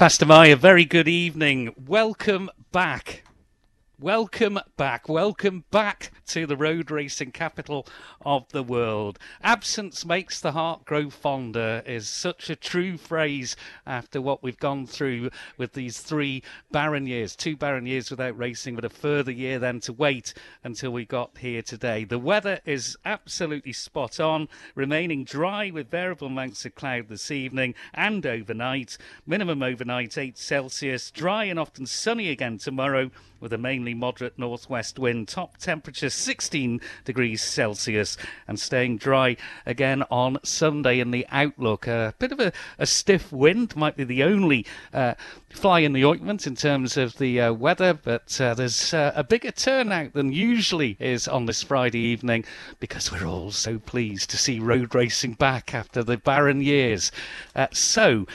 Pastor Maya, very good evening. Welcome back. Welcome back. Welcome back to the road racing capital of the world. Absence makes the heart grow fonder is such a true phrase after what we've gone through with these three barren years. Two barren years without racing, but a further year then to wait until we got here today. The weather is absolutely spot on, remaining dry with variable amounts of cloud this evening and overnight. Minimum overnight 8 Celsius, dry and often sunny again tomorrow with a mainly moderate northwest wind. Top temperature 16 degrees Celsius and staying dry again on Sunday in the outlook. A bit of a, a stiff wind might be the only uh, fly in the ointment in terms of the uh, weather, but uh, there's uh, a bigger turnout than usually is on this Friday evening because we're all so pleased to see road racing back after the barren years. Uh, so,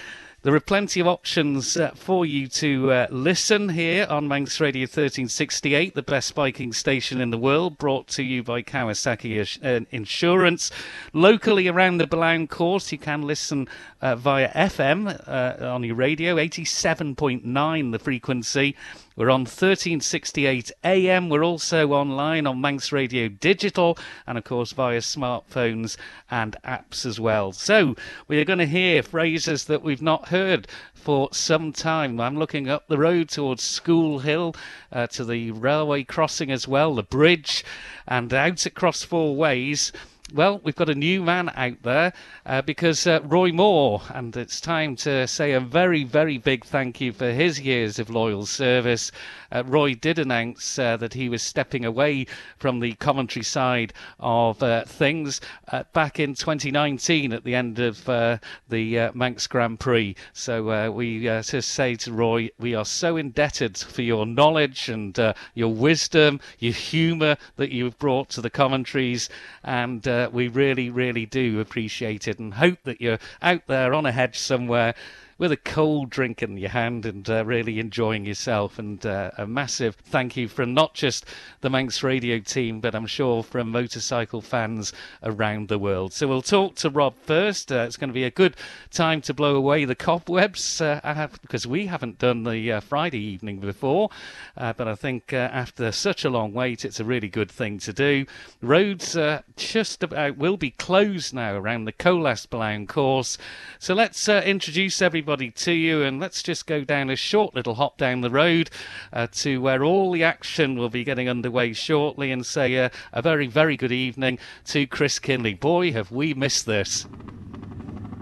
there are plenty of options uh, for you to uh, listen here on Manx Radio 1368, the best biking station in the world, brought to you by Kawasaki uh, Insurance. Locally around the Billown course, you can listen uh, via FM uh, on your radio, 87.9 the frequency. We're on 1368 AM. We're also online on Manx Radio Digital and, of course, via smartphones and apps as well. So, we are going to hear phrases that we've not heard for some time. I'm looking up the road towards School Hill uh, to the railway crossing as well, the bridge, and out across four ways. Well, we've got a new man out there uh, because uh, Roy Moore, and it's time to say a very, very big thank you for his years of loyal service. Uh, Roy did announce uh, that he was stepping away from the commentary side of uh, things uh, back in 2019 at the end of the Manx Grand Prix. So we just say to Roy, we are so indebted for your knowledge and your wisdom, your humour that you've brought to the commentaries, and we really, really do appreciate it and hope that you're out there on a hedge somewhere with a cold drink in your hand and uh, really enjoying yourself. And uh, a massive thank you from not just the Manx Radio team, but I'm sure from motorcycle fans around the world. So we'll talk to Rob first. Uh, it's going to be a good time to blow away the cobwebs uh, because we haven't done the uh, Friday evening before. Uh, but I think after such a long wait, it's a really good thing to do. Roads just about will be closed now around the Colas Billown course. So let's introduce everybody everybody to you, and let's just go down a short little hop down the road uh, to where all the action will be getting underway shortly, and say uh, a very, very good evening to Chris Kinley. Boy, have we missed this.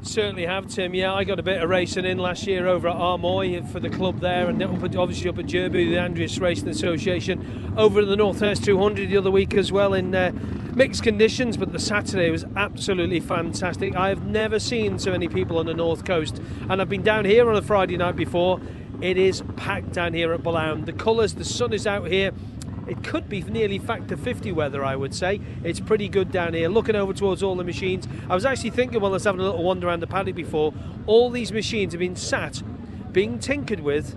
Certainly have, Tim. Yeah, I got a bit of racing in last year over at Armoy for the club there, and up at, obviously up at Jurby, the Andreas Racing Association. Over at the North West 200 the other week as well in uh, mixed conditions, but the Saturday was absolutely fantastic. I have never seen so many people on the North Coast, and I've been down here on a Friday night before. It is packed down here at Billown. The colours, the sun is out here it could be nearly factor 50 weather, I would say. It's pretty good down here. Looking over towards all the machines, I was actually thinking while I was having a little wander around the paddock before, all these machines have been sat, being tinkered with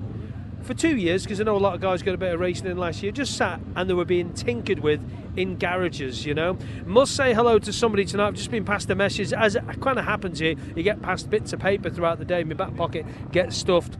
for two years, because I know a lot of guys got a bit of racing in last year, just sat and they were being tinkered with in garages, you know. Must say hello to somebody tonight. I've just been past a message, as it kind of happens here. You get past bits of paper throughout the day, my back pocket gets stuffed.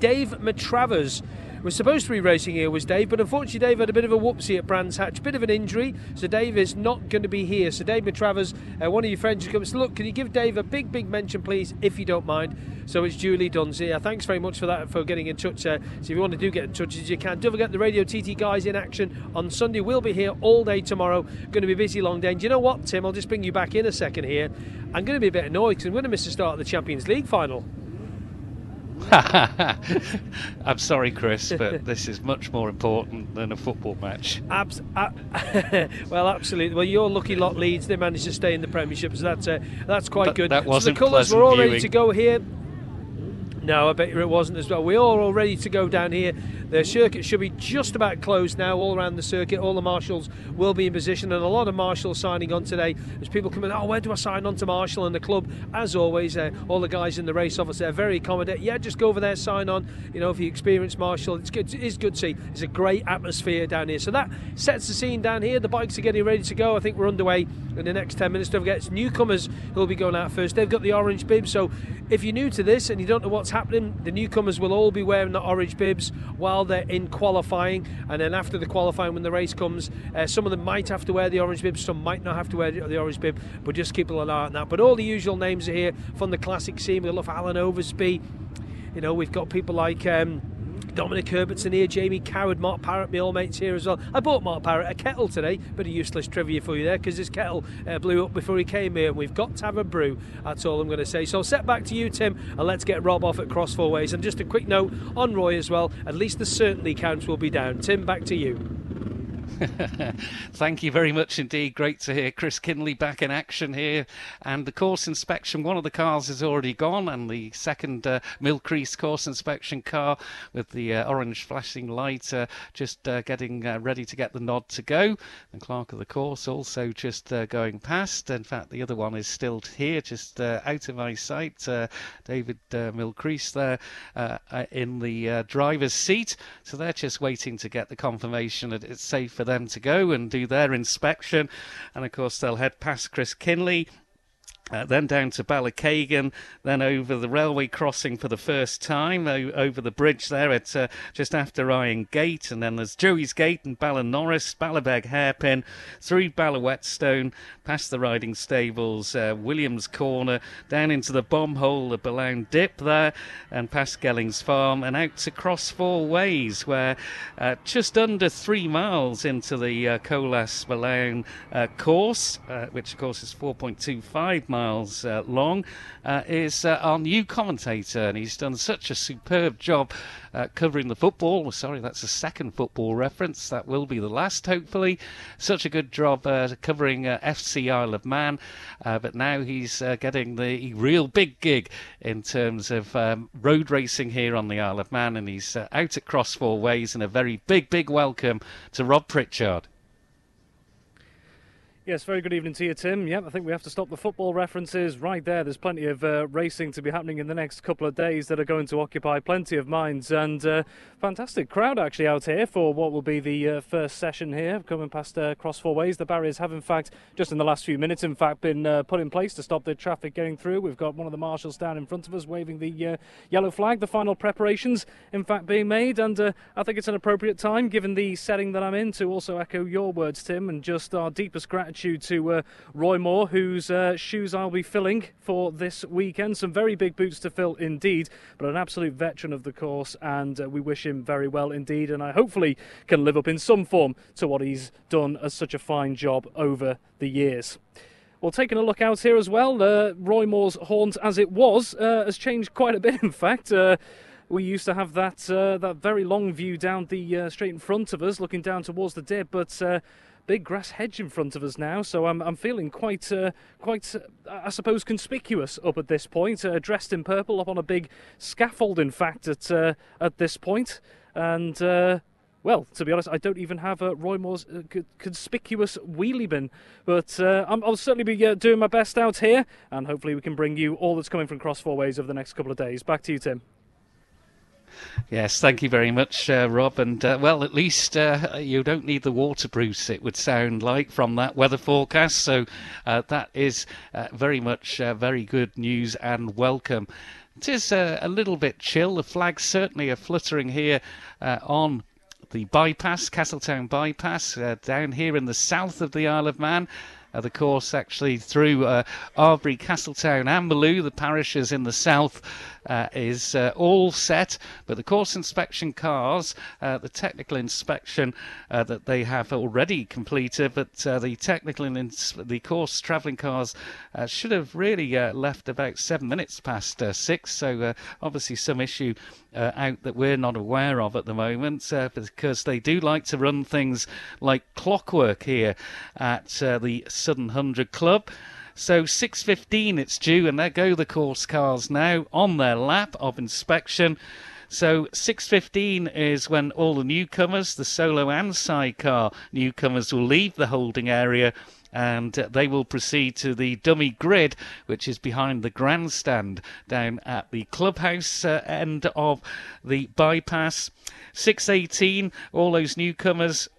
Dave Matravers was supposed to be racing here was Dave, but unfortunately Dave had a bit of a whoopsie at Brands Hatch, bit of an injury, so Dave is not going to be here. So Dave Matravers, uh, one of your friends, comes. Look, can you give Dave a big, big mention, please, if you don't mind? So it's Julie Dunsey. Uh, thanks very much for that, for getting in touch. Uh, so if you want to do get in touch as you can, don't forget the Radio TT guys in action on Sunday. We'll be here all day tomorrow. Going to be busy long day. And you know what, Tim? I'll just bring you back in a second here. I'm going to be a bit annoyed because I'm going to miss the start of the Champions League final. I'm sorry, Chris, but this is much more important than a football match. Abs- uh, well, absolutely. Well, your lucky lot Leeds, they managed to stay in the Premiership, so that's uh, that's quite good. That wasn't so the colours were all viewing. ready to go here. No, I bet it wasn't as well. We're all ready to go down here. The circuit should be just about closed now, all around the circuit. All the marshals will be in position, and a lot of marshals signing on today as people come in. Oh, where do I sign on to Marshall? And the club, as always, uh, all the guys in the race office are very accommodating. Yeah, just go over there, sign on. You know, if you experience Marshall, it's good. It's good to see. It's a great atmosphere down here. So that sets the scene down here. The bikes are getting ready to go. I think we're underway in the next 10 minutes. Don't forget, it's newcomers who'll be going out first. They've got the orange bib. So if you're new to this and you don't know what's happening. The newcomers will all be wearing the orange bibs while they're in qualifying, and then after the qualifying, when the race comes, uh, some of them might have to wear the orange bib, some might not have to wear the orange bib, but just keep an eye on that. But all the usual names are here from the classic scene. We love Alan Oversby. You know, we've got people like. Um, Dominic Herbertson here, Jamie Coward, Mark Parrott, my old mates here as well. I bought Mark Parrott a kettle today, bit of useless trivia for you there because his kettle uh, blew up before he came here and we've got to have a brew. That's all I'm going to say. So set back to you, Tim, and let's get Rob off at Cross Four Ways. And just a quick note on Roy as well, at least the certainty counts will be down. Tim, back to you. Thank you very much indeed. Great to hear Chris Kinley back in action here. And the course inspection, one of the cars is already gone, and the second uh, Millcrease course inspection car with the uh, orange flashing light uh, just uh, getting uh, ready to get the nod to go. And Clerk of the course also just uh, going past. In fact, the other one is still here, just out of my sight. David uh, Millcrease there in the driver's seat. So they're just waiting to get the confirmation that it's safe for them to go and do their inspection. And of course, they'll head past Chris Kinley uh, then down to Ballakeighan, then over the railway crossing for the first time, o- over the bridge there at uh, just after Iron Gate, and then there's Joey's Gate and Norris, Ballabeg Hairpin, through Ballawhetstone, past the riding stables, uh, Williams Corner, down into the bomb hole, the Billown Dip there, and past Gellings Farm, and out to Cross Four Ways, where uh, just under three miles into the uh, Colas Billown uh, course, which of course is 4.25 miles miles uh, long, uh, is uh, our new commentator, and he's done such a superb job uh, covering the football. Sorry, that's a second football reference. That will be the last, hopefully. Such a good job uh, covering FC Isle of Man, but now he's getting the real big gig in terms of um, road racing here on the Isle of Man, and he's out at Cross Four Ways, and a very big, big welcome to Rob Pritchard. Yes, very good evening to you, Tim. Yep, I think we have to stop the football references right there. There's plenty of uh, racing to be happening in the next couple of days that are going to occupy plenty of minds. And uh, fantastic crowd actually out here for what will be the uh, first session here, coming past uh, Cross Four Ways. The barriers have, in fact, just in the last few minutes, in fact, been uh, put in place to stop the traffic getting through. We've got one of the marshals down in front of us waving the uh, yellow flag. The final preparations, in fact, being made. And I think it's an appropriate time, given the setting that I'm in, to also echo your words, Tim, and just our deepest gratitude to Roy Moore, whose uh, shoes I'll be filling for this weekend. Some very big boots to fill indeed, but an absolute veteran of the course, and uh, we wish him very well indeed. And I hopefully can live up in some form to what he's done as such a fine job over the years. Well, taking a look out here as well, uh, Roy Moore's haunt as it was uh, has changed quite a bit, in fact. Uh, we used to have that uh, that very long view down the uh, straight in front of us, looking down towards the dip, but uh, big grass hedge in front of us now, so I'm, I'm feeling quite, uh, quite, uh, I suppose, conspicuous up at this point. Uh, dressed in purple, up on a big scaffold, in fact, at uh, at this point, and. Uh, well, to be honest, I don't even have a Roy Moore's uh, conspicuous wheelie bin, but I'll certainly be doing my best out here, and hopefully we can bring you all that's coming from Cross Four Ways over the next couple of days. Back to you, Tim. Yes, thank you very much, uh, Rob. And uh, well, at least uh, you don't need the water Bruce, it would sound like, from that weather forecast. So uh, that is uh, very much uh, very good news and welcome. It is a little bit chill. The flags certainly are fluttering here on the bypass, Castletown bypass, down here in the south of the Isle of Man uh, the course actually through uh, Arbory, Castletown, and Malew, the parishes in the south, uh, is uh, all set. But the course inspection cars, uh, the technical inspection uh, that they have already completed, but the technical ins- the course travelling cars should have really left about seven minutes past six. So obviously some issue uh, out that we're not aware of at the moment uh, because they do like to run things like clockwork here at uh, the Southern Hundred Club. So 6.15 it's due and there go the course cars now on their lap of inspection. So 6.15 is when all the newcomers, the solo and sidecar newcomers will leave the holding area and they will proceed to the dummy grid, which is behind the grandstand down at the clubhouse uh, end of the bypass. 618, all those newcomers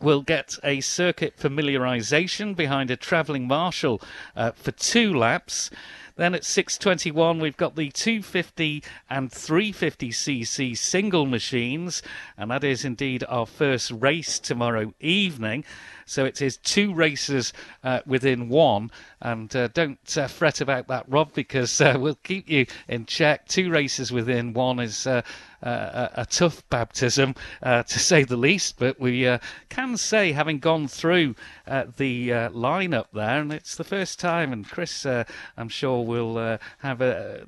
will get a circuit familiarisation behind a travelling marshal uh, for two laps. Then at 6:21 we've got the 250 and 350cc single machines, and that is indeed our first race tomorrow evening. So it is two races uh, within one. And uh, don't uh, fret about that, Rob, because uh, we'll keep you in check. Two races within one is uh, a, tough baptism, uh, to say the least. But we uh, can say, having gone through uh, the lineup there, and it's the first time, and Chris, I'm sure, will have a,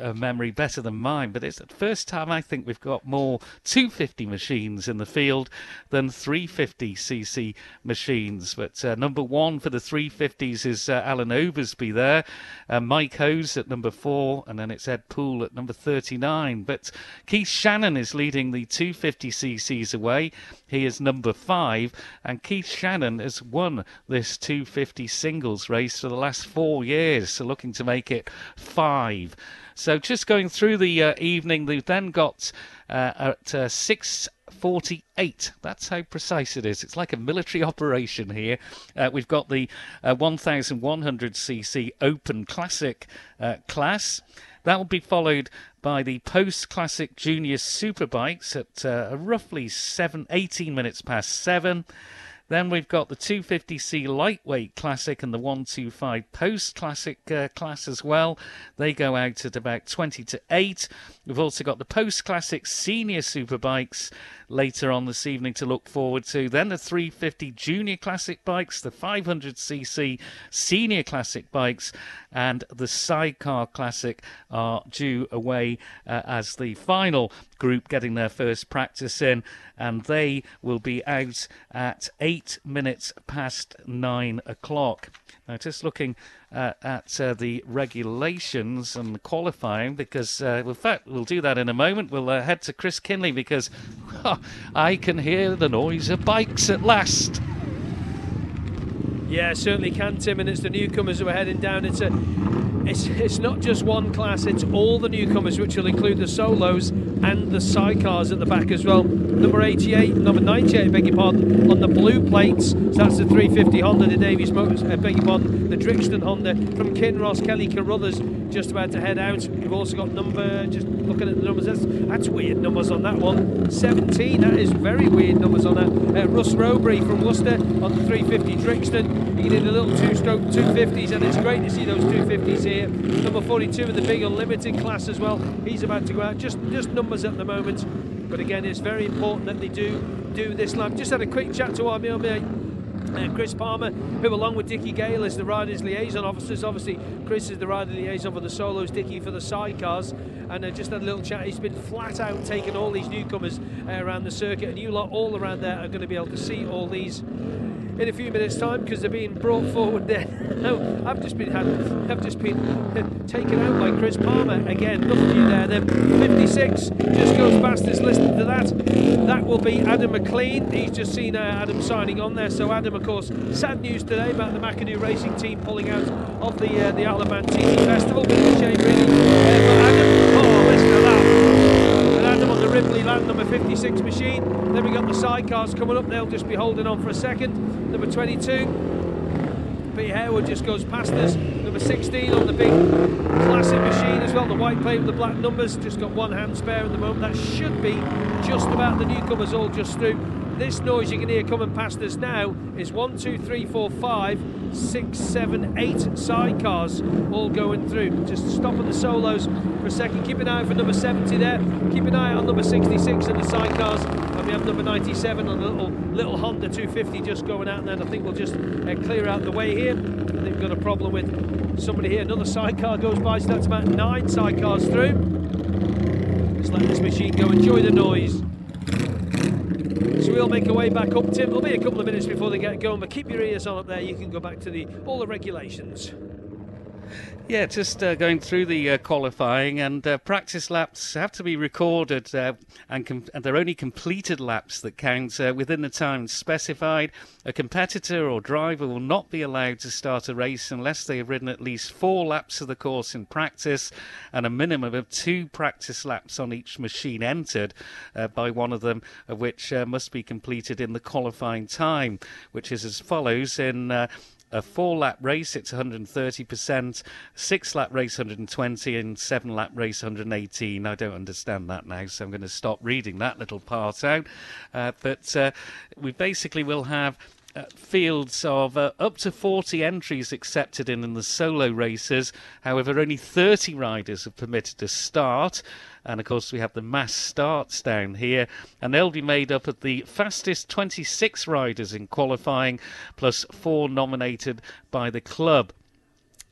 a, memory better than mine, but it's the first time I think we've got more 250 machines in the field than 350cc machines. But number one for the 350s is Alan Oversby there. Uh, Mike Hose at number four, and then it's Ed Poole at number 39. But Keith Shannon is leading the 250cc's away. He is number five, and Keith Shannon has won this 250 singles race for the last four years, so looking to make it five. So just going through the uh, evening, they've then got uh, at uh, six 48. That's how precise it is. It's like a military operation here. Uh, we've got the uh, 1100cc Open Classic uh, class. That will be followed by the Post Classic Junior Superbikes at uh, roughly 7, 18 minutes past 7. Then we've got the 250c Lightweight Classic and the 125 Post Classic uh, class as well. They go out at about 20 to 8. We've also got the Post Classic Senior Superbikes later on this evening to look forward to. Then the 350 Junior Classic bikes, the 500cc Senior Classic bikes, and the Sidecar Classic are due away uh, as the final group getting their first practice in, and they will be out at eight minutes past nine o'clock. Now, just looking uh, at uh, the regulations and the qualifying, because uh, in fact, we'll do that in a moment. We'll uh, head to Chris Kinley because oh, I can hear the noise of bikes at last. Yeah, certainly can, Tim, and it's the newcomers who are heading down. It's a it's, it's not just one class, it's all the newcomers, which will include the solos and the sidecars at the back as well. Number 88, number 98, beg your pardon, on the blue plates. So that's the 350 Honda, the Davies Motors, uh, beg your pardon, the Drixton Honda from Kinross, Kelly Carruthers, just about to head out. We've also got number, just looking at the numbers, that's, that's weird numbers on that one. 17, that is very weird numbers on that. Uh, Russ Rowbury from Worcester on the 350 Drixton. He did a little two stroke 250s, and it's great to see those 250s here. Number 42 in the big unlimited class as well. He's about to go out. Just just numbers at the moment. But again, it's very important that they do do this lap. Just had a quick chat to our mate. Uh, Chris Palmer, who along with Dickie Gale is the riders liaison officers. Obviously, Chris is the rider liaison for the solos, Dickie for the sidecars. And uh, just had a little chat. He's been flat out taking all these newcomers uh, around the circuit, and you lot all around there are going to be able to see all these in a few minutes' time because they're being brought forward there. no, I've just been had, I've just been taken out by Chris Palmer again. Look at you there. Then 56 just goes past us. Listen to that. That will be Adam McLean. He's just seen uh, Adam signing on there. So Adam, of course, sad news today about the McAdoo Racing Team pulling out of the uh, the Alaman TV Festival. Shame, really. Uh, but Adam, oh, listen to that. And Adam on the Ripley Land number 56 machine. Then we got the sidecars coming up. They'll just be holding on for a second number 22. Pete Harewood just goes past us. Number 16 on the big classic machine as well. The white plate with the black numbers. Just got one hand spare at the moment. That should be just about the newcomers all just through. This noise you can hear coming past us now is one, two, three, four, five, six, seven, eight sidecars all going through. Just stop stopping the solos for a second. Keep an eye for number 70 there. Keep an eye on number 66 and the sidecars. And we have number 97 on a little little Honda 250 just going out, and then I think we'll just uh, clear out the way here. I think we've got a problem with somebody here. Another sidecar goes by, so that's about nine sidecars through. Just let this machine go. Enjoy the noise. So we'll make our way back up, Tim. It'll be a couple of minutes before they get going, but keep your ears on up there. You can go back to the all the regulations. Yeah, just uh, going through the uh, qualifying and uh, practice laps have to be recorded, uh, and, com- and, they're only completed laps that count uh, within the time specified. A competitor or driver will not be allowed to start a race unless they have ridden at least four laps of the course in practice and a minimum of two practice laps on each machine entered uh, by one of them, of which must be completed in the qualifying time, which is as follows in a four lap race, it's 130%, six lap race, 120, and seven lap race, 118. I don't understand that now, so I'm going to stop reading that little part out. Uh, but uh, we basically will have uh, fields of uh, up to 40 entries accepted in, in the solo races. However, only 30 riders are permitted to start. And of course, we have the mass starts down here, and they'll be made up of the fastest 26 riders in qualifying, plus four nominated by the club.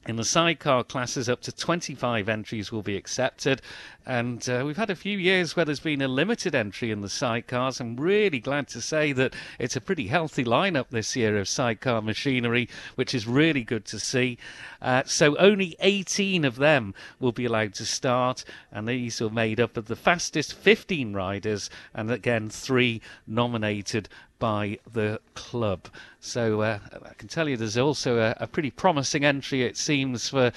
In the sidecar classes, up to 25 entries will be accepted. And uh, we've had a few years where there's been a limited entry in the sidecars. I'm really glad to say that it's a pretty healthy lineup this year of sidecar machinery, which is really good to see. Uh, so only 18 of them will be allowed to start, and these are made up of the fastest 15 riders, and again, three nominated by the club. So uh, I can tell you there's also a, a, pretty promising entry, it seems, for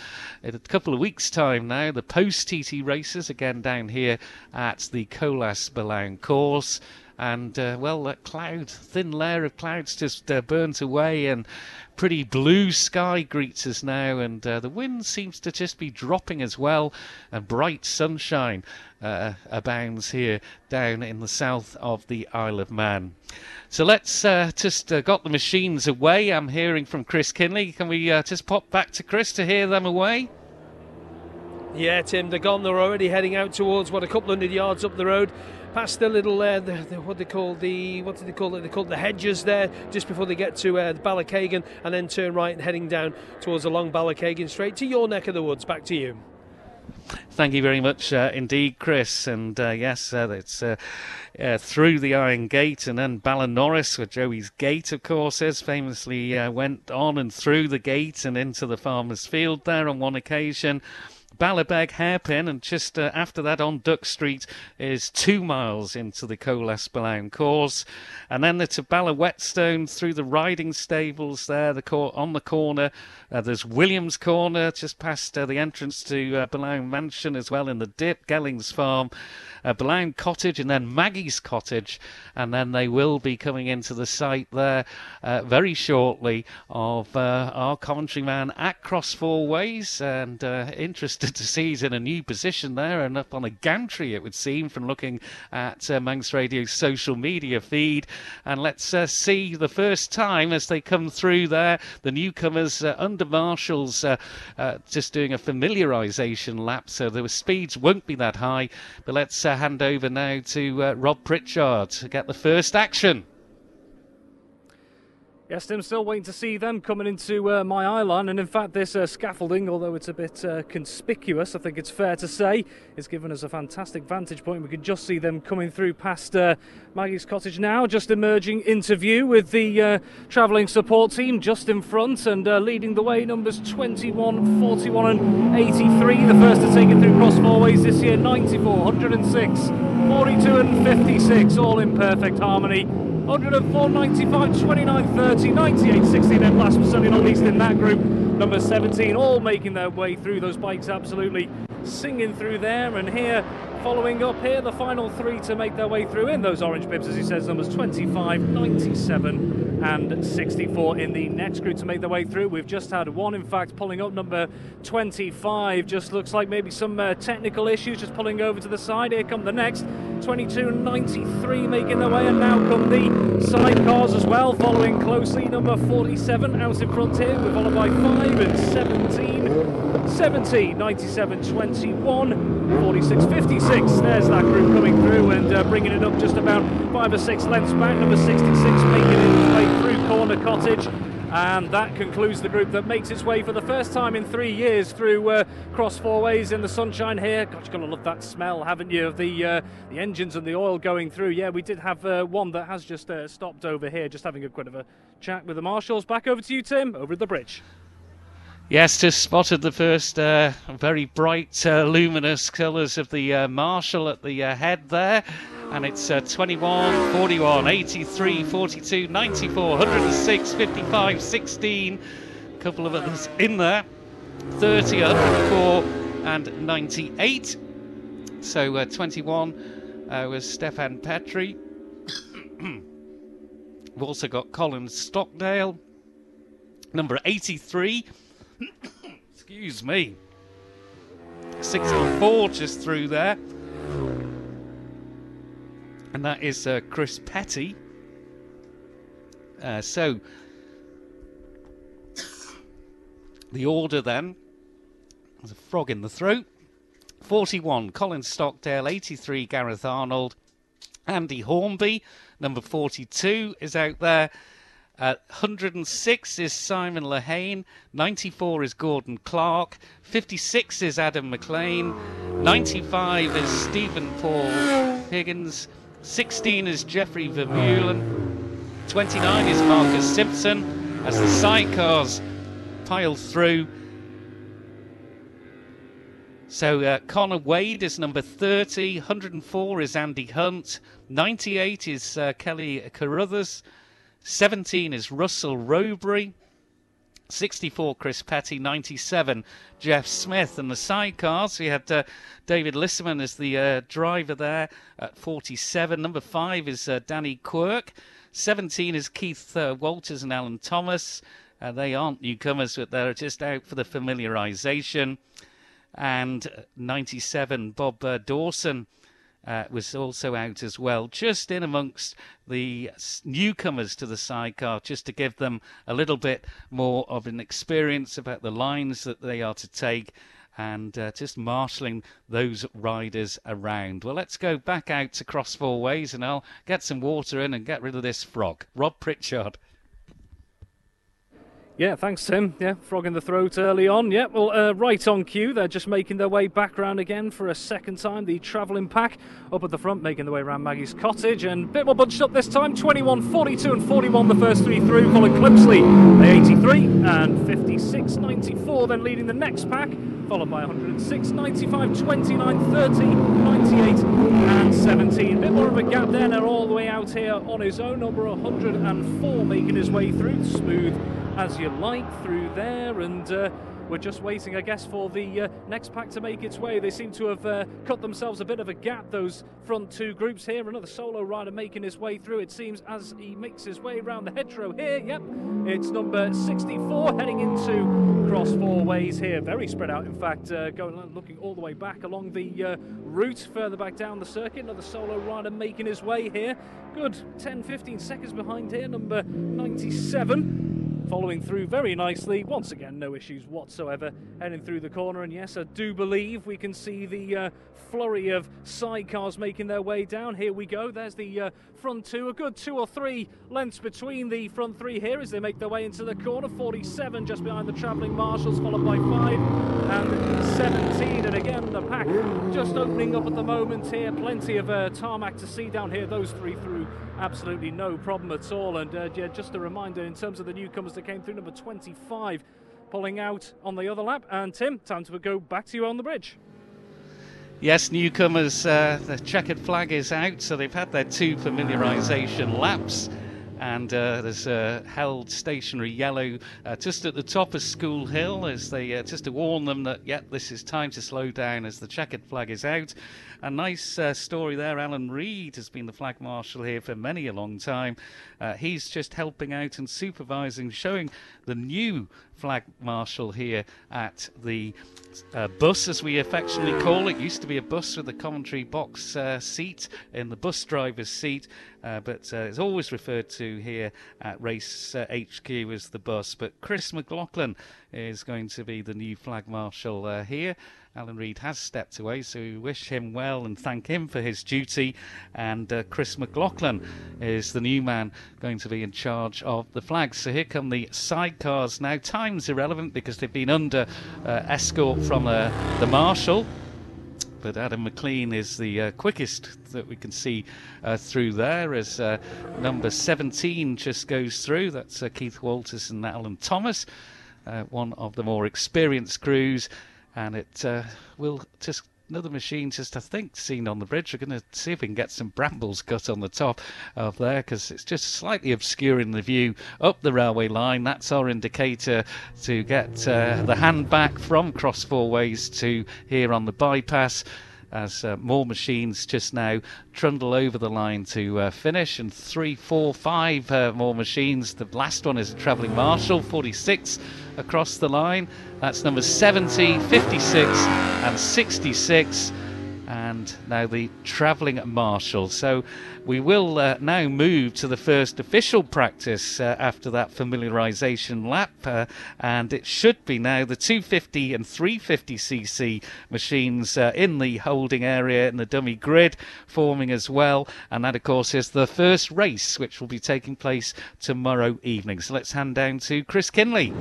a couple of weeks' time now. The post TT races again down here at the Colas Billown course. And uh, well, that cloud, thin layer of clouds just uh, burnt away, and pretty blue sky greets us now, and uh, the wind seems to just be dropping as well, and bright sunshine uh, abounds here down in the south of the Isle of Man. So let's uh, just uh, got the machines away. I'm hearing from Chris Kinley. Can we uh, just pop back to Chris to hear them away? Yeah, Tim, they're gone. They're already heading out towards what a couple hundred yards up the road past the little uh, the, the, what they call the what did they call it? They call it the hedges there just before they get to uh, Ballakeighan and then turn right and heading down towards the long Ballakeighan straight to your neck of the woods. Back to you. Thank you very much uh, indeed, Chris. And uh, yes, uh, it's uh, uh, through the Iron Gate and then Ballanorris, where Joey's Gate, of course, is famously uh, went on and through the gate and into the farmer's field there on one occasion. Ballabeg hairpin, and just uh, after that on Duck Street is two miles into the Colas Billown course, and then to Ballawhetstone through the riding stables there, the cor- on the corner. Uh, there's Williams Corner just past uh, the entrance to uh, Mansion as well in the dip, Gellings Farm, uh, Billown Cottage, and then Maggie's Cottage, and then they will be coming into the site there uh, very shortly of uh, our commentary man at Cross Four Ways, and interested to see he's in a new position there and up on a gantry, it would seem, from looking at uh, Manx Radio's social media feed. And let's uh, see the first time as they come through there, the newcomers uh, under marshals uh, uh, just doing a familiarisation lap, so the speeds won't be that high. But let's uh, hand over now to uh, Rob Pritchard to get the first action. Yes, Tim, still waiting to see them coming into uh, my line. And in fact, this uh, scaffolding, although it's a bit uh, conspicuous, I think it's fair to say, is giving us a fantastic vantage point. We can just see them coming through past uh, Maggie's cottage now, just emerging into view with the uh, travelling support team just in front and uh, leading the way. Numbers 21, 41, and 83. The first to take it through cross four ways this year 94, 106, 42, and 56, all in perfect harmony. 104, 95, 29, 30, 98, 16, and last but certainly not least in that group, number 17, all making their way through those bikes absolutely singing through there. And here, following up here, the final three to make their way through in those orange bibs, as he says, numbers 25, 97, and 64 in the next group to make their way through. We've just had one, in fact, pulling up number 25. Just looks like maybe some uh, technical issues, just pulling over to the side. Here come the next 22, 93 making their way, and now come the sidecars as well, following closely. Number 47 out in front here, we're followed by 5 and 17, 17, 97, 21, 46, 56. There's that group coming through and uh, bringing it up just about 5 or 6 lengths back. Number 66 making its way through Corner Cottage. And that concludes the group that makes its way for the first time in three years through uh, cross four ways in the sunshine here. God, you're going to love that smell, haven't you, of the uh, the engines and the oil going through. Yeah, we did have uh, one that has just uh, stopped over here, just having a bit of a chat with the marshals. Back over to you, Tim, over at the bridge. Yes, just spotted the first uh, very bright, uh, luminous colours of the uh, Marshall at the uh, head there and it's uh, 21, 41, 83, 42, 94, 106, 55, 16. A couple of others in there. 30, 104, and 98. So uh, 21 uh, was Stefan Petri. We've also got Colin Stockdale. number 83. Excuse me. 64 just through there. And that is uh, Chris Petty. Uh, so, the order then. There's a frog in the throat. 41, Colin Stockdale. 83, Gareth Arnold. Andy Hornby, number 42, is out there. Uh, 106 is Simon Lehane. 94 is Gordon Clark. 56 is Adam McLean. 95 is Stephen Paul Higgins. 16 is Jeffrey Vermeulen. 29 is Marcus Simpson. As the sidecars pile through. So uh, Connor Wade is number 30. 104 is Andy Hunt. 98 is uh, Kelly Carruthers. 17 is Russell Robury. 64 Chris Petty, 97 Jeff Smith, and the sidecars we had uh, David Lisserman as the uh, driver there at 47. Number five is uh, Danny Quirk. 17 is Keith uh, Walters and Alan Thomas. Uh, they aren't newcomers, but they're just out for the familiarisation. And 97 Bob uh, Dawson uh, was also out as well, just in amongst the newcomers to the sidecar, just to give them a little bit more of an experience about the lines that they are to take and uh, just marshalling those riders around. Well, let's go back out to Cross Four Ways and I'll get some water in and get rid of this frog. Rob Pritchard. Yeah, thanks, Tim. Yeah, frog in the throat early on. Yeah, well, uh, right on cue. They're just making their way back round again for a second time. The travelling pack up at the front, making their way around Maggie's cottage, and a bit more bunched up this time. 21, 42, and 41 the first three through. Colin Clipsley, the 83, and 56, 94, then leading the next pack, followed by 106, 95, 29, 30, 98, and 17. A bit more of a gap there. They're all the way out here on his own. Number 104 making his way through. Smooth as you like through there and uh, we're just waiting, I guess, for the uh, next pack to make its way. They seem to have uh, cut themselves a bit of a gap, those front two groups here. Another solo rider making his way through, it seems, as he makes his way around the hedgerow here. Yep, it's number 64 heading into cross four ways here. Very spread out, in fact, uh, going looking all the way back along the uh, route further back down the circuit. Another solo rider making his way here. Good 10 15 seconds behind here, number 97 following through very nicely. Once again, no issues whatsoever heading through the corner. And yes, I do believe we can see the uh, flurry of sidecars making their way down. Here we go. There's the uh, front two. A good two or three lengths between the front three here as they make their way into the corner. 47 just behind the travelling marshals, followed by five and 17. And again, the pack just opening up at the moment here. Plenty of uh, tarmac to see down here. Those three through absolutely no problem at all. And uh, yeah, just a reminder in terms of the newcomers that came through, number 25 pulling out on the other lap. And Tim, time to go back to you on the bridge. Yes, newcomers, uh, the checkered flag is out, so they've had their two familiarisation laps. And uh, there's a held stationary yellow uh, just at the top of School Hill as they uh, just to warn them that, yep, this is time to slow down as the checkered flag is out. A nice uh, story there. Alan Reed has been the flag marshal here for many a long time. Uh, he's just helping out and supervising, showing the new flag marshal here at the uh, bus, as we affectionately call it. Used to be a bus with a commentary box uh, seat in the bus driver's seat, uh, but uh, it's always referred to here at Race HQ as the bus. But Chris McLaughlin is going to be the new flag marshal here. Alan Reed has stepped away, so we wish him well and thank him for his duty. And uh, Chris McLaughlin is the new man going to be in charge of the flags. So here come the sidecars now. Time's irrelevant because they've been under uh, escort from uh, the marshal but Adam McLean is the uh, quickest that we can see uh, through there as uh, number 17 just goes through. That's uh, Keith Walters and Alan Thomas, uh, one of the more experienced crews and it uh, will just another machine just I think seen on the bridge. We're going to see if we can get some brambles cut on the top of there because it's just slightly obscuring the view up the railway line. That's our indicator to get uh, the hand back from Cross Four Ways to here on the bypass. As uh, more machines just now trundle over the line to uh, finish, and three, four, five uh, more machines. The last one is a travelling marshal, 46 across the line. That's number 70, 56, and 66 and now the travelling marshal. So we will uh, now move to the first official practice uh, after that familiarisation lap, uh, and it should be now the 250 and 350cc machines uh, in the holding area in the dummy grid forming as well. And that, of course, is the first race which will be taking place tomorrow evening. So let's hand down to Chris Kinley.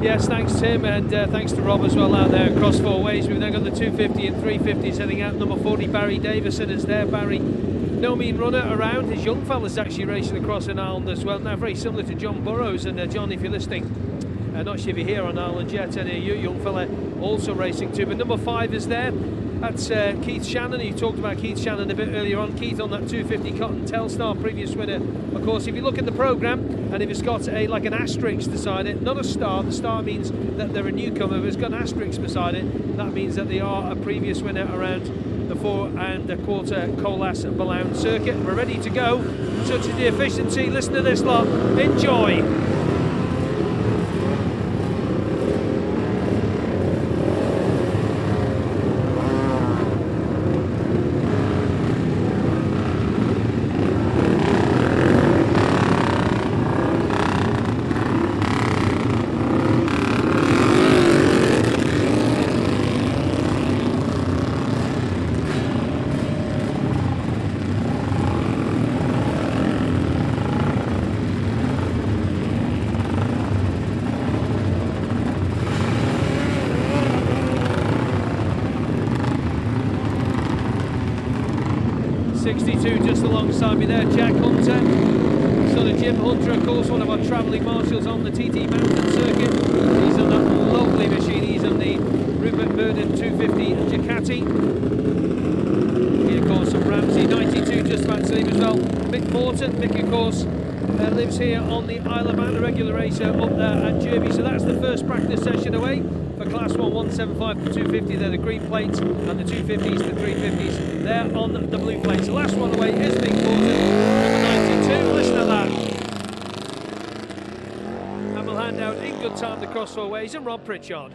Yes, thanks Tim, and uh, thanks to Rob as well out there across four ways. We've now got the 250 and 350s heading out. Number 40, Barry Davison, is there. Barry, no mean runner around. His young fella's actually racing across in island as well. Now, very similar to John Burrows. And uh, John, if you're listening, uh, not sure if you're here on Ireland yet, any of you, young fella, also racing too. But number five is there. That's uh, Keith Shannon. You talked about Keith Shannon a bit earlier on. Keith on that 250 Cotton Telstar previous winner. Of course, if you look at the programme and if it's got a like an asterisk beside it, not a star. The star means that they're a newcomer. If it's got an asterisk beside it, that means that they are a previous winner around the four and a quarter Colas Billown circuit. We're ready to go. Such is the efficiency. Listen to this lot. Enjoy. 62 just alongside me there, Jack Hunter. Son of Jim Hunter, of course, one of our travelling marshals on the TT Mountain circuit. He's on that lovely machine. He's on the Rupert Burden 250 Ducati. Here, of course, from Ramsey, 92 just about to leave as well. Mick Morton, Mick, of course, uh, lives here on the Isle of Man, a regular racer up there at Jurby. So that's the first practice session away for Class 1 175 to 250. They're the green plates, and the 250s, the 350s, they're on the blue plates. The last one away is Mick Morton, number 92. Listen to that. And we'll hand out in good time the and Rob Pritchard.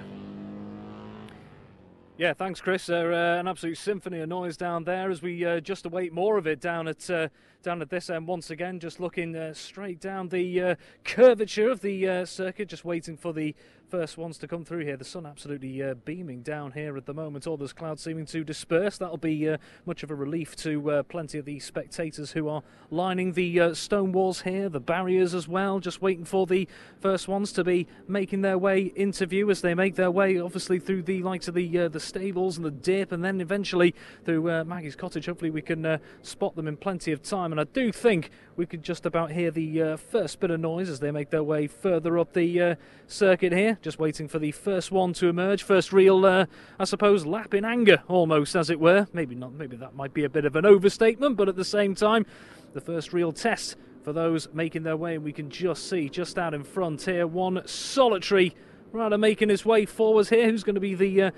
Yeah, thanks, Chris. Uh, uh, an absolute symphony of noise down there as we uh, just await more of it down at uh, down at this end once again. Just looking uh, straight down the uh, curvature of the circuit, just waiting for the first ones to come through here. The sun absolutely uh, beaming down here at the moment. All those clouds seeming to disperse. That'll be uh, much of a relief to uh, plenty of the spectators who are lining the uh, stone walls here, the barriers as well. Just waiting for the first ones to be making their way into view as they make their way, obviously through the likes of the uh, the stables and the dip, and then eventually through uh, Maggie's cottage. Hopefully, we can spot them in plenty of time. And I do think we could just about hear the first bit of noise as they make their way further up the circuit here just waiting for the first one to emerge. First real, uh, I suppose, lap in anger, almost as it were. Maybe not. Maybe that might be a bit of an overstatement, but at the same time, the first real test for those making their way. And we can just see, just out in front here, one solitary rider making his way forwards here. Who's going to be the uh,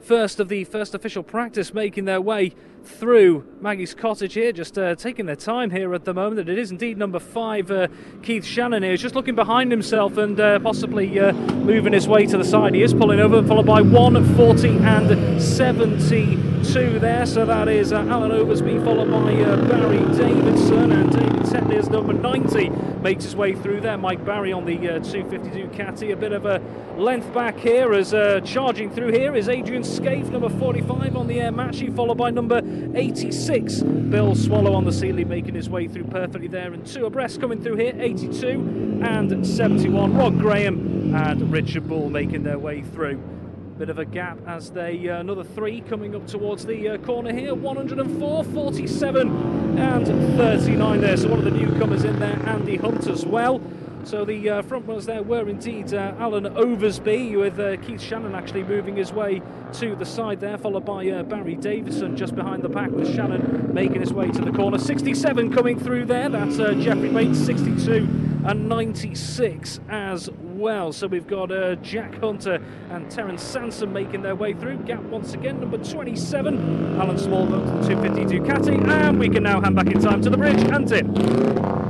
first of the first official practice making their way through Maggie's cottage here, just uh, taking their time here at the moment. It is indeed number five, uh, Keith Shannon here, just looking behind himself and uh, possibly uh, moving his way to the side. He is pulling over, followed by 140 and 72 there. So that is uh, Alan Oversby, followed by uh, Barry Davidson, and David Tetley is number 90, makes his way through there. Mike Barry on the 252 Catty, a bit of a length back here as charging through here is Adrian Scaife, number 45 on the Aermacchi, followed by number 86. Bill Swallow on the Seeley making his way through perfectly there, and two abreast coming through here 82 and 71. Rod Graham and Richard Bull making their way through. Bit of a gap as they uh, another three coming up towards the uh, corner here 104, 47 and 39 there. So one of the newcomers in there, Andy Hunt as well. So the uh, front runners there were indeed uh, Alan Oversby, with uh, Keith Shannon actually moving his way to the side there, followed by uh, Barry Davison just behind the pack, with Shannon making his way to the corner. 67 coming through there, that's uh, Jeffrey Bates, 62 and 96 as. So we've got uh, Jack Hunter and Terence Sansom making their way through. Gap once again, number 27. Alan Small the 250 Ducati. And we can now hand back in time to the bridge and Tim.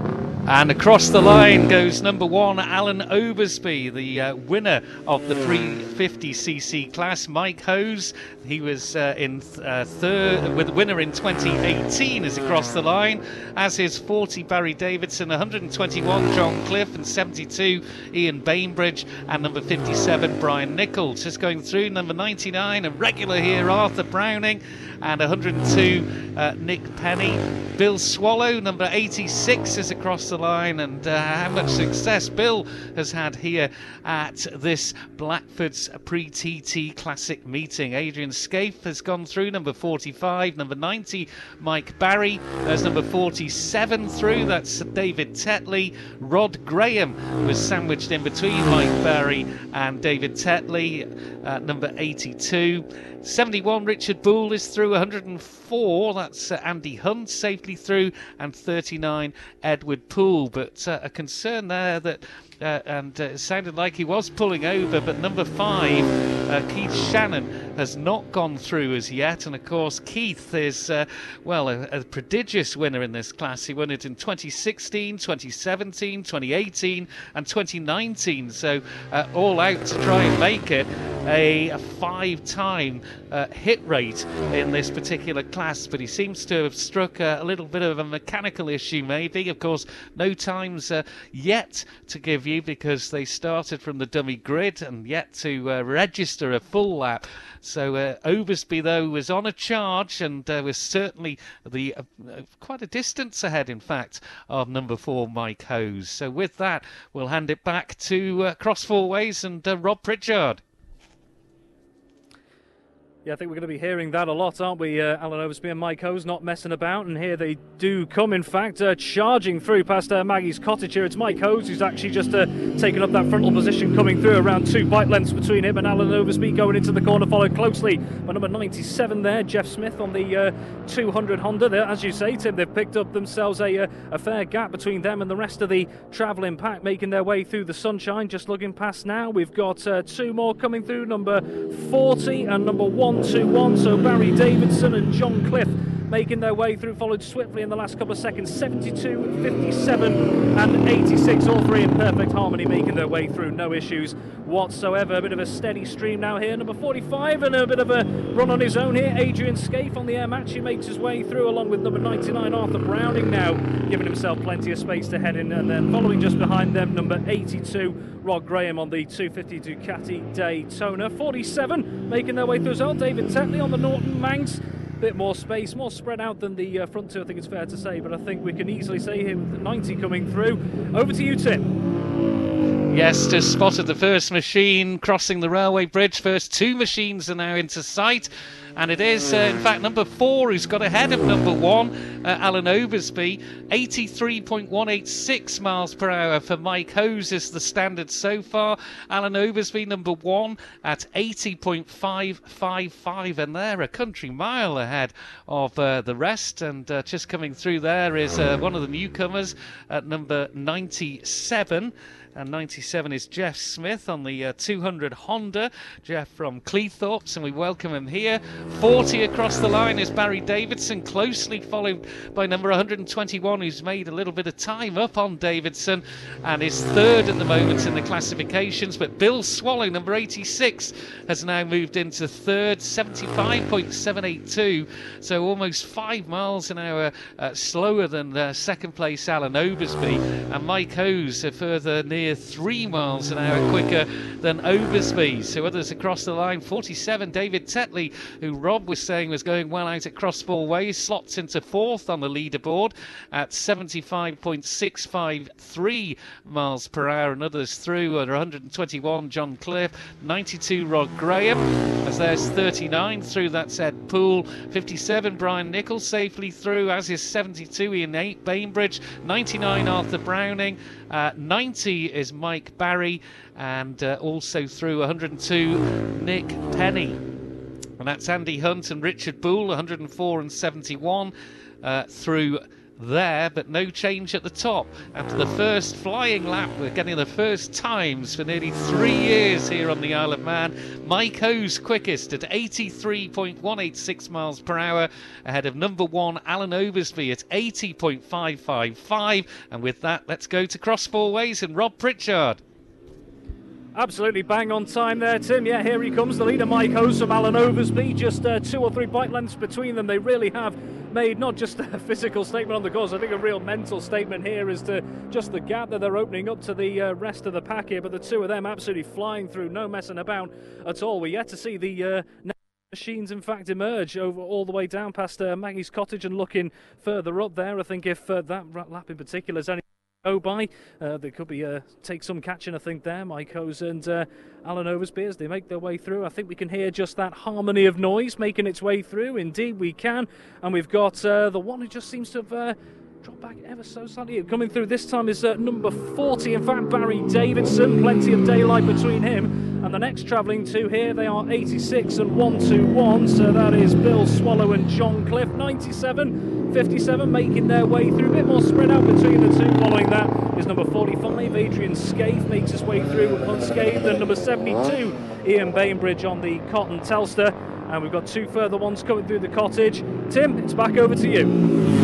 And across the line goes number one, Alan Oversby, the uh, winner of the 350cc class. Mike Hose, he was uh, in uh, third, with winner in 2018, is across the line, as is 40 Barry Davidson, 121 John Cliff, and 72 Ian Bainbridge, and number 57 Brian Nichols. Just going through number 99, a regular here, Arthur Browning and 102 uh, Nick Penny. Bill Swallow, number 86, is across the line, and uh, how much success Bill has had here at this Blackford's pre TT Classic meeting. Adrian Scaife has gone through, number 45, number 90, Mike Barry, there's number 47 through, that's David Tetley. Rod Graham was sandwiched in between Mike Barry and David Tetley, uh, number 82. 71, Richard Boole is through. 104, that's uh, Andy Hunt safely through. And 39, Edward Poole. But uh, a concern there that uh, and uh, it sounded like he was pulling over. But number five, uh, Keith Shannon, has not gone through as yet. And of course, Keith is, uh, well, a, a, prodigious winner in this class. He won it in 2016, 2017, 2018, and 2019. So uh, all out to try and make it a, a five time uh, hit rate in this particular class. But he seems to have struck a, a little bit of a mechanical issue, maybe. Of course, no times yet to give because they started from the dummy grid and yet to uh, register a full lap. So uh, Oversby, though, was on a charge and uh, was certainly the uh, quite a distance ahead, in fact, of number four, Mike Hose. So with that, we'll hand it back to uh, Cross Four Ways and uh, Rob Pritchard. Yeah, I think we're going to be hearing that a lot, aren't we? Uh, Alan Oversby and Mike Hose not messing about, and here they do come, in fact, uh, charging through past uh, Maggie's cottage here. It's Mike Hose who's actually just uh, taken up that frontal position, coming through around two bike lengths between him and Alan Oversby going into the corner, followed closely by number 97 there, Jeff Smith on the uh, 200 Honda. As you say, Tim, they've picked up themselves a, uh, a fair gap between them and the rest of the travelling pack, making their way through the sunshine. Just looking past now, we've got two more coming through, number 40 and number 1. 1 2 1. So Barry Davidson and John Cliff making their way through, followed swiftly in the last couple of seconds 72, 57, and 86. All three in perfect harmony, making their way through, no issues whatsoever. A bit of a steady stream now here. Number 45, and a bit of a run on his own here. Adrian Scaife on the Aermacchi. He makes his way through along with number 99, Arthur Browning, now giving himself plenty of space to head in. And then following just behind them, number 82, Rod Graham on the 250 Ducati Daytona. 47 making their way through as well. David Tetley on the Norton Manx bit more space, more spread out than the uh, front two, I think it's fair to say, but I think we can easily say with 90 coming through. Over to you, Tim. Yes, just spotted the first machine crossing the railway bridge. First two machines are now into sight and it is, uh, in fact, number four who's got ahead of number one, uh, Alan Oversby. 83.186 miles per hour for Mike Hose is the standard so far. Alan Oversby, number one, at 80.555, and they're a country mile ahead of uh, the rest. And uh, just coming through there is uh, one of the newcomers at number 97 and 97 is Jeff Smith on the uh, 200 Honda. Jeff from Cleethorpes, and we welcome him here. 40 across the line is Barry Davidson, closely followed by number 121, who's made a little bit of time up on Davidson and is third at the moment in the classifications. But Bill Swallow, number 86, has now moved into third, 75.782, so almost five miles an hour uh, slower than uh, second place Alan Oversby. and Mike Hose a further near three miles an hour quicker than Oversby. So others across the line, 47, David Tetley, who Rob was saying was going well out at cross four ways, slots into fourth on the leaderboard at 75.653 miles per hour, and others through at 121, John Cliff, 92, Rod Graham, as there's 39 through, that said Poole, 57, Brian Nichols safely through, as is 72, Ian Bainbridge, 99, Arthur Browning, uh, 90 is Mike Barry, and uh, also through 102, Nick Penny. And that's Andy Hunt and Richard Boole, 104 and 71 uh, through there, but no change at the top. After the first flying lap, we're getting the first times for nearly three years here on the Isle of Man. Mike Hose quickest at 83.186 miles per hour, ahead of number one Alan Oversby at 80.555. And with that, let's go to Cross Four Ways and Rob Pritchard. Absolutely bang on time there, Tim. Yeah, here he comes, the leader, Mike Hose from Alan Oversby. Just uh, two or three bike lengths between them. They really have made not just a physical statement on the course, I think a real mental statement here as to just the gap that they're opening up to the uh, rest of the pack here. But the two of them absolutely flying through, no messing about at all. We're yet to see the. Uh, machines in fact emerge over all the way down past uh, Maggie's cottage and looking further up there. I think if uh, that lap in particular is any go by. Uh, there could be uh, take some catching, I think, there. Mike Hose and uh, Alan Oversby as they make their way through. I think we can hear just that harmony of noise making its way through. Indeed, we can. And we've got uh, the one who just seems to have uh, back ever so slightly. Coming through this time is uh, number 40, in fact, Barry Davidson. Plenty of daylight between him and the next travelling two here, they are 86 and 121. So that is Bill Swallow and John Cliff. 97, 57 making their way through. A bit more spread out between the two. Following that is number 45, Adrian Scaife makes his way through unscathed. And number 72, Ian Bainbridge on the Cotton Telstar. And we've got two further ones coming through the cottage. Tim, it's back over to you.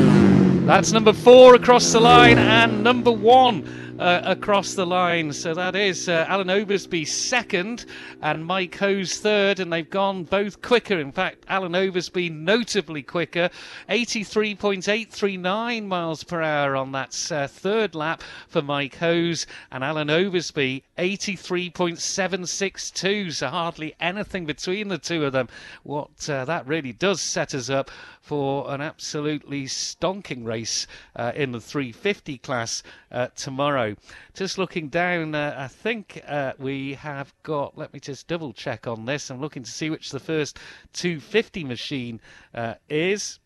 That's number four across the line and number one uh, across the line. So that is uh, Alan Oversby second and Mike Hose third, and they've gone both quicker. In fact, Alan Oversby notably quicker, 83.839 miles per hour on that uh, third lap for Mike Hose, and Alan Oversby 83.762. So hardly anything between the two of them. What uh, that really does set us up for an absolutely stonking race uh, in the 350 class uh, tomorrow. Just looking down, uh, I think uh, we have got, let me just double check on this. I'm looking to see which the first 250 machine uh, is.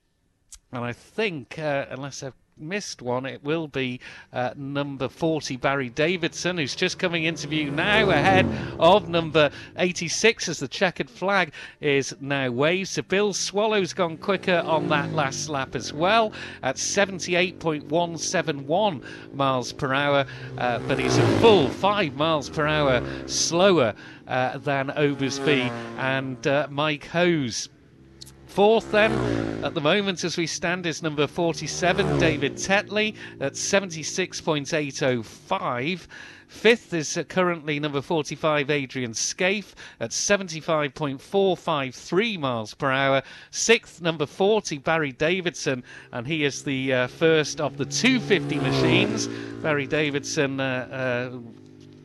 And I think, uh, unless I've missed one, it will be uh, number 40, Barry Davidson, who's just coming into view now ahead of number 86 as the checkered flag is now waved. So Bill Swallow's gone quicker on that last lap as well at 78.171 miles per hour, uh, but he's a full five miles per hour slower uh, than Oversby and uh, Mike Hose. Fourth, then, at the moment as we stand, is number 47, David Tetley, at 76.805. Fifth is currently number 45, Adrian Scaife, at 75.453 miles per hour. Sixth, number 40, Barry Davidson, and he is the uh, first of the 250 machines. Barry Davidson. Uh, uh,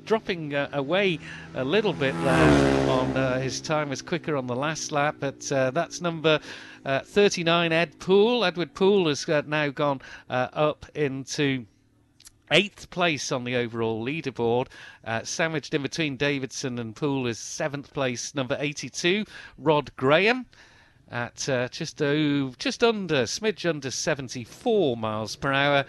dropping uh, away a little bit there on uh, his time was quicker on the last lap, but uh, that's number uh, 39, Ed Poole. Edward Poole has uh, now gone uh, up into eighth place on the overall leaderboard. Uh, sandwiched in between Davidson and Poole is seventh place, number 82, Rod Graham. At uh, just oh, just under, smidge under 74 miles per hour,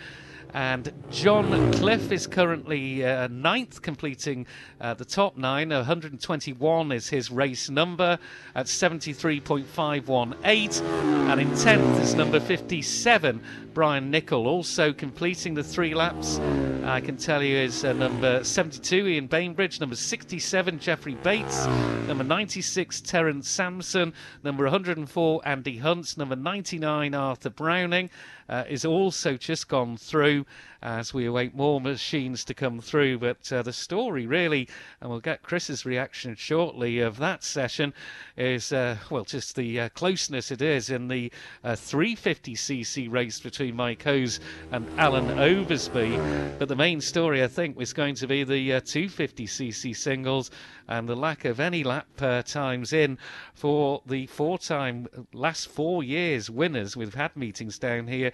and John Cliff is currently uh, ninth, completing uh, the top nine. 121 is his race number at 73.518. And in 10th is number 57, Brian Nicol, also completing the three laps. I can tell you is uh, number 72, Ian Bainbridge, number 67, Jeffrey Bates, number 96, Terence Sampson, number 104, Andy Hunts, number 99, Arthur Browning uh, is also just gone through as we await more machines to come through. But uh, the story really, and we'll get Chris's reaction shortly of that session, is uh, well, just the uh, closeness it is in the 350cc uh, race between Mike Hose and Alan Oversby. But the main story, I think, was going to be the 250cc uh, singles and the lack of any lap uh, times in for the four-time last four years winners. We've had meetings down here,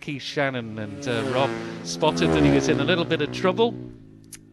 Keith Shannon and Rob spotted that he was in a little bit of trouble.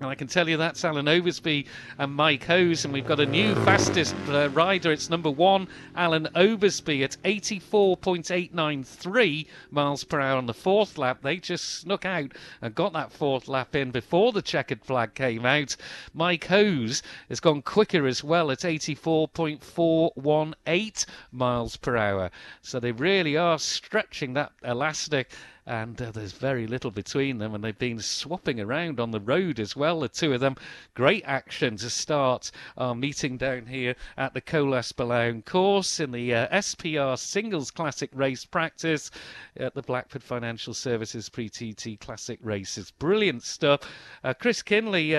And I can tell you that's Alan Oversby and Mike Hose. And we've got a new fastest uh, rider. It's number one, Alan Oversby at 84.893 miles per hour on the fourth lap. They just snuck out and got that fourth lap in before the checkered flag came out. Mike Hose has gone quicker as well at 84.418 miles per hour. So they really are stretching that elastic and uh, there's very little between them, and they've been swapping around on the road as well. The two of them, great action to start our meeting down here at the Colas Billown course in the uh, SPR Singles Classic Race Practice at the Blackford Financial Services Pre TT Classic Races. Brilliant stuff. Uh, Chris Kinley.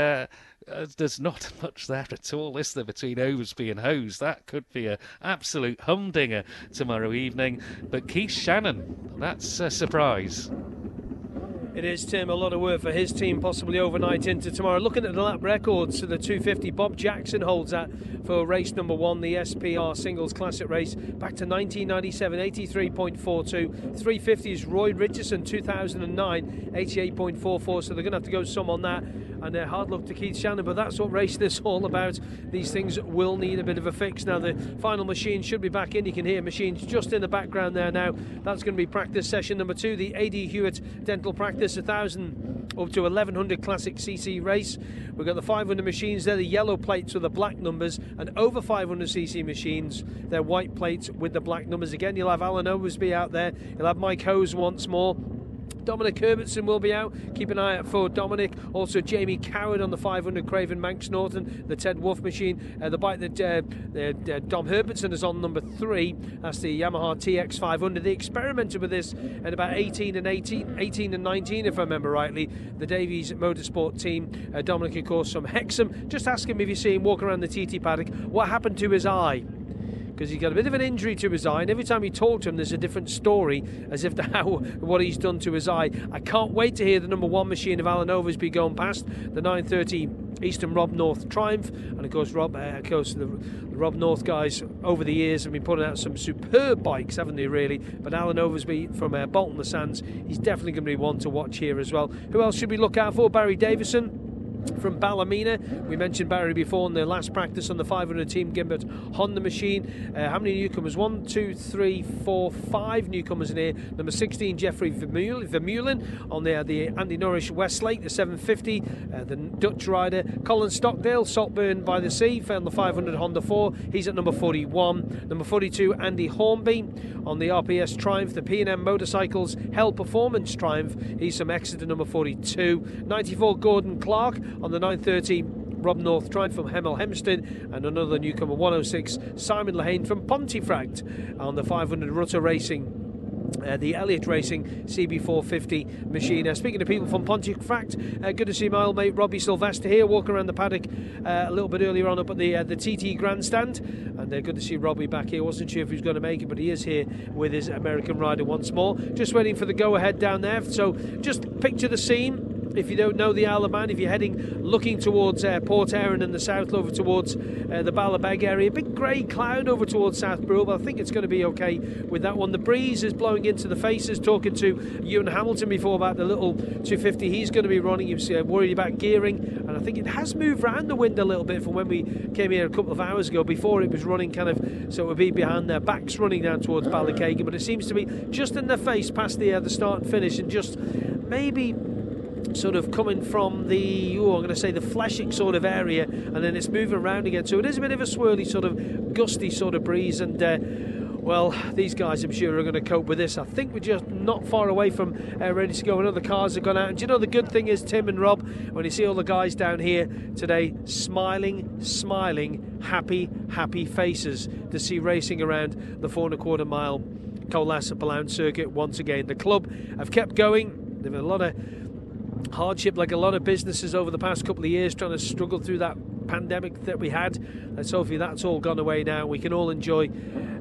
Uh, there's not much there at all, is there, between Oversby and Hose? That could be an absolute humdinger tomorrow evening. But Keith Shannon, that's a surprise. It is, Tim, a lot of work for his team, possibly overnight into tomorrow. Looking at the lap records to the 250, Bob Jackson holds that for race number one, the SPR Singles Classic race, back to 1997, 83.42. 350 is Roy Richardson, 2009, 88.44. So they're going to have to go some on that. And a hard luck to Keith Shannon, but that's what racing is all about. These things will need a bit of a fix. Now, the final machine should be back in. You can hear machines just in the background there now. That's going to be practice session number two, the AD Hewitt Dental Practice 1000 up to 1100 Classic CC race. We've got the 500 machines there, the yellow plates with the black numbers, and over 500cc machines, they're white plates with the black numbers. Again, you'll have Alan Oversby out there, you'll have Mike Hose once more. Dominic Herbertson will be out. Keep an eye out for Dominic. Also, Jamie Coward on the 500 Craven Manx Norton, the Ted Wolf machine. Uh, the bike that uh, Dom Herbertson is on number three. That's the Yamaha TX 500. They experimented with this in about 18 and 18, 18 and 19, if I remember rightly. The Davies Motorsport team. Uh, Dominic, of course, from Hexham. Just ask him if you see him walking around the TT paddock. What happened to his eye? Because he's got a bit of an injury to his eye, and every time you talk to him, there's a different story as if to how what he's done to his eye. I can't wait to hear the number one machine of Alan Oversby going past the 930 Eastern Rob North Triumph, and of course, Rob, uh, of course, the, the, Rob North guys over the years have been putting out some superb bikes, haven't they? Really, but Alan Oversby from uh, Bolton-le-Sands, he's definitely going to be one to watch here as well. Who else should we look out for? Barry Davison from Ballymena. We mentioned Barry before in the last practice on the 500 team Gimbert Honda machine. Uh, how many newcomers? One, two, three, four, five newcomers in here. Number 16, Jeffrey Vermeulen on the, uh, the Andy Norris Westlake, the 750. Uh, the Dutch rider Colin Stockdale, Saltburn by the Sea, found the 500 Honda 4. He's at number 41. Number 42, Andy Hornby on the RPS Triumph, the P&M Motorcycles Hell Performance Triumph. He's from Exeter, number 42. 94, Gordon Clark on the 930 Rob North Triumph from Hemel Hempstead and another newcomer 106 Simon Lehane from Pontefract on the 500 Rutter Racing uh, the Elliott Racing CB450 machine. Uh, speaking to people from Pontefract, uh, good to see my old mate Robbie Sylvester here, walking around the paddock uh, a little bit earlier on up at the uh, the TT Grandstand, and uh, good to see Robbie back here. Wasn't sure if he was going to make it, but he is here with his American rider once more. Just waiting for the go ahead down there. So just picture the scene if you don't know the Isle of Man, if you're heading looking towards uh, Port Erin and the south, over towards uh, the Ballabeg area, big grey cloud over towards South Barrule, but I think it's going to be okay with that one. The breeze is blowing into the faces. Talking to Ewan Hamilton before about the little 250 he's going to be running. He was uh, worried about gearing, and I think it has moved around the wind a little bit from when we came here a couple of hours ago. Before it was running kind of so it would be behind their backs running down towards Ballakeighan, but it seems to be just in their face past the uh, the start and finish, and just maybe sort of coming from the, oh, I'm going to say the Fleshwick sort of area, and then it's moving around again. So it is a bit of a swirly, sort of gusty sort of breeze, and uh, well, these guys I'm sure are going to cope with this. I think we're just not far away from uh, ready to go. Another cars have gone out. And you know the good thing is, Tim and Rob, when you see all the guys down here today smiling, smiling, happy, happy faces to see racing around the four and a quarter mile Colas Billown circuit once again. The club have kept going. They've had a lot of hardship like a lot of businesses over the past couple of years trying to struggle through that pandemic that we had. Uh, Let's hopefully that's all gone away now. We can all enjoy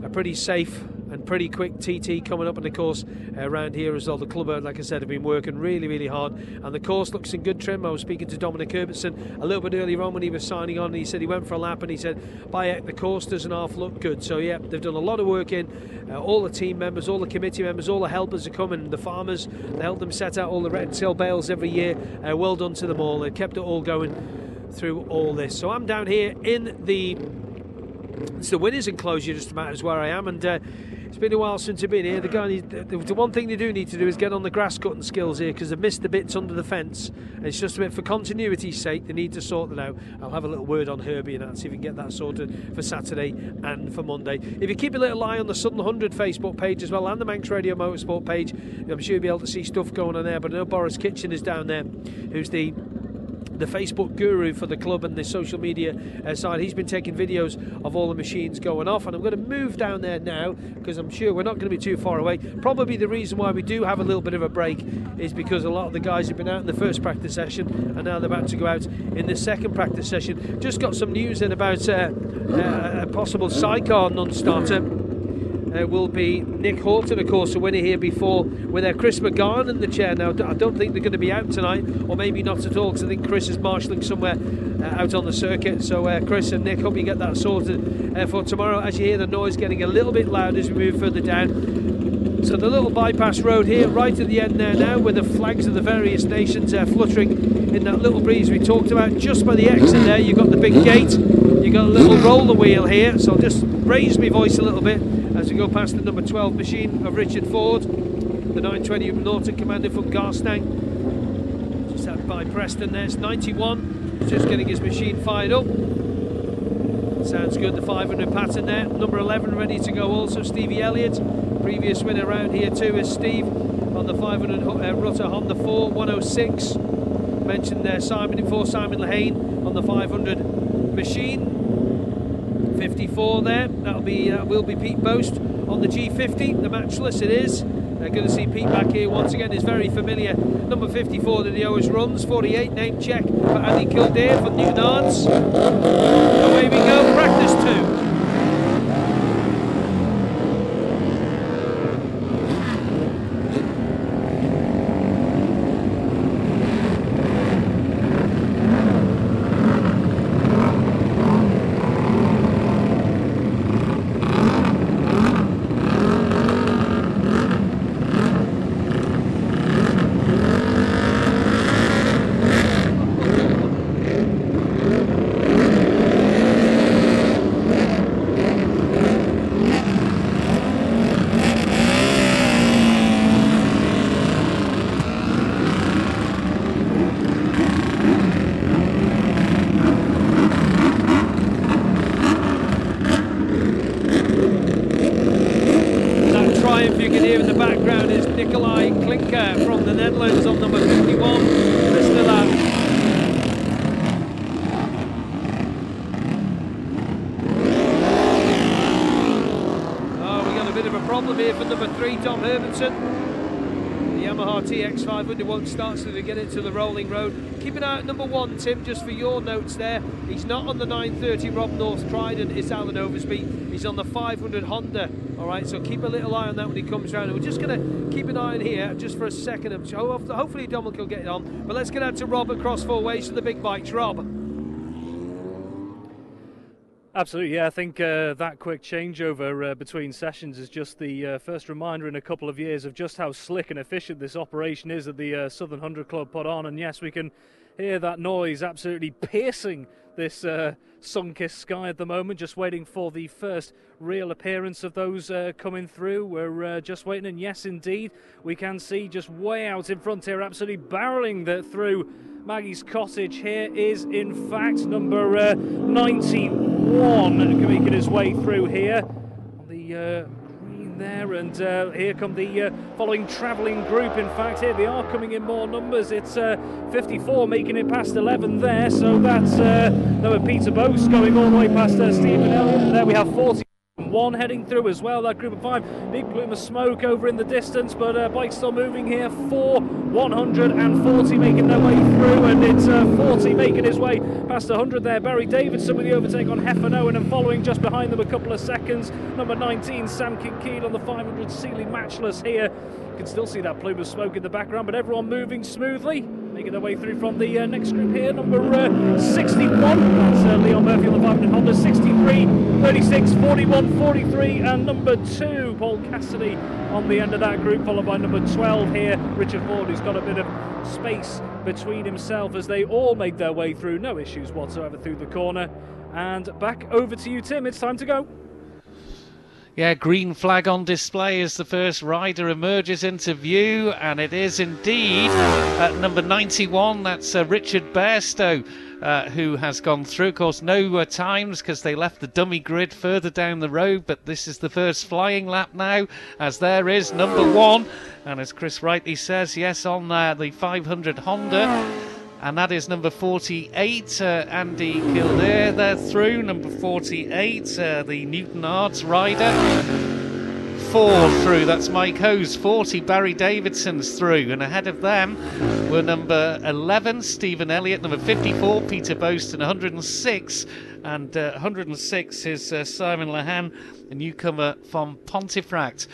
a pretty safe and pretty quick TT coming up. And of course, around here as well, the club, like I said, have been working really, really hard. And the course looks in good trim. I was speaking to Dominic Herbertson a little bit earlier on when he was signing on, and he said he went for a lap and he said, by the course doesn't half look good. So, yeah, they've done a lot of work in. Uh, all the team members, all the committee members, all the helpers are coming, the farmers, they help them set out all the red tail bales every year. Uh, well done to them all. They've kept it all going through all this. So I'm down here in the it's the winners enclosure just about as where I am and uh, It's been a while since they've been here. The guy, needs, the, the one thing they do need to do is get on the grass cutting skills here because they've missed the bits under the fence. And it's just a bit for continuity's sake. They need to sort that out. I'll have a little word on Herbie and that see if we can get that sorted for Saturday and for Monday. If you keep a little eye on the Southern Hundred Facebook page as well and the Manx Radio Motorsport page, I'm sure you'll be able to see stuff going on there. But I know Boris Kitchen is down there, who's the the Facebook guru for the club and the social media uh, side. He's been taking videos of all the machines going off, and I'm going to move down there now because I'm sure we're not going to be too far away. Probably the reason why we do have a little bit of a break is because a lot of the guys have been out in the first practice session and now they're about to go out in the second practice session. Just got some news in about uh, uh, a possible sidecar non-starter uh, will be Nick Horton, of course, a winner here before with uh, Chris McGarn in the chair. Now, I don't think they're going to be out tonight, or maybe not at all, because I think Chris is marshalling somewhere uh, out on the circuit. So, uh, Chris and Nick, hope you get that sorted uh, for tomorrow. As you hear the noise getting a little bit loud as we move further down. So the little bypass road here, right at the end there now, with the flags of the various nations uh, fluttering in that little breeze we talked about. Just by the exit there, you've got the big gate. You've got a little roller wheel here, so I'll just raise my voice a little bit as we go past the number 12 machine of Richard Ford, the 920 Norton Commander from Garstang. Just out by Preston there, it's 91, just getting his machine fired up. Sounds good, the 500 pattern there. Number 11 ready to go also, Stevie Elliott. Previous winner around here too is Steve on the 500 uh, Rutter Honda 4, 106. Mentioned there Simon before Simon Lehane on the 500 machine. 54 there. That'll be that will be Pete Boast on the G50. The matchless it is. Uh, They're going to see Pete back here once again. Is very familiar. Number 54 that he always runs. 48 name check for Andy Kildare for Newlands. Away we go. Practice two. TX500 won't start so they get into the rolling road. Keep an eye out number one, Tim, just for your notes there. He's not on the 930 Rob North Trident, it's Alan Oversby. He's on the 500 Honda. All right, so keep a little eye on that when he comes around. And we're just going to keep an eye on here just for a second. Hopefully, Dominic will get it on. But let's get out to Rob across four ways to the big bikes. Rob. Absolutely, yeah. I think uh, that quick changeover uh, between sessions is just the uh, first reminder in a couple of years of just how slick and efficient this operation is that the uh, Southern Hundred Club put on. And yes, we can hear that noise absolutely piercing this uh, sun-kissed sky at the moment. Just waiting for the first real appearance of those uh, coming through. We're just waiting, and yes, indeed, we can see just way out in front here, absolutely barreling the, through Maggie's Cottage here is, in fact, number uh, 91 making his way through here the uh, there. And uh, here come the uh, following travelling group. In fact, here they are coming in more numbers. It's uh, 54 making it past 11 there. So that's uh, number Peter Boast going all the way past Stephen Elliott. There we have 40 one heading through as well. That group of five, big plume of smoke over in the distance, but uh, still moving here. Four, 140 making their way through, and it's uh, 40 making his way past 100 there. Barry Davidson with the overtake on Heffernan Owen and following just behind them a couple of seconds. Number 19, Sam Kinkead on the 500 Seeley Matchless here. You can still see that plume of smoke in the background, but everyone moving smoothly making their way through from the uh, next group here. Number uh, 61, that's uh, Leon Murphy on the 500 Honda. 63, 36, 41, 43, and number 2, Paul Cassidy on the end of that group, followed by number 12 here, Richard Ford, who's got a bit of space between himself as they all make their way through. No issues whatsoever through the corner. And back over to you, Tim. It's time to go. Yeah, green flag on display as the first rider emerges into view, and it is indeed at number 91. That's uh, Richard Bairstow. Uh, who has gone through. Of course, no uh, times because they left the dummy grid further down the road, but this is the first flying lap now, as there is number one. And as Chris rightly says, yes, on uh, the 500 Honda. And that is number 48, uh, Andy Kildare. They're through. Number 48, uh, the Newtownards rider four through. That's Mike Hose. 40, Barry Davidson's through. And ahead of them were number 11, Stephen Elliott. Number 54, Peter Boaston. 106. And uh, 106 is uh, Simon Lahan, a newcomer from Pontefract.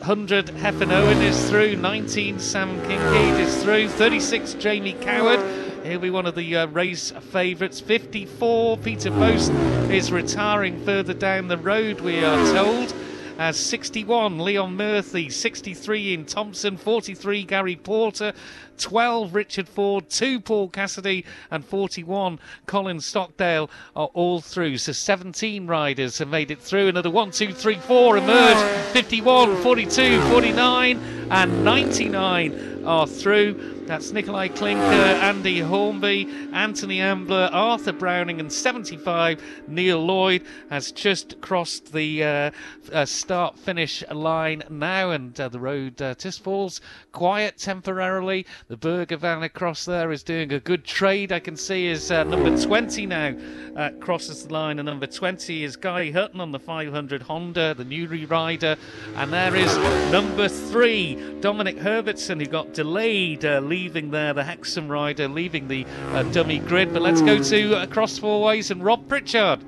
100, Hefin Owen is through. 19, Sam Kincaid is through. 36, Jamie Coward. He'll be one of the uh, race favourites. 54, Peter Boast is retiring further down the road, we are told as 61 Leon Murphy, 63 in Thompson, 43 Gary Porter, 12 Richard Ford, 2 Paul Cassidy, and 41 Colin Stockdale are all through. So 17 riders have made it through. Another 1, 2, 3, 4 emerge 51, 42, 49, and 99 are through. That's Nikolai Klinker, Andy Hornby, Anthony Ambler, Arthur Browning, and 75 Neil Lloyd has just crossed the uh, uh, start finish line now, and uh, the road uh, just falls quiet temporarily. The burger van across there is doing a good trade. I can see is uh, number 20 now uh, crosses the line, and number 20 is Guy Hutton on the 500 Honda, the new rider, and there is number three, Dominic Herbertson, who got delayed leaving there, the Hexham rider leaving the uh, dummy grid. But let's go to uh, Cross Four Ways and Rob Pritchard.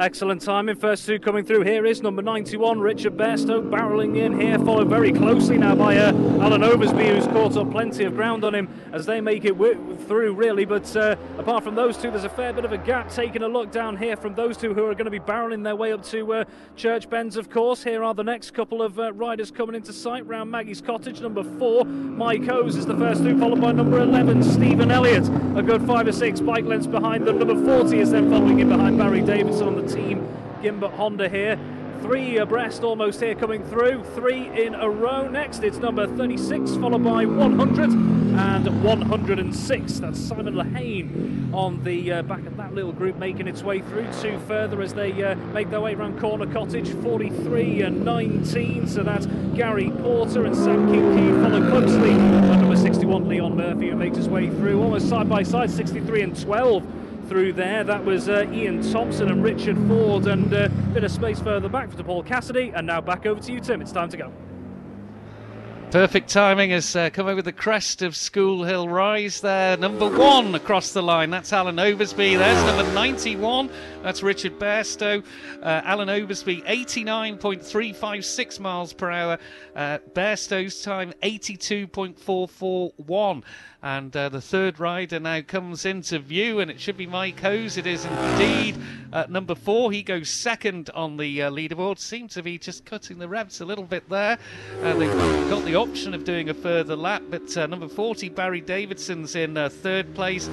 Excellent timing. First two coming through. Here is number 91, Richard Bairstow, barreling in here, followed very closely now by uh, Alan Oversby, who's caught up plenty of ground on him as they make it w- through, really. But uh, apart from those two, there's a fair bit of a gap. Taking a look down here from those two who are going to be barreling their way up to uh, Church Bends, of course. Here are the next couple of uh, riders coming into sight round Maggie's Cottage. Number four, Mike Hose is the first two, followed by number 11, Stephen Elliott. A good five or six bike lengths behind them. Number 40 is then following in behind Barry Davidson on the team Gimbert Honda here. Three abreast almost here coming through. Three in a row. Next, it's number 36, followed by 100 and 106. That's Simon Lahane on the uh, back of that little group making its way through. Two further as they uh, make their way around Corner Cottage, 43 and 19. So that's Gary Porter and Sam Kincaid follow closely. And number 61, Leon Murphy, who makes his way through almost side by side, 63 and 12 through there. That was uh, Ian Thompson and Richard Ford, and a uh, bit of space further back for Paul Cassidy. And now back over to you, Tim. It's time to go. Perfect timing has uh, come over the crest of School Hill Rise there. Number one across the line. That's Alan Oversby. There's number 91. That's Richard Bairstow. Uh, Alan Oversby, 89.356 miles per hour. Uh, Bairstow's time, 82.441. And uh, the third rider now comes into view, and it should be Mike Hose. It is indeed uh, number four. He goes second on the uh, leaderboard. Seems to be just cutting the revs a little bit there. Uh, they've got the option of doing a further lap, but uh, number 40, Barry Davidson's in uh, third place.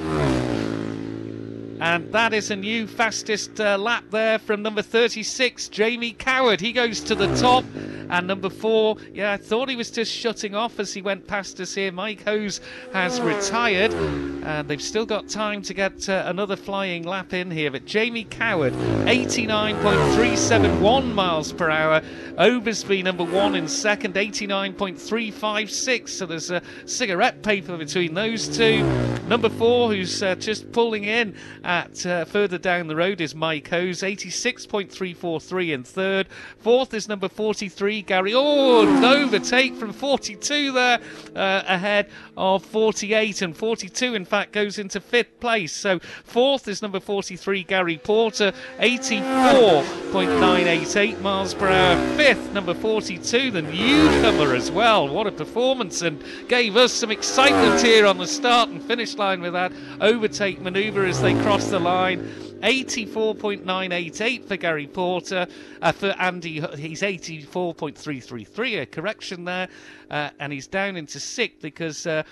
And that is a new fastest uh, lap there from number 36, Jamie Coward. He goes to the top. And number four, yeah, I thought he was just shutting off as he went past us here. Mike Hose has retired. And they've still got time to get uh, another flying lap in here. But Jamie Coward, 89.371 miles per hour. Oversby, number one in second, 89.356. So there's a cigarette paper between those two. Number four, who's uh, just pulling in at uh, further down the road is Mike Hose, 86.343 in third. Fourth is number 43, Gary. Oh, overtake from 42 there uh, ahead of 48, and 42 in fact goes into fifth place. So fourth is number 43, Gary Porter, 84.988 miles per hour. Fifth, number 42, the newcomer as well. What a performance and gave us some excitement here on the start and finish line with that overtake manoeuvre as they cross the line. 84.988 for Gary Porter. Uh, for Andy, he's 84.333. A correction there. Uh, and he's down into sixth because uh,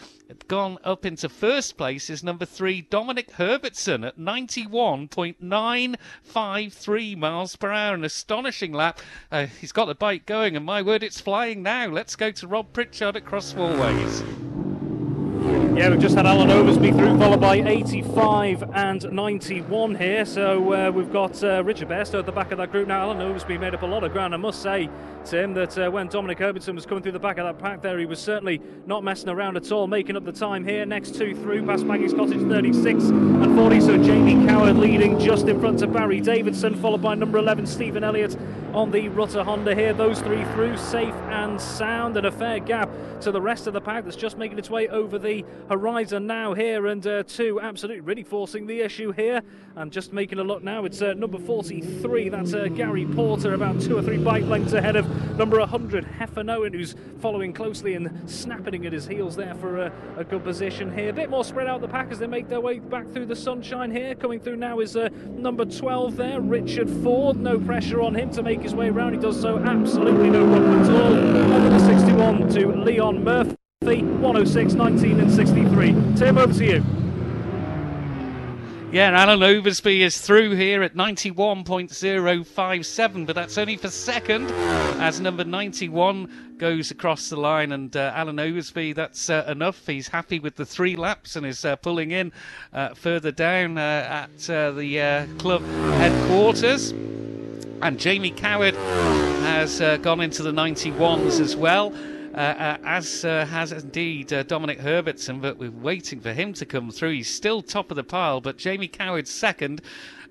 gone up into first place is number three, Dominic Herbertson at 91.953 miles per hour. An astonishing lap. Uh, he's got the bike going, and my word, it's flying now. Let's go to Rob Pritchard at Four Ways. Yeah, we've just had Alan Oversby through, followed by 85 and 91 here. So uh, we've got uh, Richard Bairstow at the back of that group now. Alan Oversby made up a lot of ground. I must say, Tim, that uh, when Dominic Herbertson was coming through the back of that pack there, he was certainly not messing around at all, making up the time here. Next two through, past Maggie's Cottage, 36 and 40. So Jamie Coward leading just in front of Barry Davidson, followed by number 11, Stephen Elliott on the Rutter Honda here. Those three through, safe and sound, and a fair gap to the rest of the pack that's just making its way over the horizon now here. And uh, two absolutely really forcing the issue here. And just making a lot now, it's uh, number 43, that's uh, Gary Porter, about two or three bike lengths ahead of number 100, Heffernan Owen, who's following closely and snapping at his heels there for a, a, good position here. A bit more spread out the pack as they make their way back through the sunshine here. Coming through now is uh, number 12 there, Richard Ford. No pressure on him to make his way around. He does so absolutely no problem at all. Number 61 to Leon Murphy. 106, 19 and 63. Tim, over to you. Yeah, Alan Oversby is through here at 91.057, but that's only for second as number 91 goes across the line. And uh, Alan Oversby, that's uh, enough. He's happy with the three laps and is uh, pulling in uh, further down uh, at uh, the club headquarters. And Jamie Coward has gone into the 91s as well. Uh, uh, as uh, has indeed Dominic Herbertson, but we're waiting for him to come through. He's still top of the pile, but Jamie Coward's second,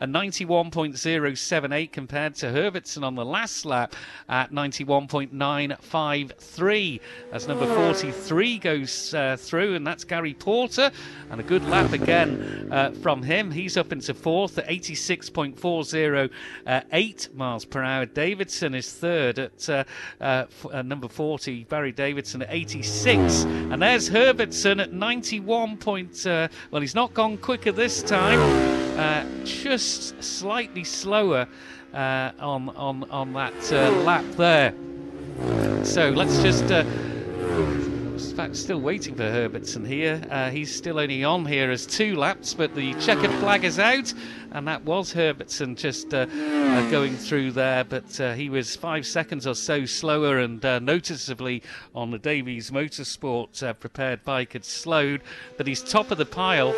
a 91.078 compared to Herbertson on the last lap at 91.953. As number 43 goes uh, through, and that's Gary Porter, and a good lap again uh, from him. He's up into fourth at 86.408 miles per hour. Davidson is third at uh, uh number 40. Barry Davidson at 86, and there's Herbertson at 91. Point, uh, well, he's not gone quicker this time. Uh, slightly slower uh, on on on that uh, lap there. So let's just. In fact, still waiting for Herbertson here. Uh, he's still only on here as two laps, but the checkered flag is out, and that was Herbertson just uh, uh, going through there. But uh, he was five seconds or so slower, and uh, noticeably on the Davies Motorsport uh, prepared bike had slowed. But he's top of the pile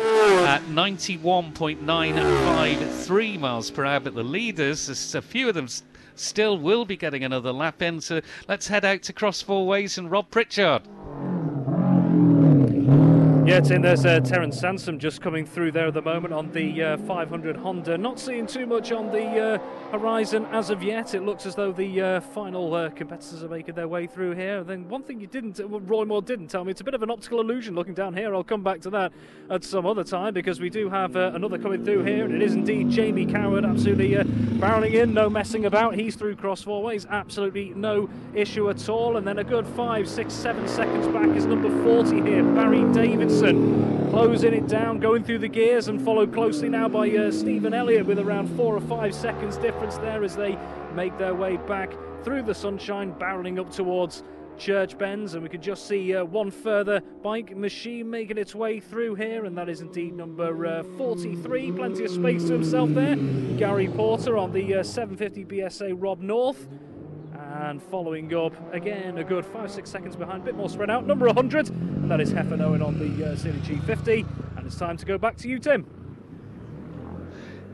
at 91.953 miles per hour. But the leaders, a few of them still will be getting another lap in. So let's head out to Cross Four Ways and Rob Pritchard. Yeah, Tim, there's uh, Terence Sansom just coming through there at the moment on the uh, 500 Honda. Not seeing too much on the uh, horizon as of yet. It looks as though the uh, final uh, competitors are making their way through here. Then one thing you didn't, uh, Roy Moore didn't tell me, it's a bit of an optical illusion looking down here. I'll come back to that at some other time because we do have another coming through here, and it is indeed Jamie Coward, absolutely barreling in, no messing about. He's through cross four ways, absolutely no issue at all. And then a good five, six, seven seconds back is number 40 here, Barry Davidson closing it down, going through the gears, and followed closely now by uh, Stephen Elliott with around four or five seconds difference there as they make their way back through the sunshine, barreling up towards Church Bends, and we can just see uh, one further bike machine making its way through here, and that is indeed number uh, 43. Plenty of space to himself there. Gary Porter on the uh, 750 BSA Rob North. And following up, again, a good five, six seconds behind, a bit more spread out, number 100, and that is Heffernan Owen on the uh, Seeley G50. And it's time to go back to you, Tim.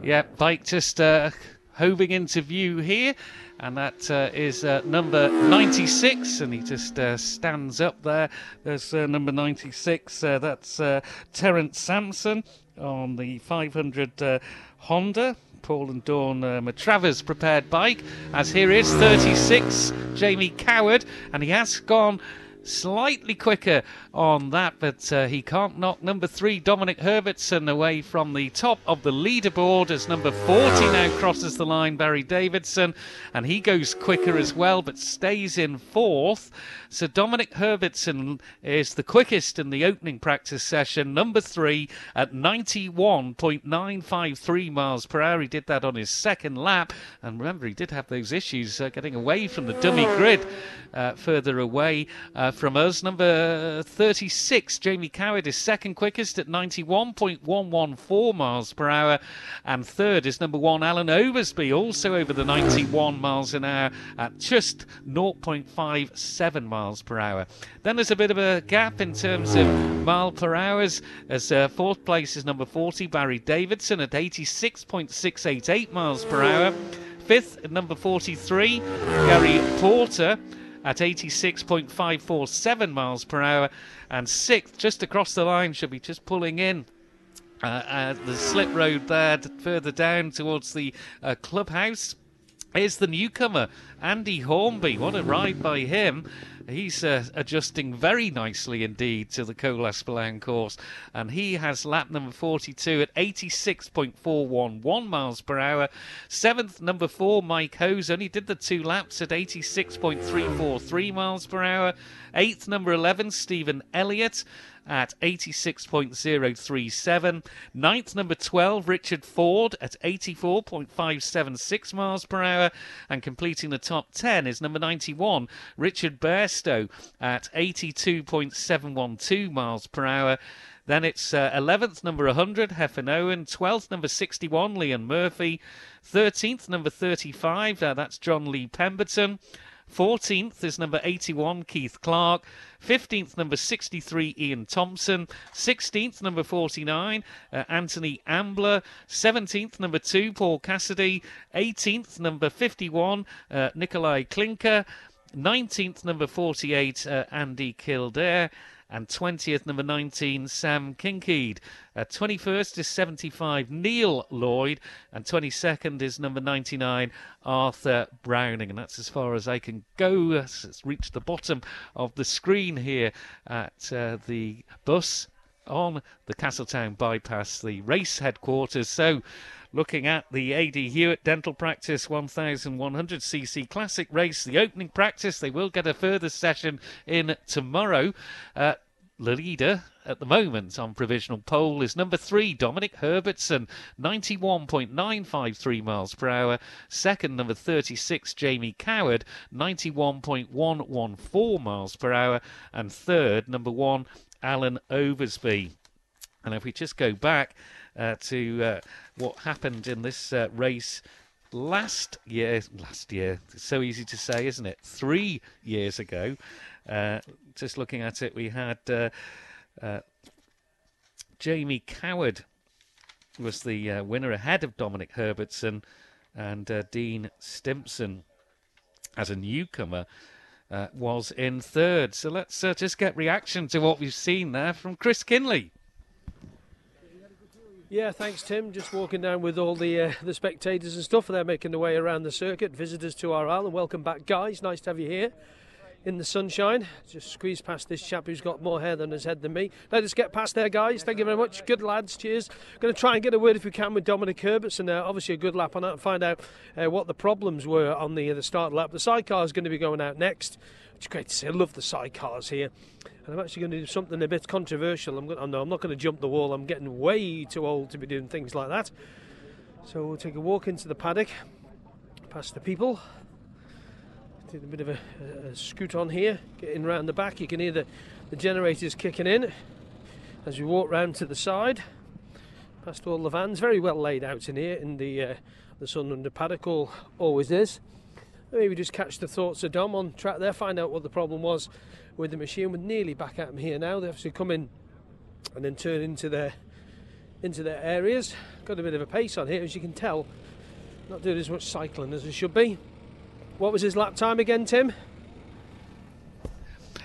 Yeah, bike just uh, hoving into view here, and that uh, is uh, number 96, and he just uh, stands up there. There's uh, number 96, uh, that's uh, Terence Sampson on the 500 Honda. Paul and Dawn um, Travers prepared bike. As here is 36, Jamie Coward, and he has gone slightly quicker on that, but uh, he can't knock number three, Dominic Herbertson, away from the top of the leaderboard as number 40 now crosses the line, Barry Davidson, and he goes quicker as well, but stays in fourth. So Dominic Herbertson is the quickest in the opening practice session, number three at 91.953 miles per hour. He did that on his second lap, and remember, he did have those issues uh, getting away from the dummy grid uh, further away uh, from us. Number 36, Jamie Coward, is second quickest at 91.114 miles per hour, and third is number one, Alan Oversby, also over the 91 miles an hour at just 0.57 miles per hour. Then there's a bit of a gap in terms of mile per hours, as uh, fourth place is number 40, Barry Davidson, at 86.688 miles per hour. Fifth, number 43, Gary Porter at 86.547 miles per hour. And sixth, just across the line, should be just pulling in. Uh, uh, the slip road there, further down towards the uh, clubhouse, is the newcomer, Andy Hornby. What a ride by him! He's uh, adjusting very nicely indeed to the Colas Billown course, and he has lap number 42 at 86.411 miles per hour. Seventh, number four, Mike Hose only did the two laps at 86.343 miles per hour. Eighth, number 11, Stephen Elliott at 86.037. Ninth, number 12, Richard Ford at 84.576 miles per hour. And completing the top 10 is number 91, Richard Bairstow at 82.712 miles per hour. Then it's uh, 11th, number 100, Hefin Owen. 12th, number 61, Leon Murphy. 13th, number 35, uh, that's John Lee Pemberton. 14th is number 81, Keith Clark. 15th, number 63, Ian Thompson. 16th, number 49, uh, Anthony Ambler. 17th, number 2, Paul Cassidy. 18th, number 51, uh, Nikolai Klinker. 19th, number 48, uh, Andy Kildare and 20th, number 19, Sam Kinkead. Uh, 21st is 75, Neil Lloyd, and 22nd is number 99, Arthur Browning. And that's as far as I can go. It's reached the bottom of the screen here at uh, the bus on the Castletown bypass, the race headquarters. So, looking at the AD Hewitt Dental Practice 1100cc Classic Race, the opening practice. They will get a further session in tomorrow. Uh, leader at the moment on provisional pole is number three, Dominic Herbertson, 91.953 miles per hour. Second, number 36, Jamie Coward, 91.114 miles per hour. And third, number one, Alan Oversby. And if we just go back uh, to uh, what happened in this uh, race last year, last year, it's so easy to say, isn't it? Three years ago. Uh, just looking at it, we had uh, uh, Jamie Coward was the uh, winner ahead of Dominic Herbertson and Dean Stimpson as a newcomer. Was in third. So let's just get reaction to what we've seen there from Chris Kinley. Yeah, thanks, Tim. Just walking down with all the uh, the spectators and stuff. They're making their way around the circuit. Visitors to our island. Welcome back, guys. Nice to have you here in the sunshine. Just squeeze past this chap who's got more hair than his head than me. Let us get past there, guys. Thank you very much. Good lads. Cheers. Going to try and get a word if we can with Dominic Herbertson. Uh, obviously, a good lap on that and find out uh, what the problems were on the, uh, the start lap. The sidecar is going to be going out next. which is great to see. I love the sidecars here. And I'm actually going to do something a bit controversial. I'm, going, oh, no, I'm not going to jump the wall. I'm getting way too old to be doing things like that. So we'll take a walk into the paddock, past the people, a bit of a, a, scoot on here, getting round the back. You can hear the, the generators kicking in as we walk round to the side, past all the vans. Very well laid out in here in the uh, the sun under paddock, all always is. Maybe just catch the thoughts of Dom on track there, find out what the problem was with the machine. We're nearly back at them here now. They obviously come in and then turn into their into their areas. Got a bit of a pace on here, as you can tell. Not doing as much cycling as it should be. What was his lap time again, Tim?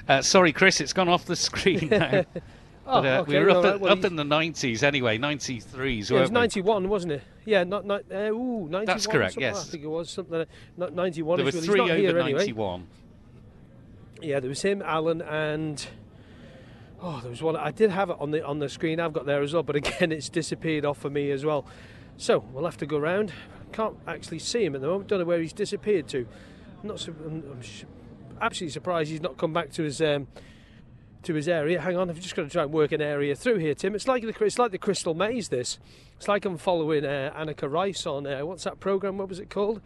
Uh, sorry, Chris, it's gone off the screen now. oh, but, uh, okay, we were up, right, at, well, up in the 90s anyway, 93s. Yeah, it was we? 91, wasn't it? Yeah, not, not uh, ooh, 91. That's correct, yes. I think it was something. Like, not 91. There were well, three over here anyway. 91. Yeah, there was him, Alan, and oh, there was one. I did have it on the on the screen. I've got there as well, but again, it's disappeared off for me as well. So we'll have to go round. Can't actually see him at the moment. Don't know where he's disappeared to. I'm not. I'm, I'm absolutely surprised he's not come back to his. Um, to his area. Hang on, I've just got to try and work an area through here, Tim. It's like the it's like the Crystal Maze. This, it's like I'm following uh, Anneka Rice on uh, what's that program? What was it called?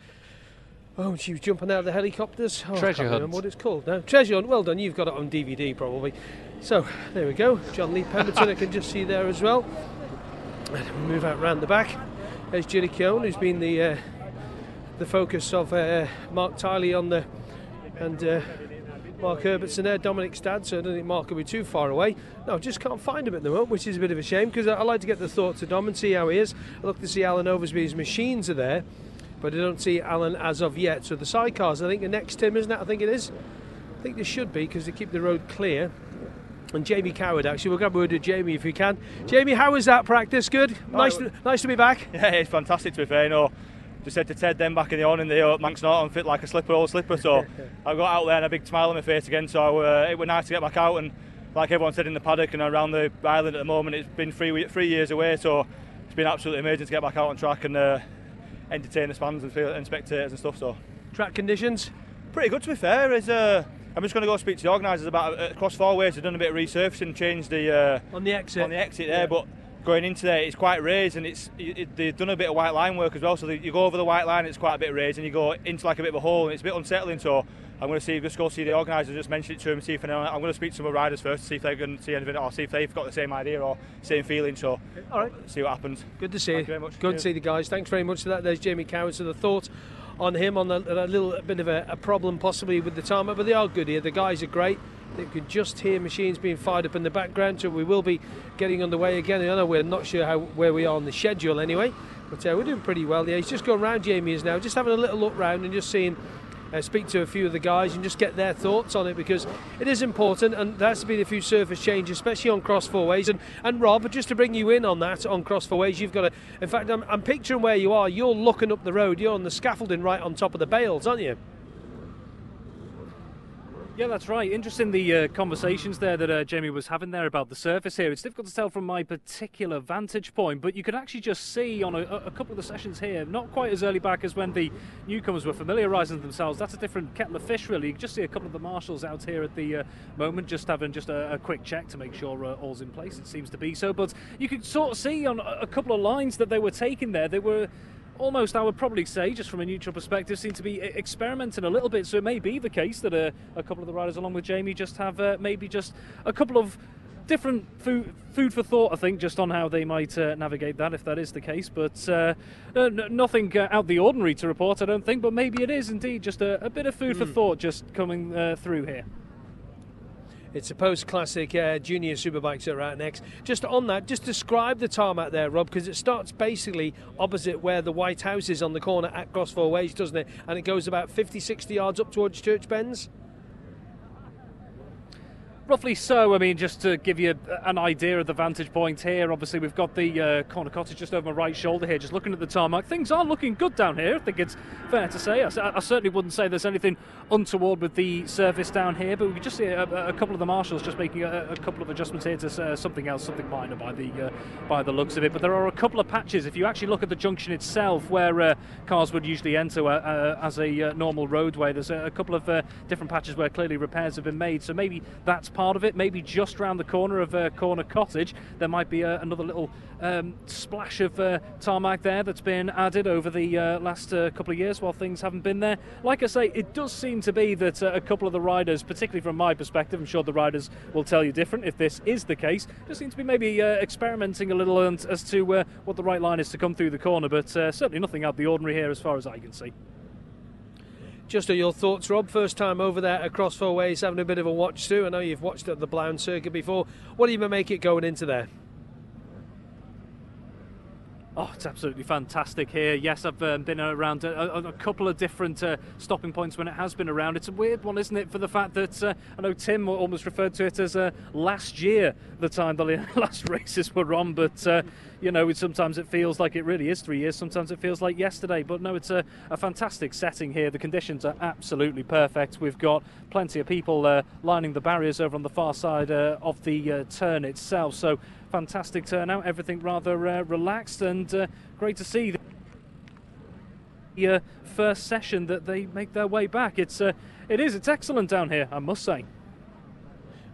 Oh, she was jumping out of the helicopters. Oh, Treasure I can't Hunt. remember what it's called now. Treasure Hunt. Well done. You've got it on DVD probably. So there we go. John Lee Pemberton. I can just see there as well. Move out round the back. There's Ginny Keown, who's been the uh, the focus of uh, Mark Tiley on the and uh, Mark Herbertson there, Dominic's dad. So I don't think Mark will be too far away. No, just can't find him at the moment, which is a bit of a shame because I, I like to get the thoughts of Dom and see how he is. I look to see Alan Oversby's machines are there, but I don't see Alan as of yet. So the sidecars, I think the next Tim, isn't it? I think it is. I think they should be because they keep the road clear. And Jamie Coward, actually, we'll grab a word with Jamie if we can. Jamie, how was that practice? Good. Nice, to, nice to be back. Yeah, it's fantastic to be fair. You know, just said to Ted then back in the morning, the uh, Manx Norton fit like a slipper, old slipper. So I got out there and a big smile on my face again. So uh, it was nice to get back out and, like everyone said in the paddock and around the island at the moment, it's been three three years away. So it's been absolutely amazing to get back out on track and uh, entertain the fans and, feel, and spectators and stuff. So Track conditions. pretty good to be fair. Is uh, I'm just going to go speak to the organisers about uh, across four ways. They've done a bit of resurfacing, changed the. Uh, On the exit. on the exit there, but going into there, it's quite raised and it's it, they've done a bit of white line work as well. So they, you go over the white line, it's quite a bit raised, and you go into like a bit of a hole, and it's a bit unsettling. So I'm going to see, just go see the organisers, just mention it to them, see if anyone, I'm going to speak to some of the riders first, to see if they can see anything, or see if they've got the same idea or same feeling. So All right. see what happens. Good to see Thank you. you very much. Good to see the guys. Thanks very much for that. There's Jamie Coward. So the thoughts on him on the, a little bit of a, a problem possibly with the tarmac, but they are good here. The guys are great. You can just hear machines being fired up in the background, so we will be getting underway again. I know we're not sure how where we are on the schedule anyway, but uh, we're doing pretty well. Yeah, he's just going round. Jamie is now just having a little look round and just seeing. Uh, speak to a few of the guys and just get their thoughts on it because it is important and there has to be a few surface changes, especially on cross four ways. And, and Rob, just to bring you in on that on cross four ways, you've got to. In fact, I'm, I'm picturing where you are. You're looking up the road. You're on the scaffolding right on top of the bales, aren't you? Yeah, that's right. Interesting the uh, conversations there that uh, Jamie was having there about the surface here. It's difficult to tell from my particular vantage point, but you can actually just see on a, a couple of the sessions here, not quite as early back as when the newcomers were familiarising themselves. That's a different kettle of fish, really. You can just see a couple of the marshals out here at the uh, moment, just having just a, a quick check to make sure uh, all's in place. It seems to be so, but you could sort of see on a a couple of lines that they were taking there. They were almost, I would probably say, just from a neutral perspective, seem to be experimenting a little bit. So it may be the case that uh, a couple of the riders, along with Jamie, just have uh, maybe just a couple of different food, food for thought, I think, just on how they might uh, navigate that, if that is the case. But uh, n- nothing uh, out the ordinary to report, I don't think. But maybe it is indeed just a, a bit of food for thought just coming uh, through here. It's a post classic uh, junior superbikes that are out next. Just on that, just describe the tarmac there, Rob, because it starts basically opposite where the White House is on the corner at Four Ways, doesn't it? And it goes about 50, 60 yards up towards Church Bends. Roughly so. I mean, just to give you an idea of the vantage point here, obviously we've got the uh, corner cottage just over my right shoulder here. Just looking at the tarmac, things are looking good down here. I think it's fair to say. I certainly wouldn't say there's anything untoward with the surface down here, but we can just see a, a couple of the marshals just making a, a couple of adjustments here to uh, something else, something minor by the uh, by the looks of it. But there are a couple of patches. If you actually look at the junction itself, where uh, cars would usually enter uh, uh, as a normal roadway, there's a, a couple of different patches where clearly repairs have been made. So maybe that's part of it. Maybe just round the corner of uh, Corner Cottage, there might be uh, another little um, splash of uh, tarmac there that's been added over the uh, last uh, couple of years while things haven't been there. Like I say, it does seem to be that uh, a couple of the riders, particularly from my perspective, I'm sure the riders will tell you different if this is the case, just seem to be maybe experimenting a little as to what the right line is to come through the corner, but certainly nothing out of the ordinary here as far as I can see. Just are your thoughts, Rob? First time over there across four ways, having a bit of a watch too. I know you've watched at the Billown circuit before. What do you make it going into there? Oh, it's absolutely fantastic here. Yes, I've um, been around a, a, couple of different uh, stopping points when it has been around. It's a weird one, isn't it, for the fact that uh, I know Tim almost referred to it as uh, last year, the time the last races were on, but uh, you know, sometimes it feels like it really is three years, sometimes it feels like yesterday. But no, it's a, a fantastic setting here. The conditions are absolutely perfect. We've got plenty of people uh, lining the barriers over on the far side uh, of the turn itself. So fantastic turnout, everything rather uh, relaxed, and uh, great to see the uh, first session that they make their way back. It's uh, it is it's excellent down here, I must say.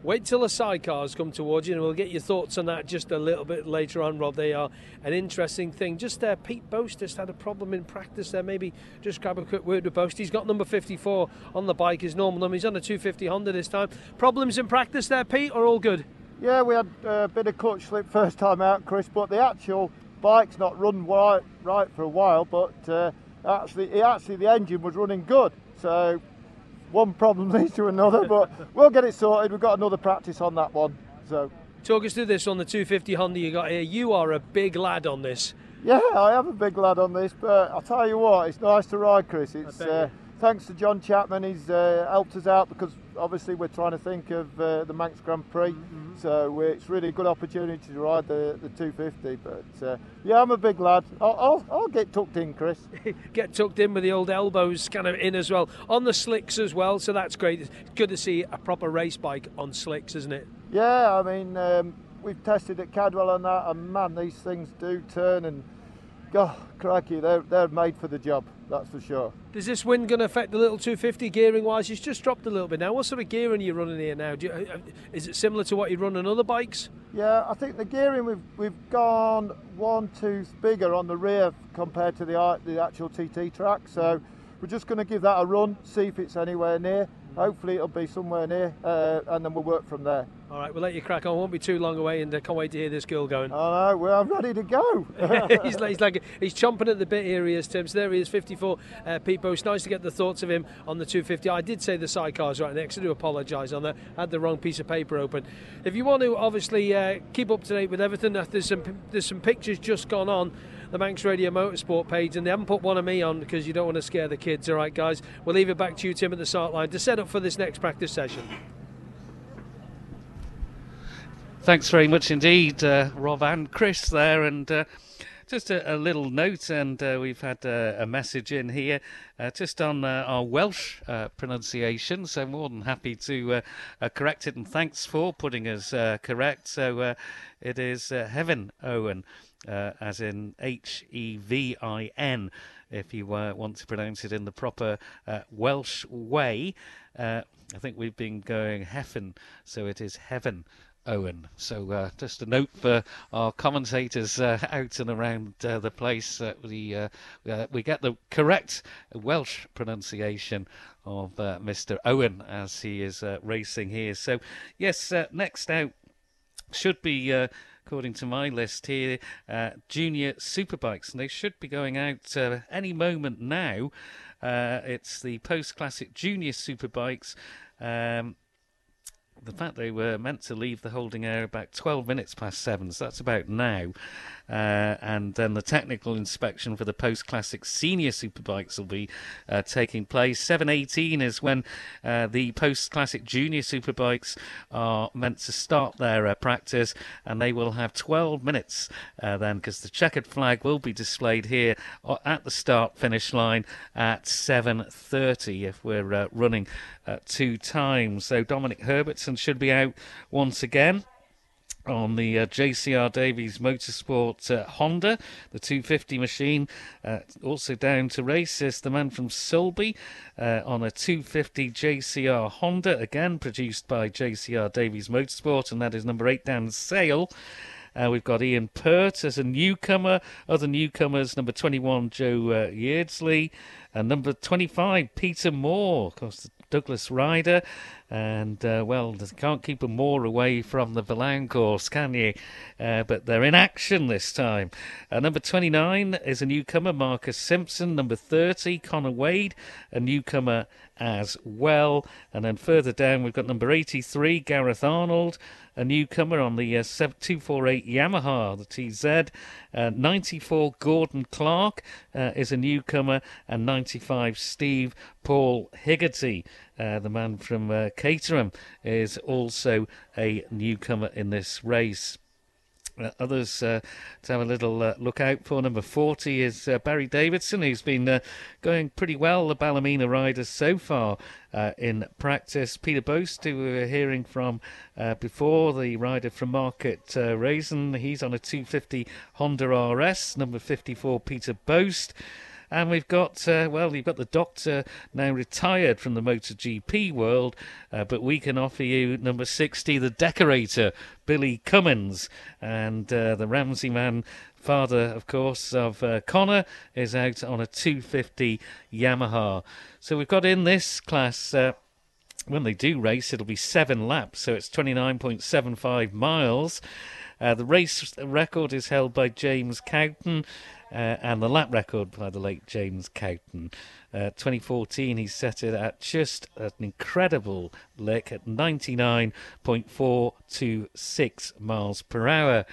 Wait till the sidecars come towards you, and we'll get your thoughts on that just a little bit later on, Rob. They are an interesting thing. Just there, Pete Boast just had a problem in practice there. Maybe just grab a quick word with Boast. He's got number 54 on the bike, his normal number. He's on a 250 Honda this time. Problems in practice there, Pete, or all good? Yeah, we had a bit of clutch slip first time out, Chris, but the actual bike's not run right, right for a while. But uh, actually, actually, the engine was running good. So one problem leads to another, but we'll get it sorted. We've got another practice on that one. So talk us through this on the 250 Honda you got here. You are a big lad on this. Yeah, I am a big lad on this, but I'll tell you what, it's nice to ride, Chris. It's uh, thanks to John Chapman, he's uh, helped us out because obviously we're trying to think of uh, the Manx Grand Prix, mm-hmm. so it's really a good opportunity to ride the, the 250. But uh, yeah, I'm a big lad. I'll, I'll, I'll get tucked in, Chris. get tucked in with the old elbows kind of in as well on the slicks as well. So that's great. It's good to see a proper race bike on slicks, isn't it? Yeah, I mean um, we've tested at Cadwell and that, and man, these things do turn and. God, crikey, they're, they're made for the job that's for sure. Is this wind going to affect the little 250 gearing wise? It's just dropped a little bit now. What sort of gearing are you running here now? You, uh, uh, is it similar to what you run on other bikes? Yeah, I think the gearing we've we've gone one tooth bigger on the rear compared to the the actual TT track. So we're just going to give that a run, see if it's anywhere near. Hopefully it'll be somewhere near, uh, and then we'll work from there. All right, we'll let you crack on. Won't be too long away, and I can't wait to hear this girl going. Oh no, well, I'm ready to go. he's, like, he's, like, he's chomping at the bit here. He is Tim. So there he is, 54. Uh, Pete It's nice to get the thoughts of him on the 250. I did say the sidecars right next. I do apologise on that. I had the wrong piece of paper open. If you want to obviously uh, keep up to date with everything, there's some there's some pictures just gone on the Manx Radio Motorsport page, and they haven't put one of me on because you don't want to scare the kids. All right, guys, we'll leave it back to you, Tim, at the start line to set up for this next practice session. Thanks very much indeed, uh, Rob and Chris there. And uh, just a, a, little note, and uh, we've had uh, a message in here uh, just on uh, our Welsh pronunciation. So, more than happy to correct it, and thanks for putting us correct. So, it is Heaven Owen, as in H E V I N, if you want to pronounce it in the proper Welsh way. I think we've been going Heffen, so it is Heaven Owen. So uh, just a note for our commentators uh, out and around uh, the place. we uh, uh, we get the correct Welsh pronunciation of uh, Mr. Owen as he is racing here. So yes, next out should be. According to my list here, uh, junior superbikes, and they should be going out uh, any moment now. Uh, it's the post classic junior superbikes. Um, the fact they were meant to leave the holding area about 12 minutes past seven, so that's about now. Uh, and then the technical inspection for the post classic senior superbikes will be uh, taking place. 7.18 is when uh, the post classic junior superbikes are meant to start their uh, practice, and they will have 12 minutes uh, then because the checkered flag will be displayed here uh, at the start finish line at 7.30 if we're running two times. So Dominic Herbertson should be out once again on the uh, JCR Davies Motorsport uh, Honda, the 250 machine. Uh, also down to race is the man from Sulby uh, on a 250 JCR Honda, again produced by JCR Davies Motorsport, and that is number 8 Dan Sale. Uh, we've got Ian Pert as a newcomer. Other newcomers, number 21, Joe uh, Yeardsley. And number 25, Peter Moore. Of course, Douglas Ryder. And uh, well, can't keep them more away from the Billown course, can you? Uh, but they're in action this time. Uh, number 29 is a newcomer, Marcus Simpson. Number 30, Connor Wade, a newcomer as well. And then further down, we've got number 83, Gareth Arnold a newcomer on the uh, 248 Yamaha, the TZ. Uh, 94 Gordon Clark uh, is a newcomer, and 95 Steve Paul Higgerty, uh, the man from uh, Caterham, is also a newcomer in this race. Uh, others uh, to have a little uh, look out for. Number 40 is uh, Barry Davidson, who's been uh, going pretty well, the Ballymena riders so far in practice. Peter Boast, who we were hearing from before, the rider from Market Rasen, he's on a 250 Honda RS. Number 54, Peter Boast. And we've got, uh, well, you've got the doctor now retired from the MotoGP world, uh, but we can offer you number 60, the decorator, Billy Cummins. And uh, the Ramsey man, father, of course, of uh, Connor, is out on a 250 Yamaha. So we've got in this class uh, when they do race, it'll be seven laps, so it's 29.75 miles. Uh, the race record is held by James Cowton, and the lap record by the late James Cowton. Uh, 2014, he set it at just an incredible lick at 99.426 miles per hour.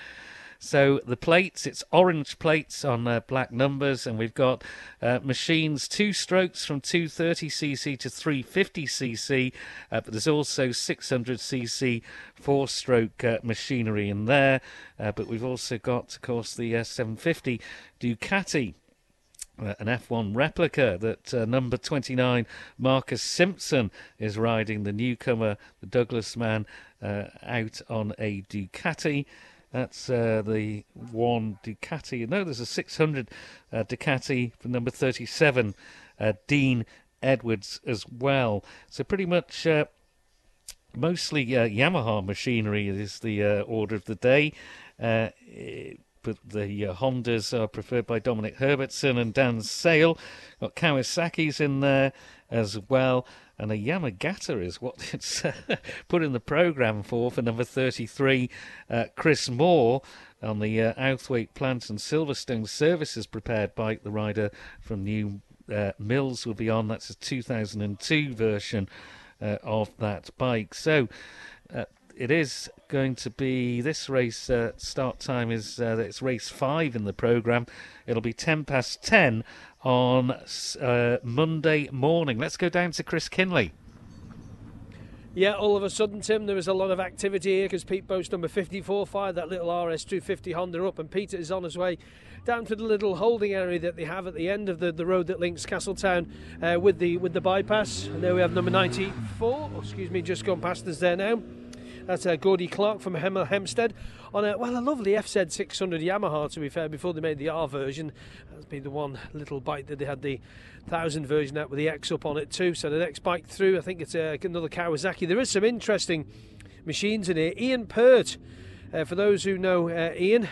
So the plates, it's orange plates on uh, black numbers, and we've got uh, machines two strokes from 230cc to 350cc, uh, but there's also 600cc four stroke uh, machinery in there. Uh, but we've also got, of course, the uh, 750 Ducati. An F1 replica that uh, number 29 Marcus Simpson is riding the newcomer, the Douglas man, uh, out on a Ducati. That's uh, the one Ducati. No, there's a 600 uh, Ducati for number 37, uh, Dean Edwards as well. So pretty much uh, mostly uh, Yamaha machinery is the uh, order of the day. but the Hondas are preferred by Dominic Herbertson and Dan Sale. Got Kawasaki's in there as well and a Yamagata is what it's uh, put in the programme for for number 33, uh, Chris Moore on the uh, Outhwaite Plant and Silverstone services prepared bike. The rider from New uh, Mills will be on. That's a 2002 version uh, of that bike. So uh, it is going to be this race uh, start time is uh, it's race five in the program it'll be 10 past 10 on uh, Monday morning. Let's go down to Chris Kinley. Yeah, all of a sudden, Tim, there was a lot of activity here because Pete Boast number 54 fired that little RS250 Honda up, and Peter is on his way down to the little holding area that they have at the end of the, the road that links Castletown uh, with the with the bypass. And there we have number 94. Oh, excuse me, just gone past us there now. That's uh, Gordy Clark from Hemel Hempstead on a well a lovely FZ 600 Yamaha. To be fair, before they made the R version, that's been the one little bike that they had the thousand version out with the X up on it too. So the next bike through, I think it's uh, another Kawasaki. There is some interesting machines in here. Ian Pert, uh, for those who know uh, Ian,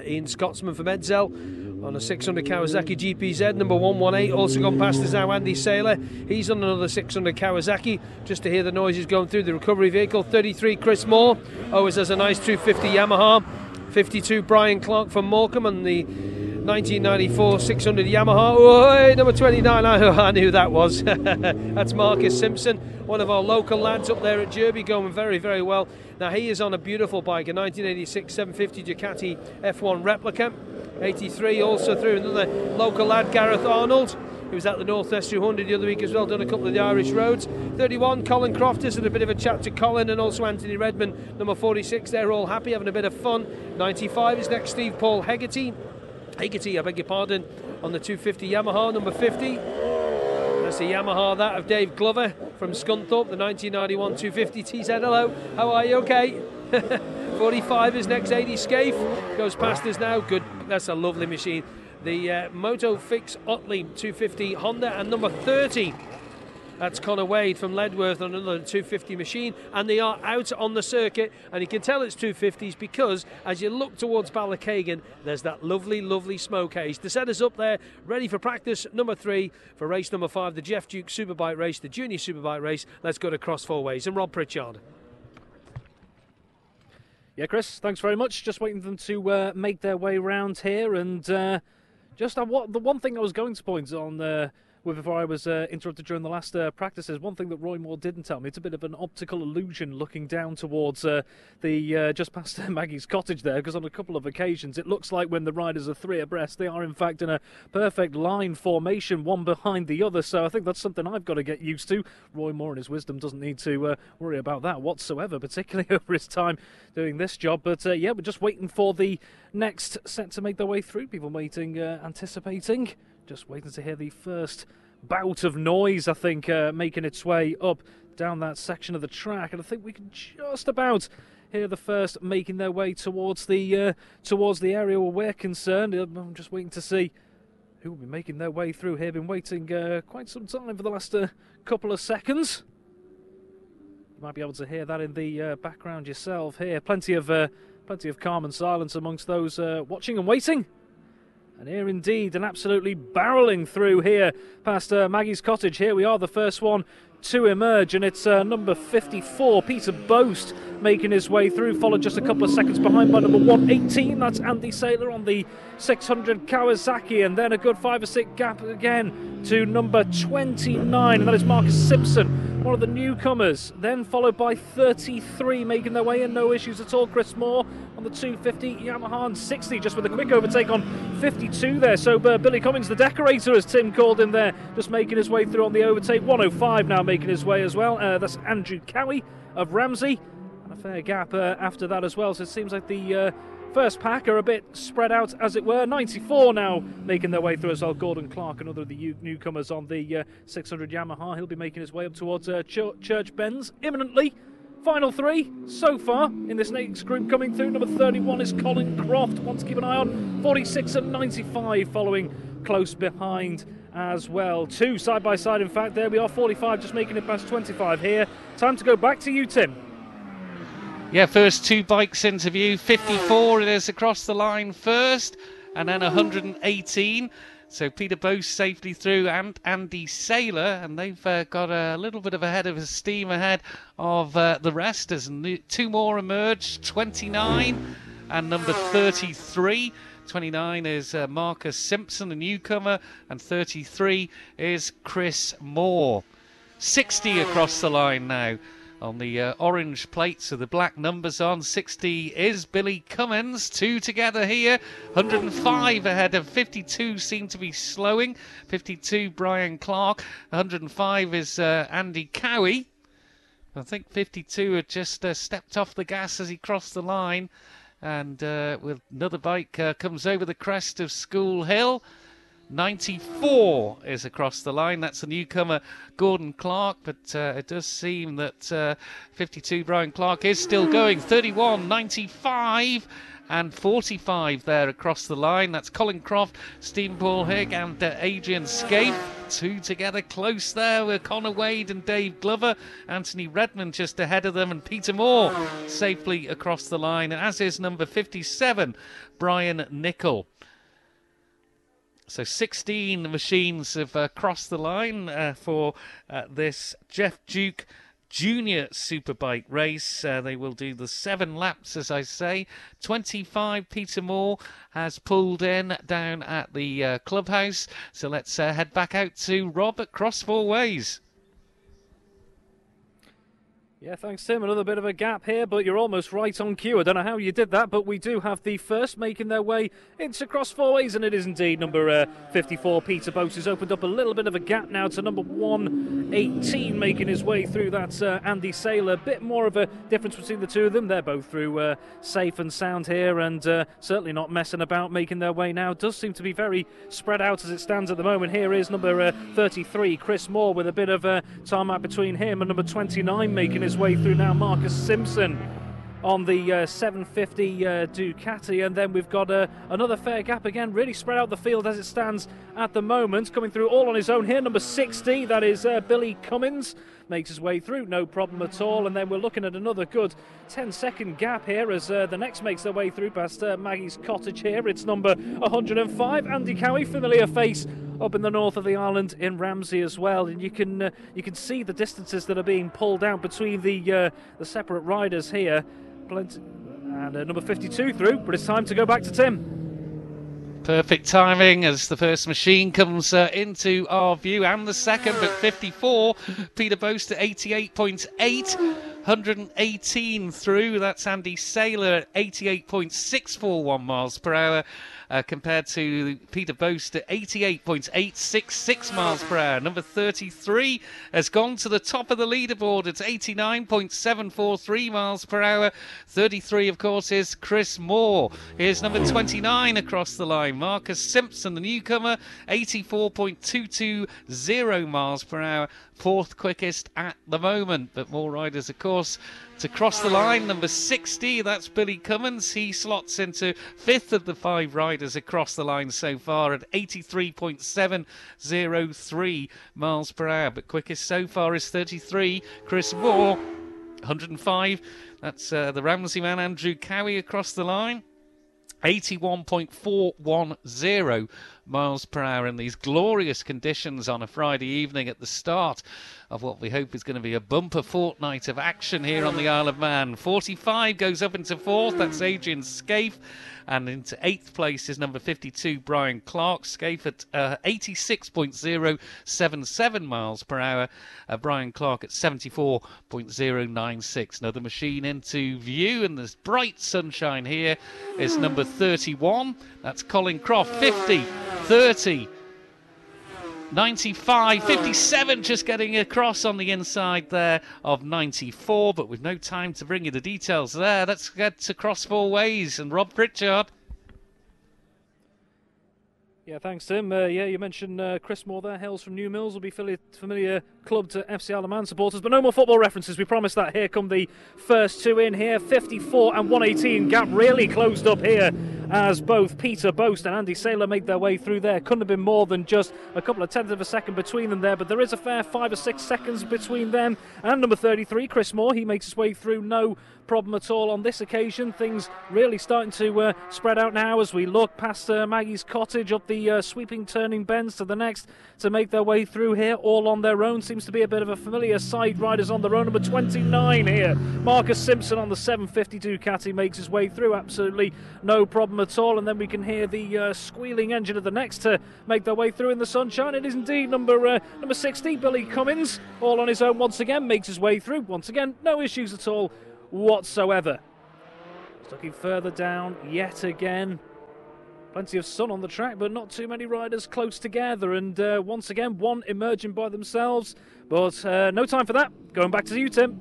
Ian Scotsman from Edzell on a 600 Kawasaki GPZ number 118 also gone past us now Andy Saylor. He's on another 600 Kawasaki. Just to hear the noises going through the recovery vehicle. 33 Chris Moore. Always has a nice 250 Yamaha. 52 Brian Clark from Morecambe and the 1994 600 Yamaha. Oh, number 29, I, knew that was. That's Marcus Simpson, one of our local lads up there at Jurby, going very, very well. Now, he is on a beautiful bike, a 1986 750 Ducati F1 replica. 83 also through another local lad, Gareth Arnold. He was at the North West 200 the other week as well, done a couple of the Irish roads. 31, Colin Crofters, and a bit of a chat to Colin and also Anthony Redman, number 46. They're all happy, having a bit of fun. 95 is next, Steve Paul Hegarty. Hegarty, I beg your pardon, on the 250 Yamaha, number 50. That's the Yamaha, that of Dave Glover from Scunthorpe, the 1991 250 TZ. Hello, how are you? Okay. 45 is next, 80 Scaife. Goes past us now. Good, that's a lovely machine. The uh, Moto Fix Otley 250 Honda, and number 30 That's Connor Wade from Ledworth on another 250 machine, and they are out on the circuit. And you can tell it's 250s because as you look towards Ballakeighan, there's that lovely, lovely smoke haze. To set us up there, ready for practice number three for race number five, the Geoff Duke Superbike race, the Junior Superbike race. Let's go to Cross Four Ways and Rob Pritchard. Yeah, Chris, thanks very much. Just waiting for them to uh, make their way round here, and uh, just uh, what the one thing I was going to point on uh, before I was uh, interrupted during the last uh, practices. One thing that Roy Moore didn't tell me, it's a bit of an optical illusion looking down towards uh, the uh, just past Maggie's cottage there, because on a couple of occasions it looks like when the riders are three abreast, they are in fact in a perfect line formation, one behind the other. So I think that's something I've got to get used to. Roy Moore and his wisdom doesn't need to uh, worry about that whatsoever, particularly over his time doing this job. But uh, yeah, we're just waiting for the next set to make their way through. People waiting, anticipating. Just waiting to hear the first bout of noise, I think, uh, making its way up down that section of the track. And I think we can just about hear the first making their way towards the uh, towards the area where we're concerned. I'm just waiting to see who will be making their way through here. Been waiting uh, quite some time for the last uh, couple of seconds. You might be able to hear that in the uh, background yourself here. Plenty of uh, plenty of calm and silence amongst those watching and waiting. And here indeed, and absolutely barreling through here past uh, Maggie's cottage. Here we are, the first one to emerge, and it's uh, number 54, Peter Boast, making his way through, followed just a couple of seconds behind by number 118. That's Andy Saylor on the 600 Kawasaki, and then a good five or six gap again to number 29, and that is Marcus Simpson, one of the newcomers. Then followed by 33 making their way in, no issues at all. Chris Moore on the 250, Yamaha on 60, just with a quick overtake on 52 there. So uh, Billy Cummins, the decorator, as Tim called him there, just making his way through on the overtake. 105 now making his way as well. Uh, that's Andrew Cowie of Ramsey. And a fair gap uh, after that as well. So it seems like the uh, first pack are a bit spread out, as it were. 94 now making their way through as well. Gordon Clark, another of the newcomers on the uh, 600 Yamaha. He'll be making his way up towards uh, Ch- Church Bends imminently. Final three so far in this next group coming through. Number 31 is Colin Croft. One to keep an eye on. 46 and 95 following close behind as well. Two side by side, in fact. There we are, 45 just making it past 25 here. Time to go back to you, Tim. Yeah, first two bikes interview. 54 it is across the line first, and then 118. So Peter Boast safely through, and Andy Saylor, and they've uh, got a little bit of a head of steam ahead of uh, the rest as two more emerge. 29 and number 33. 29 is uh, Marcus Simpson, a newcomer, and 33 is Chris Moore. 60 across the line now on the uh, orange plates so the black numbers on. 60 is Billy Cummins. Two together here. 105 ahead of 52 seem to be slowing. 52 Brian Clark. 105 is uh, Andy Cowie. I think 52 had just uh, stepped off the gas as he crossed the line and uh, with another bike uh, comes over the crest of School Hill. 94 is across the line. That's the newcomer Gordon Clark, but uh, it does seem that uh, 52 Brian Clark is still going. 31, 95 and 45 there across the line. That's Colin Croft, Stephen Paul Higg, and uh, Adrian Scaife. Two together close there with Connor Wade and Dave Glover. Anthony Redmond just ahead of them, and Peter Moore safely across the line, as is number 57, Brian Nicol. So 16 machines have uh, crossed the line uh, for uh, this Geoff Duke Junior Superbike race. Uh, they will do the seven laps, as I say. 25 Peter Moore has pulled in down at the uh, clubhouse. So let's uh, head back out to Rob at Cross Four Ways. Yeah, thanks, Tim. Another bit of a gap here, but you're almost right on cue. I don't know how you did that, but we do have the first making their way into cross four ways, and it is indeed number uh, 54. Peter Boast has opened up a little bit of a gap now to number 118, making his way through that uh, Andy Saylor. Bit more of a difference between the two of them. They're both through uh, safe and sound here, and uh, certainly not messing about, making their way now. Does seem to be very spread out as it stands at the moment. Here is number uh, 33, Chris Moore, with a bit of a uh, tarmac between him and number 29 making his his way through now. Marcus Simpson on the uh, 750 uh, Ducati, and then we've got uh, another fair gap again, really spread out the field as it stands at the moment. Coming through all on his own here, number 60, that is uh, Billy Cummins makes his way through, no problem at all. And then we're looking at another good 10 second gap here as uh, the next makes their way through past uh, Maggie's cottage here. It's number 105, Andy Cowie, familiar face up in the north of the island in Ramsey as well. And you can uh, you can see the distances that are being pulled out between the uh, the separate riders here. Plenty, and uh, number 52 through, but it's time to go back to Tim. Perfect timing as the first machine comes uh, into our view, and the second but 54. Peter Boast at 88.8. 118 through. That's Andy Saylor at 88.641 miles per hour uh, compared to Peter Boast at 88.866 miles per hour. Number 33 has gone to the top of the leaderboard. It's 89.743 miles per hour. 33, of course, is Chris Moore. Here's number 29 across the line. Marcus Simpson, the newcomer, 84.220 miles per hour fourth quickest at the moment. But more riders, of course, to cross the line. Number 60, that's Billy Cummins. He slots into fifth of the five riders across the line so far at 83.703 miles per hour. But quickest so far is 33, Chris Moore. 105, that's uh, the Ramsey man Andrew Cowie across the line. 81.410 miles per hour in these glorious conditions on a Friday evening at the start of what we hope is going to be a bumper fortnight of action here on the Isle of Man. 45 goes up into fourth, that's Adrian Scaife. And into eighth place is number 52, Brian Clark. Scaife at uh, 86.077 miles per hour. Uh, Brian Clark at 74.096. Another machine into view, and there's bright sunshine here. Is number 31. That's Colin Croft. 50, 30. 95, 57 just getting across on the inside there of 94, but with no time to bring you the details there. Let's get across four ways and Rob Pritchard. Yeah, thanks, Tim. Uh, yeah, you mentioned uh, Chris Moore there, hails from New Mills, will be familiar club to FC Isle of Man supporters. But no more football references. We promised that. Here come the first two in here. 54 and 118. Gap really closed up here as both Peter Boast and Andy Saylor made their way through there. Couldn't have been more than just a couple of tenths of a second between them there, but there is a fair five or six seconds between them and number 33, Chris Moore. He makes his way through no problem at all on this occasion. Things really starting to uh, spread out now as we look past uh, Maggie's cottage up the uh, sweeping turning bends to the next to make their way through here all on their own. Seems to be a bit of a familiar side riders on their own. Number 29 here. Marcus Simpson on the 750 Ducati makes his way through absolutely no problem at all. And then we can hear the uh, squealing engine of the next to make their way through in the sunshine. It is indeed number uh, number 60, Billy Cummins, all on his own once again, makes his way through. Once again, no issues at all whatsoever. looking further down yet again. Plenty of sun on the track, but not too many riders close together. And uh, once again, one emerging by themselves. But uh, no time for that. Going back to you, Tim.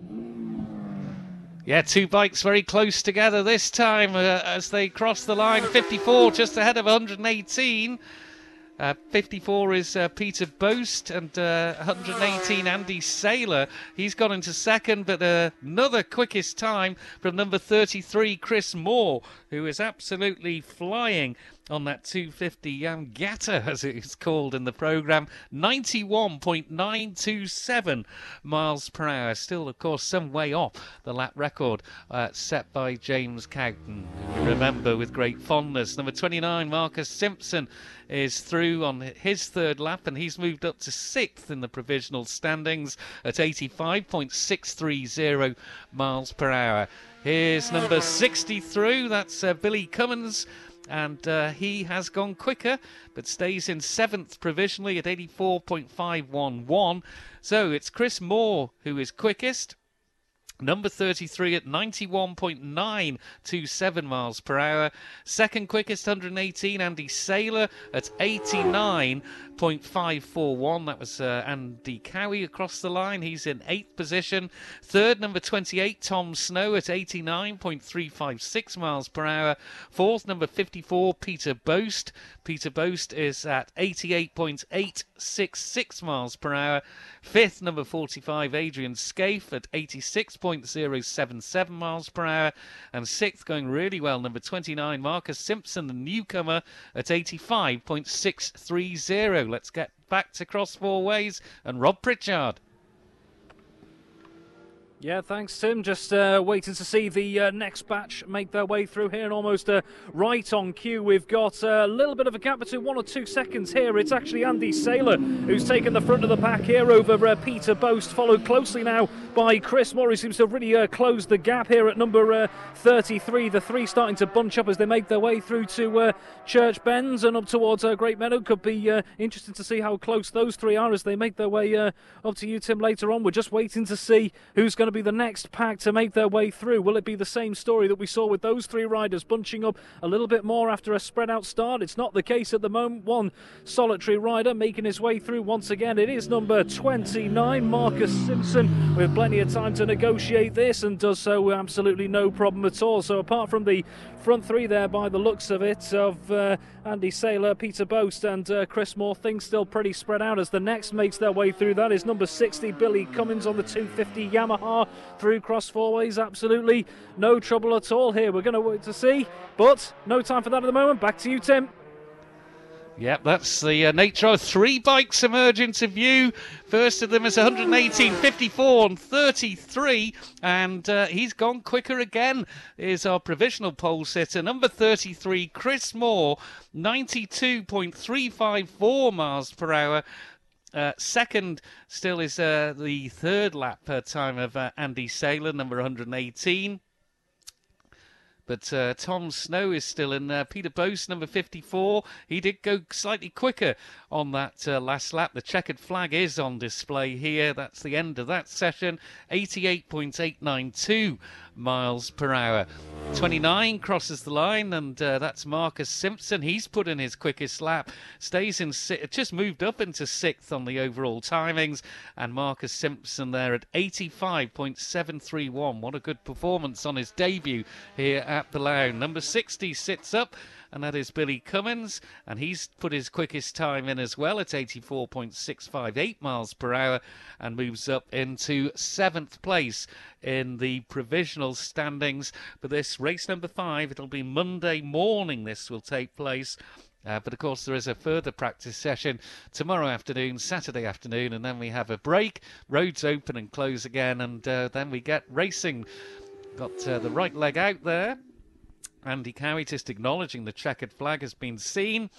Yeah, two bikes very close together this time uh, as they cross the line. 54 just ahead of 118. Uh, 54 is uh, Peter Boast and uh, 118 Andy Saylor. He's gone into second, but uh, another quickest time from number 33 Chris Moore, who is absolutely flying on that 250 Yamagata, as it is called in the programme. 91.927 miles per hour. Still, of course, some way off the lap record uh, set by James Cowton, remember with great fondness. Number 29, Marcus Simpson, is through on his third lap, and he's moved up to sixth in the provisional standings at 85.630 miles per hour. Here's number 60 through. That's uh, Billy Cummins and uh, he has gone quicker but stays in seventh provisionally at 84.511. So it's Chris Moore who is quickest. Number 33 at 91.927 miles per hour. Second quickest 118, Andy Saylor at 89.541. That was uh, Andy Cowie across the line. He's in eighth position. Third, number 28, Tom Snow at 89.356 miles per hour. Fourth, number 54, Peter Boast. Peter Boast is at 88.866 miles per hour. Fifth, number 45, Adrian Scaife at 86.077 miles per hour. And sixth, going really well, number 29, Marcus Simpson, the newcomer, at 85.630. Let's get back to cross four ways and Rob Pritchard. Yeah, thanks, Tim. Just uh, waiting to see the uh, next batch make their way through here, and almost uh, right on cue. We've got a little bit of a gap between one or two seconds here. It's actually Andy Saylor who's taken the front of the pack here over uh, Peter Boast, followed closely now by Chris who seems to have really uh, closed the gap here at number uh, 33. The three starting to bunch up as they make their way through to Church Bends and up towards Great Meadow. Could be interesting to see how close those three are as they make their way up to you, Tim, later on. We're just waiting to see who's going to be the next pack to make their way through? Will it be the same story that we saw with those three riders bunching up a little bit more after a spread out start? It's not the case at the moment. One solitary rider making his way through once again. It is number 29, Marcus Simpson, with plenty of time to negotiate this and does so with absolutely no problem at all. So, apart from the front three there, by the looks of it, of uh, Andy Saylor, Peter Boast, and uh, Chris Moore, things still pretty spread out as the next makes their way through. That is number 60, Billy Cummins on the 250 Yamaha through cross four ways. Absolutely no trouble at all here. We're going to wait to see, but no time for that at the moment. Back to you, Tim. Yep, that's the uh, nature of three bikes emerge into view. First of them is 118, 54, and 33, and uh, he's gone quicker again. Is our provisional pole sitter number 33, Chris Moore, 92.354 miles per hour. Uh, second still is uh, the third lap per time of uh, Andy Saylor, number 118. But uh, Tom Snow is still in there. Peter Boast, number 54. He did go slightly quicker on that uh, last lap. The checkered flag is on display here. That's the end of that session. 88.892 miles per hour. 29 crosses the line, and uh, that's Marcus Simpson. He's put in his quickest lap, stays in si- just moved up into sixth on the overall timings, and Marcus Simpson there at 85.731. What a good performance on his debut here at the Billown. Number 60 sits up and that is Billy Cummins, and he's put his quickest time in as well at 84.658 miles per hour and moves up into seventh place in the provisional standings for this race number five. It'll be Monday morning, this will take place. Uh, but of course, there is a further practice session tomorrow afternoon, Saturday afternoon, and then we have a break. Roads open and close again, and uh, then we get racing. Got uh, the right leg out there. Andy Cowie just acknowledging the checkered flag has been seen.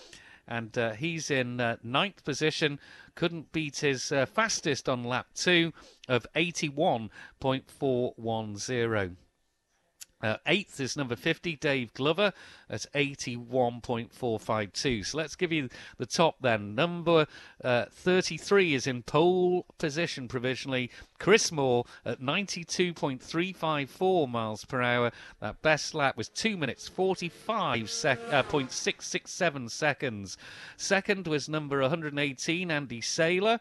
And uh, he's in uh, ninth position. Couldn't beat his uh, fastest on lap two of 81.410. Uh, eighth is number 50, Dave Glover, at 81.452. So let's give you the top then. Number uh, 33 is in pole position provisionally. Chris Moore at 92.354 miles per hour. That best lap was 2 minutes 45 sec- uh, seconds. Second was number 118, Andy Saylor.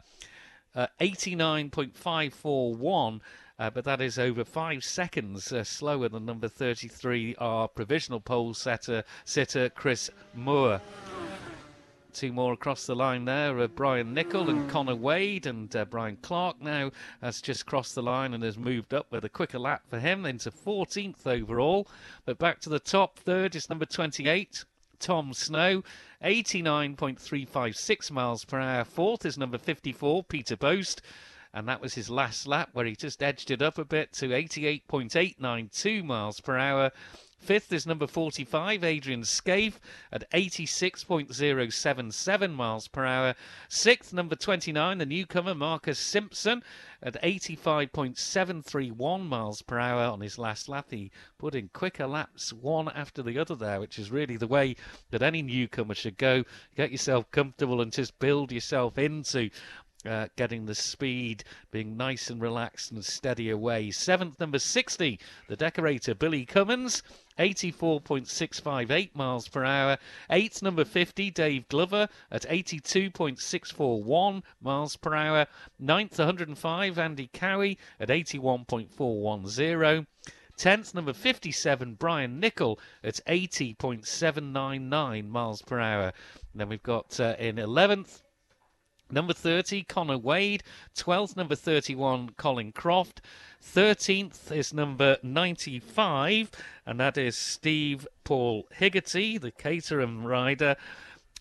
Uh, 89.541 uh, but that is over five seconds uh, slower than number 33, our provisional pole setter, sitter Chris Moore. Two more across the line there uh, Brian Nicol and Connor Wade, and uh, Brian Clark now has just crossed the line and has moved up with a quicker lap for him into 14th overall. But back to the top, third is number 28. Tom Snow, 89.356 miles per hour. Fourth is number 54, Peter Boast and that was his last lap where he just edged it up a bit to 88.892 miles per hour. Fifth is number 45, Adrian Scaife, at 86.077 miles per hour. Sixth, number 29, the newcomer Marcus Simpson, at 85.731 miles per hour on his last lap. He put in quicker laps one after the other there, which is really the way that any newcomer should go. Get yourself comfortable and just build yourself into uh, getting the speed, being nice and relaxed and steady away. Seventh, number 60, the decorator Billy Cummins, 84.658 miles per hour. Eighth, number 50, Dave Glover at 82.641 miles per hour. Ninth, 105, Andy Cowie at 81.410. 10th, number 57, Brian Nicol at 80.799 miles per hour. And then we've got uh, in 11th, Number 30, Connor Wade. 12th, number 31, Colin Croft. 13th is number 95, and that is Steve Paul Higgerty, the Caterham rider.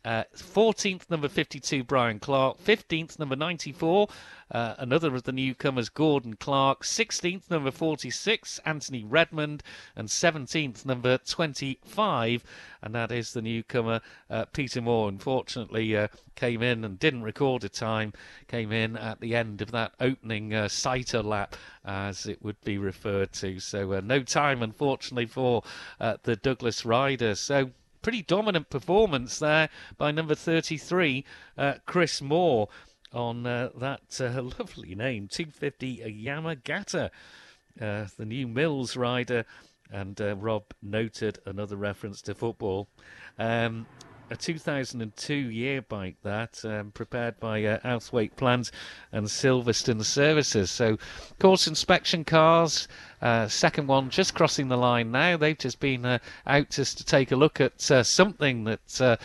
Uh, 14th, number 52, Brian Clark. 15th, number 94, uh, another of the newcomers, Gordon Clark. 16th, number 46, Anthony Redmond. And 17th, number 25, and that is the newcomer, uh, Peter Moore. Unfortunately, uh, came in and didn't record a time, came in at the end of that opening uh, lap, as it would be referred to. So, uh, no time, unfortunately, for uh, the Douglas rider. So, pretty dominant performance there by number 33, uh, Chris Moore, on uh, that uh, lovely name, 250 Yamagata, uh, the new Mills rider. And uh, Rob noted another reference to football. Um, a 2002 year bike that um, prepared by uh, Outhwaite Plant and Silverstone Services. So, course inspection cars. Uh, second one just crossing the line now. They've just been uh, out just to take a look at uh, something that uh,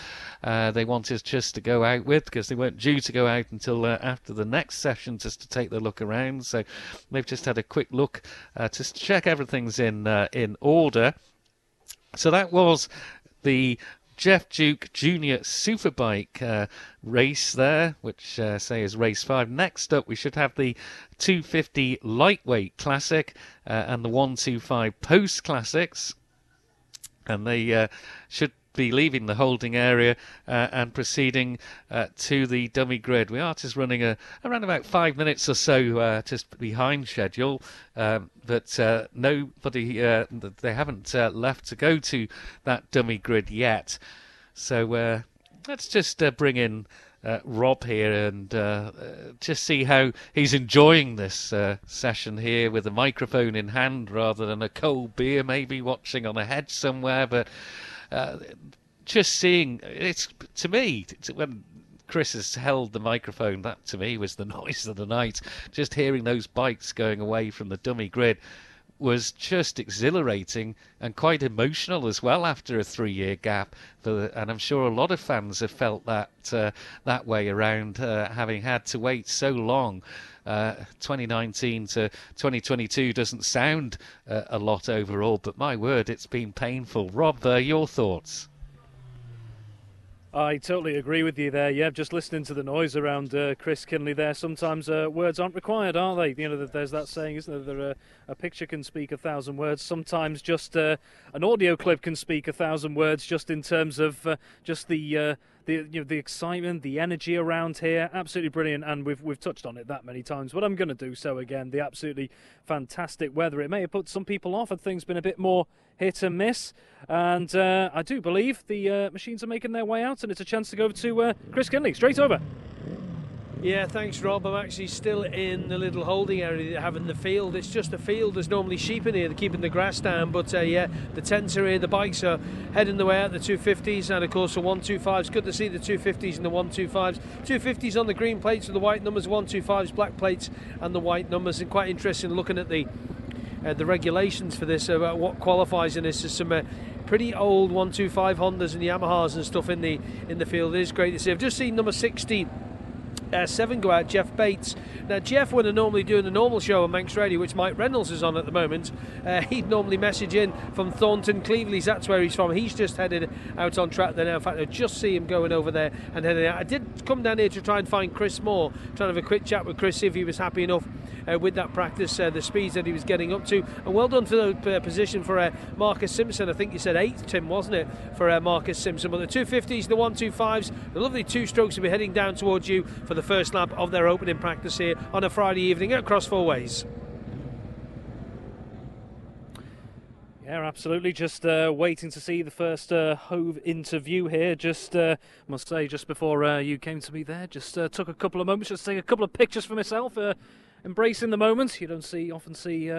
uh, they wanted just to go out with because they weren't due to go out until uh, after the next session just to take the look around. So they've just had a quick look to check everything's in in order. So that was the Geoff Duke Junior Superbike uh, race there, which uh, say is race five. Next up, we should have the 250 Lightweight Classic uh, and the 125 Post Classics, and they uh, should be leaving the holding area uh, and proceeding uh, to the dummy grid. We are just running a, around about five minutes or so uh, just behind schedule, um, but uh, nobody, uh, they haven't uh, left to go to that dummy grid yet. So let's just bring in. Rob here and just see how he's enjoying this session here with a microphone in hand rather than a cold beer, maybe watching on a hedge somewhere. But uh, just seeing it's to me when Chris has held the microphone, that to me was the noise of the night. Just hearing those bikes going away from the dummy grid was just exhilarating and quite emotional as well after a three-year gap. And I'm sure a lot of fans have felt that uh, that way around, uh, having had to wait so long. Uh, 2019 to 2022 doesn't sound uh, a lot overall, but my word, it's been painful. Rob, uh, your thoughts? I totally agree with you there. Yeah, just listening to the noise around uh, Chris Kinley there. Sometimes uh, words aren't required, are they? You know, there's that saying, isn't there? That uh, a picture can speak a thousand words. Sometimes just uh, an audio clip can speak a thousand words, just in terms of uh, just the uh, the you know the excitement, the energy around here, absolutely brilliant. And we've we've touched on it that many times, but I'm going to do so again. The absolutely fantastic weather. It may have put some people off, had things been a bit more hit and miss. And uh, I do believe the uh, machines are making their way out, and it's a chance to go over to uh, Chris Kinley. Straight over. Yeah, thanks, Rob. I'm actually still in the little holding area in the field. It's just a field. There's normally sheep in here. They're keeping the grass down. But uh, yeah, the tents are here. The bikes are heading the way out. The 250s and of course the 125s. Good to see the 250s and the 125s. 250s on the green plates with the white numbers. 125s black plates and the white numbers. And quite interesting looking at the uh, the regulations for this about what qualifies in this. There's some. Uh, pretty old 125 Hondas and Yamahas and stuff in the in the field. It is great to see. I've just seen number 16 uh, seven go out, Jeff Bates. Now, Jeff, when they're normally doing the normal show on Manx Radio, which Mike Reynolds is on at the moment, uh, he'd normally message in from Thornton, Cleveleys. That's where he's from. He's just headed out on track there now. In fact, I just see him going over there and heading out. I did come down here to try and find Chris Moore, trying to have a quick chat with Chris, see if he was happy enough uh, with that practice, uh, the speeds that he was getting up to. And well done for the uh, position for uh, Marcus Simpson. I think you said eighth, Tim, wasn't it, for uh, Marcus Simpson? But the 250s, the 125s, the lovely two strokes will be heading down towards you for the first lap of their opening practice here on a Friday evening at Cross Four Ways. Yeah, absolutely. Just uh, waiting to see the first uh, Hove interview here. Just uh, must say, just before uh, you came to me there, just uh, took a couple of moments just take a couple of pictures for myself. Uh, embracing the moment. You don't see often see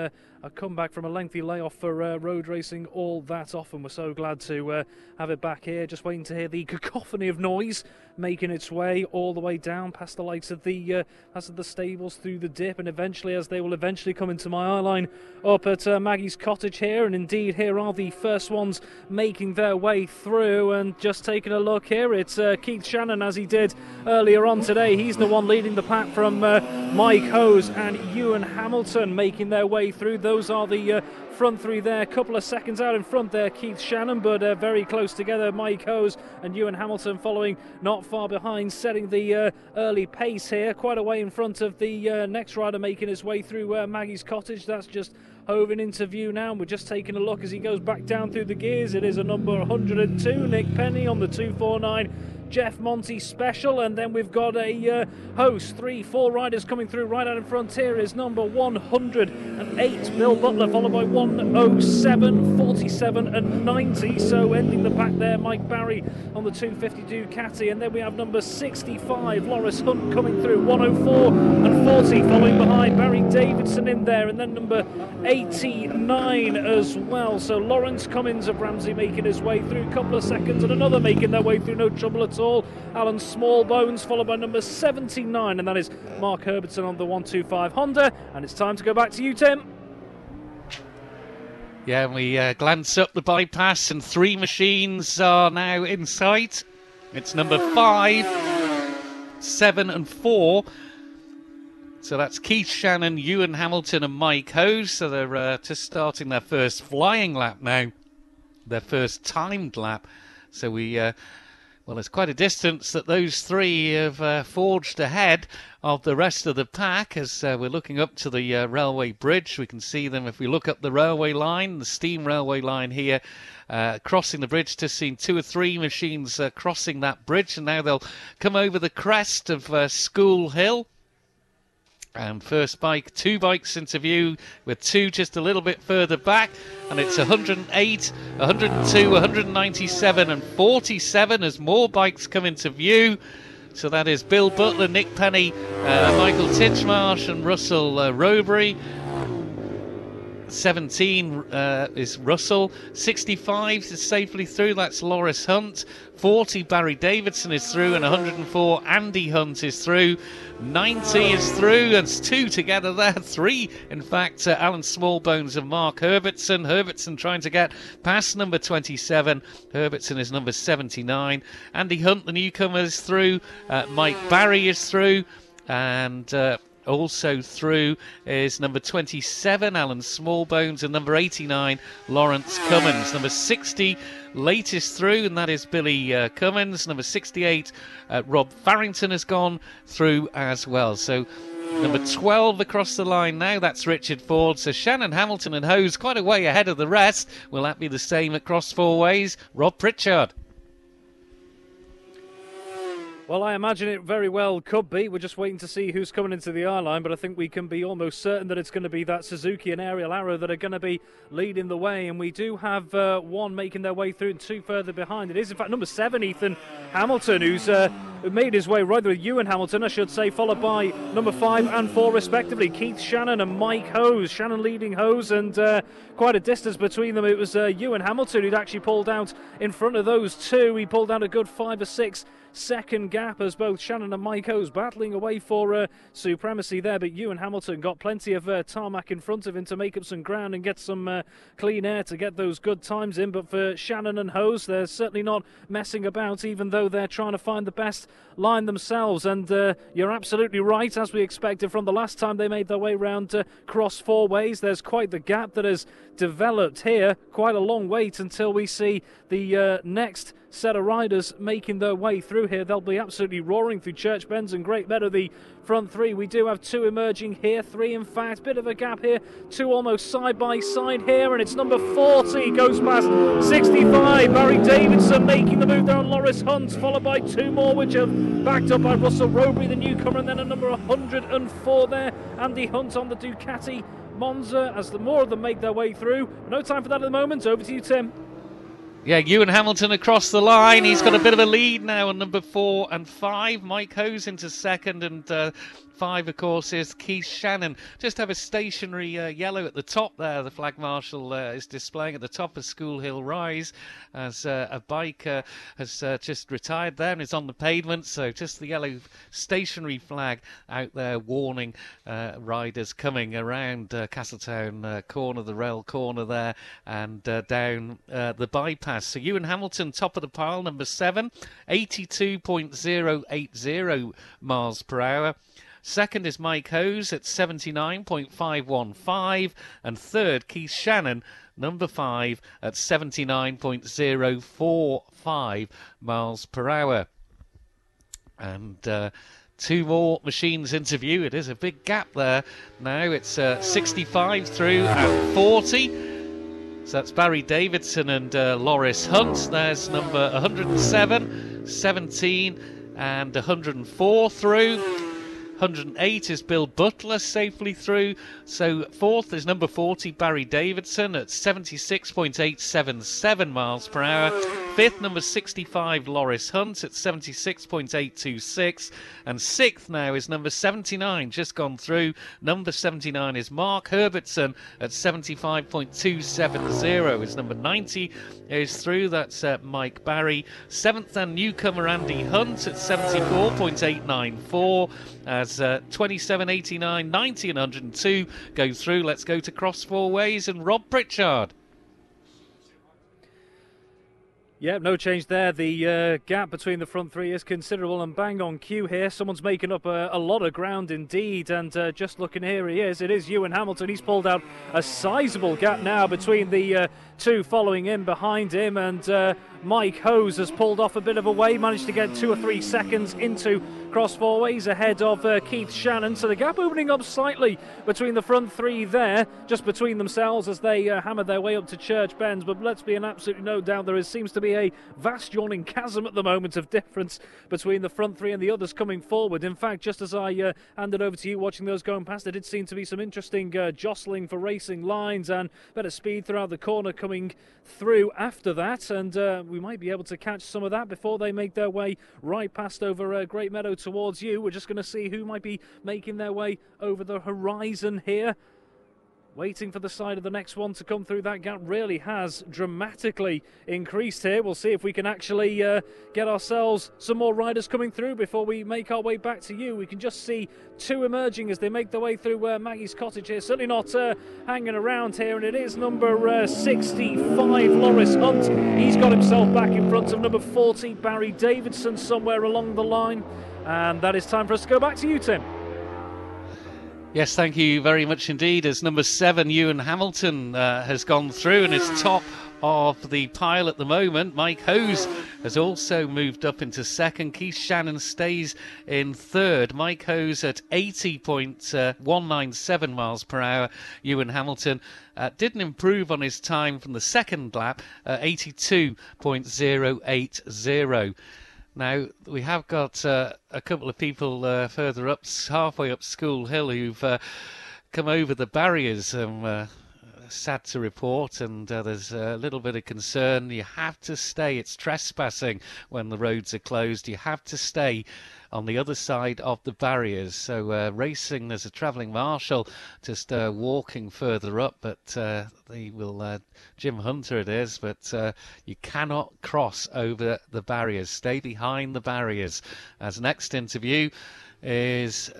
a comeback from a lengthy layoff for uh, road racing all that often. We're so glad to uh, have it back here. Just waiting to hear the cacophony of noise making its way all the way down past the likes of the uh, past the stables through the dip, and eventually, as they will eventually come into my eye line up at uh, Maggie's cottage here. And indeed, here are the first ones making their way through. And just taking a look here, it's uh, Keith Shannon as he did earlier on today. He's the one leading the pack from uh, Mike Hose and Ewan Hamilton making their way through. Those are the uh, front three there. A couple of seconds out in front there, Keith Shannon, but uh, very close together. Mike Hose and Ewan Hamilton following not far behind, setting the uh, early pace here. Quite a way in front of the uh, next rider making his way through uh, Maggie's cottage. That's just Hove in view now. We're just taking a look as he goes back down through the gears. It is a number 102, Nick Penny on the 249. Geoff Monty special, and then we've got a uh, host, three, four riders coming through right out in front. Here is number 108, Bill Butler, followed by 107, 47, and 90. So ending the pack there, Mike Barry on the 252 Ducati, and then we have number 65, Loris Hunt coming through, 104 and 40 following behind. Barry Davidson in there, and then number 89 as well. So Lawrence Cummins of Ramsey making his way through, a couple of seconds, and another making their way through, no trouble at all. Alan Smallbones, followed by number 79, and that is Mark Herbertson on the 125 Honda. And it's time to go back to you, Tim. Yeah, and we uh, glance up the bypass, and three machines are now in sight. It's number five, seven, and four. So that's Keith Shannon, Ewan Hamilton, and Mike Hose. So they're uh, just starting their first flying lap now, their first timed lap. So we uh, well, it's quite a distance that those three have uh, forged ahead of the rest of the pack as uh, we're looking up to the uh, railway bridge. We can see them if we look up the railway line, the steam railway line here, uh, crossing the bridge. Just seen two or three machines uh, crossing that bridge, and now they'll come over the crest of uh, School Hill. And first bike, two bikes into view, with two just a little bit further back. And it's 108, 102, 197, and 47 as more bikes come into view. So that is Bill Butler, Nick Penny, uh, Michael Titchmarsh, and Russell uh, Robery. 17 uh, is Russell. 65 is safely through. That's Loris Hunt. 40 Barry Davidson is through, and 104 Andy Hunt is through. 90 is through. That's two together there. Three, in fact, uh, Alan Smallbones and Mark Herbertson. Herbertson trying to get past number 27. Herbertson is number 79. Andy Hunt, the newcomer, is through. Uh, Mike Barry is through. And uh, also through is number 27, Alan Smallbones, and number 89, Lawrence Cummins. Number 60, latest through, and that is Billy uh, Cummins. Number 68, uh, Rob Farrington has gone through as well. So Number 12 across the line now, that's Richard Ford. So Shannon Hamilton and Hose quite a way ahead of the rest. Will that be the same across four ways? Rob Pritchard. Well, I imagine it very well could be. We're just waiting to see who's coming into the eye line, but I think we can be almost certain that it's going to be that Suzuki and Ariel Arrow that are going to be leading the way. And we do have uh, one making their way through and two further behind. It is, in fact, number seven, Ethan Hamilton, who's uh, made his way right with Ewan Hamilton, I should say, followed by number five and four, respectively. Keith Shannon and Mike Hose. Shannon leading Hose, and uh, quite a distance between them. It was uh, Ewan Hamilton who'd actually pulled out in front of those two. He pulled out a good five or six second gap as both Shannon and Mike battling away for uh, supremacy there. But Ewan Hamilton got plenty of uh, tarmac in front of him to make up some ground and get some uh, clean air to get those good times in. But for Shannon and Hose, they're certainly not messing about, even though they're trying to find the best line themselves. And uh, you're absolutely right, as we expected from the last time they made their way round uh, cross four ways. There's quite the gap that has developed here. Quite a long wait until we see the uh, next set of riders making their way through here. They'll be absolutely roaring through Church Bends and Great Meadow. The front three, we do have two emerging here, three in fact. Bit of a gap here, two almost side by side here, and it's number 40 goes past 65. Barry Davidson making the move there on Loris Hunt, followed by two more, which are backed up by Russell Robery, the newcomer, and then a number 104 there. Andy Hunt on the Ducati Monza as the more of them make their way through. No time for that at the moment. Over to you, Tim. Yeah, Ewan Hamilton across the line. He's got a bit of a lead now on number four and five. Mike Hose into second and uh, five, of course, is Keith Shannon. Just have a stationary uh, yellow at the top there. The flag marshal uh, is displaying at the top of School Hill Rise as uh, a biker uh, has uh, just retired there and is on the pavement. So just the yellow stationary flag out there warning uh, riders coming around Castletown corner, the rail corner there, and down the bypass. So Ewan Hamilton, top of the pile, number seven, 82.080 miles per hour. Second is Mike Hose at 79.515. And third, Keith Shannon, number five, at 79.045 miles per hour. And uh, two more machines into view. It is a big gap there. Now it's uh, 65 through at 40. So that's Barry Davidson and uh, Loris Hunt. There's number 107, 17, and 104 through. 108 is Bill Butler safely through. So fourth is number 40 Barry Davidson at 76.877 miles per hour. Fifth, number 65 Loris Hunt at 76.826. And sixth now is number 79, just gone through. Number 79 is Mark Herbertson at 75.270. Is number 90 is through. That's uh, Mike Barry. Seventh and newcomer Andy Hunt at 74.894 as uh, 27, 89, 90, and 102 go through. Let's go to cross four ways and Rob Pritchard. Yep, no change there. The uh, gap between the front three is considerable and bang on cue here. Someone's making up a, a lot of ground indeed. And uh, just looking here, he is. It is Ewan Hamilton. He's pulled out a sizable gap now between the uh, two following in behind him. And uh, Mike Hose has pulled off a bit of a way, managed to get two or three seconds into cross four ways ahead of uh, Keith Shannon. So the gap opening up slightly between the front three there, just between themselves as they uh, hammer their way up to Church Bends. But let's be in absolutely no doubt there is, seems to be a vast yawning chasm at the moment of difference between the front three and the others coming forward. In fact, just as I uh, handed over to you watching those going past, there did seem to be some interesting uh, jostling for racing lines and better speed throughout the corner coming through after that. And uh, we might be able to catch some of that before they make their way right past over uh, Great Meadow towards you. We're just going to see who might be making their way over the horizon here waiting for the side of the next one to come through. That gap really has dramatically increased here. We'll see if we can actually uh, get ourselves some more riders coming through before we make our way back to you. We can just see two emerging as they make their way through uh, Maggie's cottage here. Certainly not uh, hanging around here, and it is number uh, 65, Loris Hunt. He's got himself back in front of number 40, Barry Davidson, somewhere along the line. And that is time for us to go back to you, Tim. Yes, thank you very much indeed. As number seven, Ewan Hamilton uh, has gone through and is top of the pile at the moment. Mike Hose has also moved up into second. Keith Shannon stays in third. Mike Hose at 80.197 miles per hour. Ewan Hamilton uh, didn't improve on his time from the second lap, uh, 82.080. Now, we have got uh, a couple of people uh, further up, halfway up School Hill, who've uh, come over the barriers. Uh, sad to report, and uh, there's a little bit of concern. You have to stay. It's trespassing when the roads are closed. You have to stay on the other side of the barriers. So uh, racing, there's a travelling marshal just uh, walking further up, but uh, they will uh, Jim Hunter it is, but uh, you cannot cross over the barriers. Stay behind the barriers. As next interview is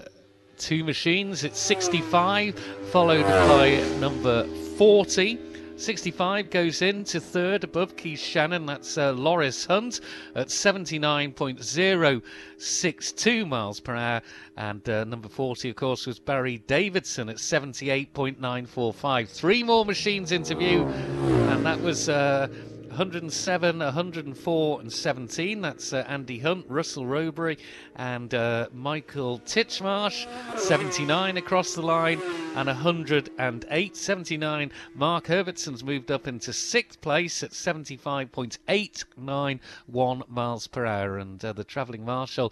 two machines. It's 65, followed by number 40. 65 goes in to third above Keith Shannon. That's uh, Loris Hunt at 79.062 miles per hour. And uh, number 40, of course, was Barry Davidson at 78.945. Three more machines into view, and that was. Uh, 107, 104, and 17. That's uh, Andy Hunt, Russell Robery, and uh, Michael Titchmarsh. 79 across the line, and 108. 79. Mark Herbertson's moved up into sixth place at 75.891 miles per hour, and uh, the travelling marshal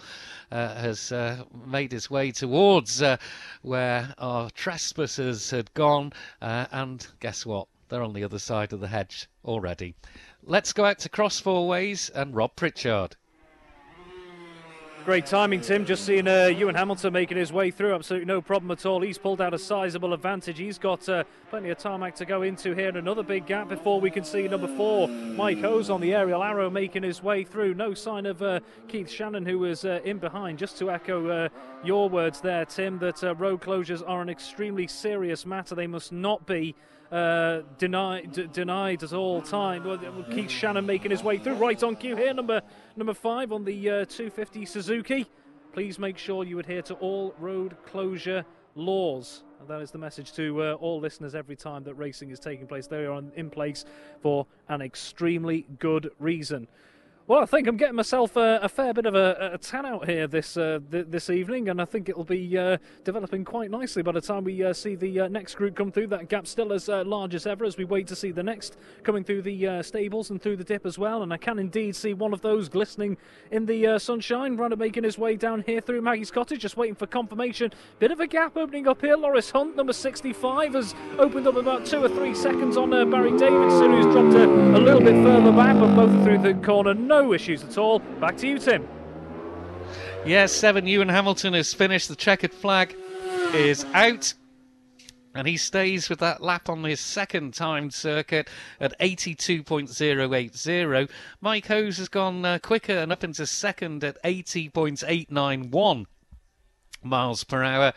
uh, has uh, made his way towards uh, where our trespassers had gone, and guess what? They're on the other side of the hedge already. Let's go out to Cross Four Ways and Rob Pritchard. Great timing, Tim. Just seeing uh, Ewan Hamilton making his way through. Absolutely no problem at all. He's pulled out a sizable advantage. He's got uh, plenty of tarmac to go into here. And another big gap before we can see number four, Mike Hose on the Ariel Arrow making his way through. No sign of uh, Keith Shannon, who was uh, in behind. Just to echo uh, your words there, Tim, that uh, road closures are an extremely serious matter. They must not be uh, denied d- denied at all time. Well, Keith Shannon making his way through right on cue here, number number five on the uh, 250 Suzuki. Please make sure you adhere to all road closure laws. And that is the message to uh, all listeners every time that racing is taking place. They are in place for an extremely good reason. Well, I think I'm getting myself a, a fair bit of a, a, tan out here this uh, th- this evening, and I think it'll be uh, developing quite nicely by the time we uh, see the uh, next group come through. That gap still as uh, large as ever as we wait to see the next coming through the uh, stables and through the dip as well. And I can indeed see one of those glistening in the sunshine, runner making his way down here through Maggie's cottage, just waiting for confirmation. Bit of a gap opening up here. Loris Hunt, number 65, has opened up about two or three seconds on Barry Davidson, who's dropped a, a little bit further back, but both through the corner. No issues at all. Back to you, Tim. Yes, seven. Ewan Hamilton has finished. The checkered flag is out. And he stays with that lap on his second timed circuit at 82.080. Mike Hose has gone uh, quicker and up into second at 80.891 miles per hour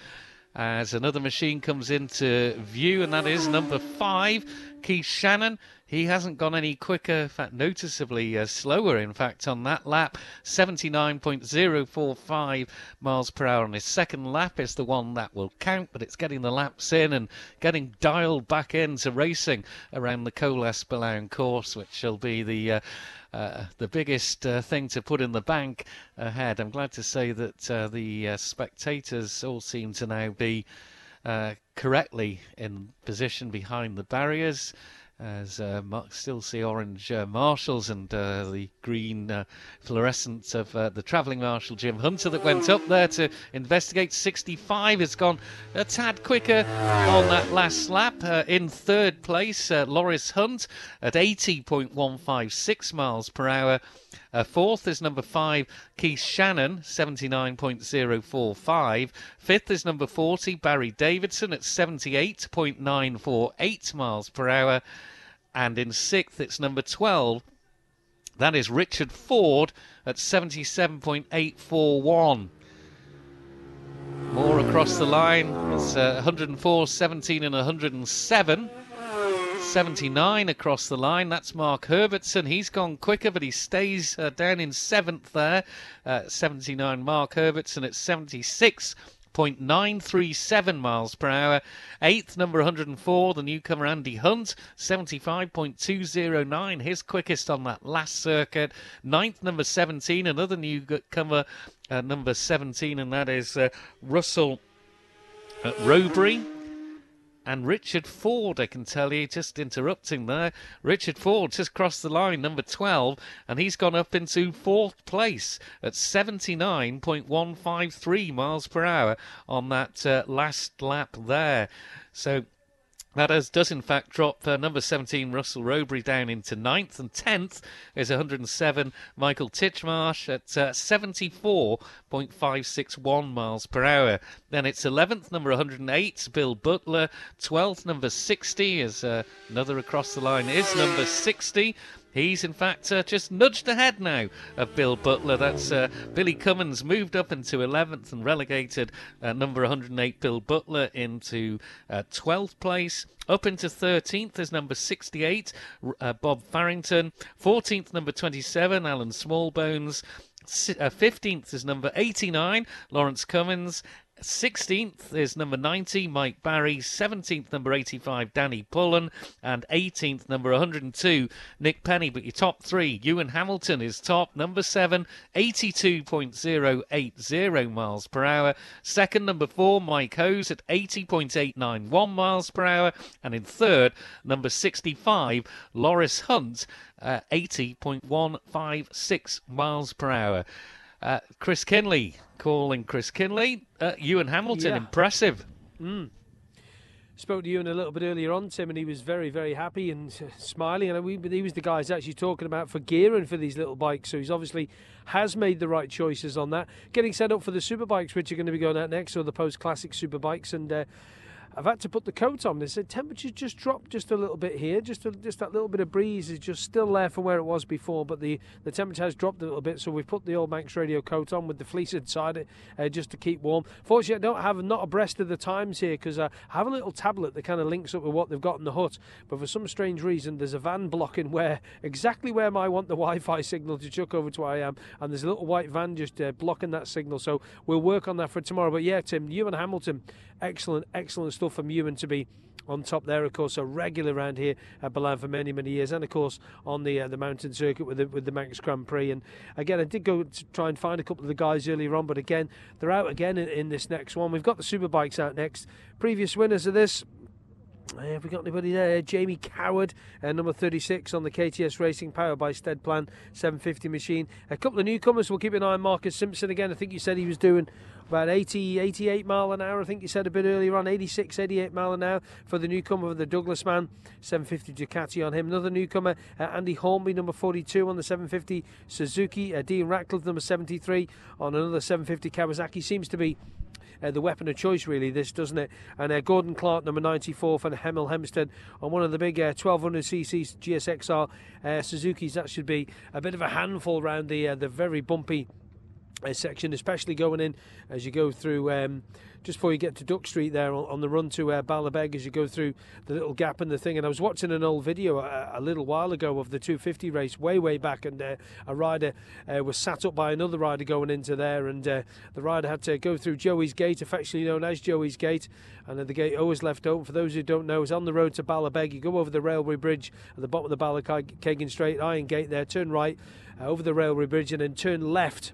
as another machine comes into view, and that is number five, Keith Shannon. He hasn't gone any quicker, in fact, noticeably uh, slower, in fact, on that lap. 79.045 miles per hour on his second lap is the one that will count, but it's getting the laps in and getting dialed back into racing around the Colas Billown course, which shall be the. Uh, uh, the biggest uh, thing to put in the bank ahead. I'm glad to say that uh, the uh, spectators all seem to now be uh, correctly in position behind the barriers as uh, still see orange uh, marshals and uh, the green uh, fluorescence of uh, the travelling marshal Jim Hunter that went up there to investigate. 65 has gone a tad quicker on that last lap. Uh, in third place, Loris Hunt at 80.156 miles per hour. Uh, fourth is number five, Keith Shannon, 79.045. Fifth is number 40, Barry Davidson at 78.948 miles per hour. And in sixth, it's number 12. That is Richard Ford at 77.841. More across the line. It's uh, 104, 17, and 107. 79 across the line. That's Mark Herbertson. He's gone quicker, but he stays uh, down in seventh there. Uh, 79 Mark Herbertson at 76. 0.937 miles per hour. Eighth, number 104, the newcomer Andy Hunt, 75.209, his quickest on that last circuit. Ninth, number 17, another newcomer, uh, number 17, and that is uh, Russell uh, and Richard Ford, I can tell you, just interrupting there. Richard Ford just crossed the line, number 12, and he's gone up into fourth place at 79.153 miles per hour on that uh, last lap there. So that has, does in fact drop uh, number 17 Russell Robery down into ninth, and 10th is 107 Michael Titchmarsh at uh, 74.561 miles per hour. Then it's 11th, number 108, Bill Butler. 12th, number 60 is uh, another across the line is number 60. He's in fact uh, just nudged ahead now of Bill Butler. That's uh, Billy Cummins moved up into 11th and relegated uh, number 108 Bill Butler into 12th uh, place. Up into 13th is number 68 uh, Bob Farrington. 14th number 27 Alan Smallbones. 15th uh, is number 89 Lawrence Cummins. 16th is number 90, Mike Barry. 17th, number 85, Danny Pullen. And 18th, number 102, Nick Penny. But your top three, Ewan Hamilton is top. Number 7, 82.080 miles per hour. Second, number 4, Mike Hose at 80.891 miles per hour. And in third, number 65, Loris Hunt, uh, 80.156 miles per hour. Uh, Chris Kinley calling Chris Kinley. Uh, Ewan Hamilton, yeah. impressive. Mm. spoke to you in a little bit earlier on, Tim, and he was very, very happy and smiling. And we, he was the guy who's actually talking about for gearing for these little bikes. So he's obviously has made the right choices on that. Getting set up for the super bikes, which are going to be going out next, or the post classic super bikes, and. Uh, I've had to put the coat on. They said temperatures just dropped just a little bit here. Just a, just that little bit of breeze is just still there from where it was before, but the, the temperature has dropped a little bit. So we've put the old Manx Radio coat on with the fleece inside it uh, just to keep warm. Fortunately, I don't have not abreast of the times here because uh, I have a little tablet that kind of links up with what they've got in the hut. But for some strange reason, there's a van blocking where exactly where I want the Wi-Fi signal to chuck over to where I am, and there's a little white van just uh, blocking that signal. So we'll work on that for tomorrow. But yeah, Tim, Ewan Hamilton, excellent, excellent stuff from and to be on top there. Of course, a regular around here at Billown for many, many years, and of course on the uh, the mountain circuit with the with the Manx Grand Prix. And again, I did go to try and find a couple of the guys earlier on, but again, they're out again in, in this next one. We've got the super bikes out next. Previous winners of this. Uh, have we got anybody there? Jamie Coward, uh, number 36 on the KTS Racing, powered by Steadplan 750 machine. A couple of newcomers. We'll keep an eye on Marcus Simpson again. I think you said he was doing about 80, 88 mile an hour. I think you said a bit earlier on, 86, 88 mile an hour for the newcomer, the Douglas man. 750 Ducati on him. Another newcomer, uh, Andy Hornby, number 42 on the 750 Suzuki. Uh, Dean Ratcliffe, number 73 on another 750 Kawasaki. Seems to be uh, the weapon of choice, really, this, doesn't it? And uh, Gordon Clark, number 94 for Hemel Hempstead, on one of the big uh, 1200cc GSXR uh, Suzuki's. That should be a bit of a handful around the uh, the very bumpy uh, section, especially going in as you go through um, just before you get to Duck Street there on, on the run to uh, Ballabeg as you go through the little gap in the thing. And I was watching an old video a, a little while ago of the 250 race way, way back, and uh, a rider uh, was sat up by another rider going into there, and uh, the rider had to go through Joey's Gate, affectionately known as Joey's Gate, and the gate always left open. For those who don't know, it's on the road to Ballabeg. You go over the railway bridge at the bottom of the Ballakeighan Straight Iron Gate there, turn right uh, over the railway bridge, and then turn left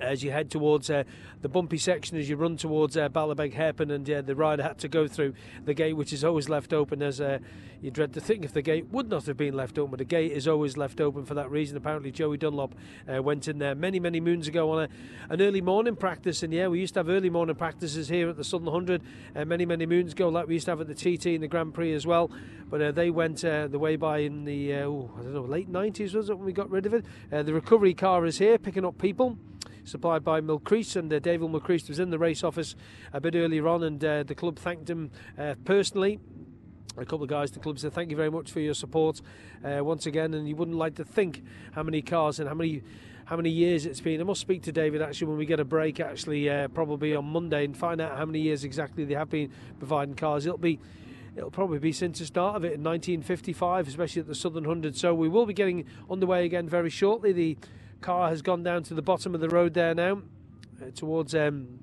as you head towards uh, the bumpy section as you run towards uh, Ballabeg Hairpin and uh, the rider had to go through the gate which is always left open as uh, you dread to think if the gate would not have been left open but the gate is always left open for that reason. Apparently Joey Dunlop uh, went in there many many moons ago on a, an early morning practice. And yeah we used to have early morning practices here at the Southern 100 uh, many many moons ago like we used to have at the TT and the Grand Prix as well. But they went the way by in the oh, I don't know late 90s was it when we got rid of it? The recovery car is here picking up people supplied by Mylchreest, and uh, David Mylchreest was in the race office a bit earlier on, and uh, the club thanked him uh, personally. A couple of guys the club said thank you very much for your support uh, once again and you wouldn't like to think how many cars and how many how many years it's been. I must speak to David actually when we get a break actually uh, probably on Monday and find out how many years exactly they have been providing cars. It'll be it'll probably be since the start of it in 1955 especially at the Southern 100 so we will be getting underway again very shortly. The car has gone down to the bottom of the road there now, uh, towards. Um,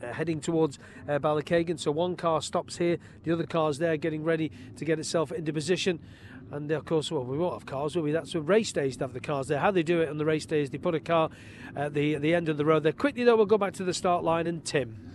uh, heading towards uh, Ballakeighan. So one car stops here, the other car's there getting ready to get itself into position. And of course, well, we won't have cars, will we? That's what race days to have the cars there. How they do it on the race days, they put a car at the, at the end of the road there. Quickly, though, we'll go back to the start line and Tim.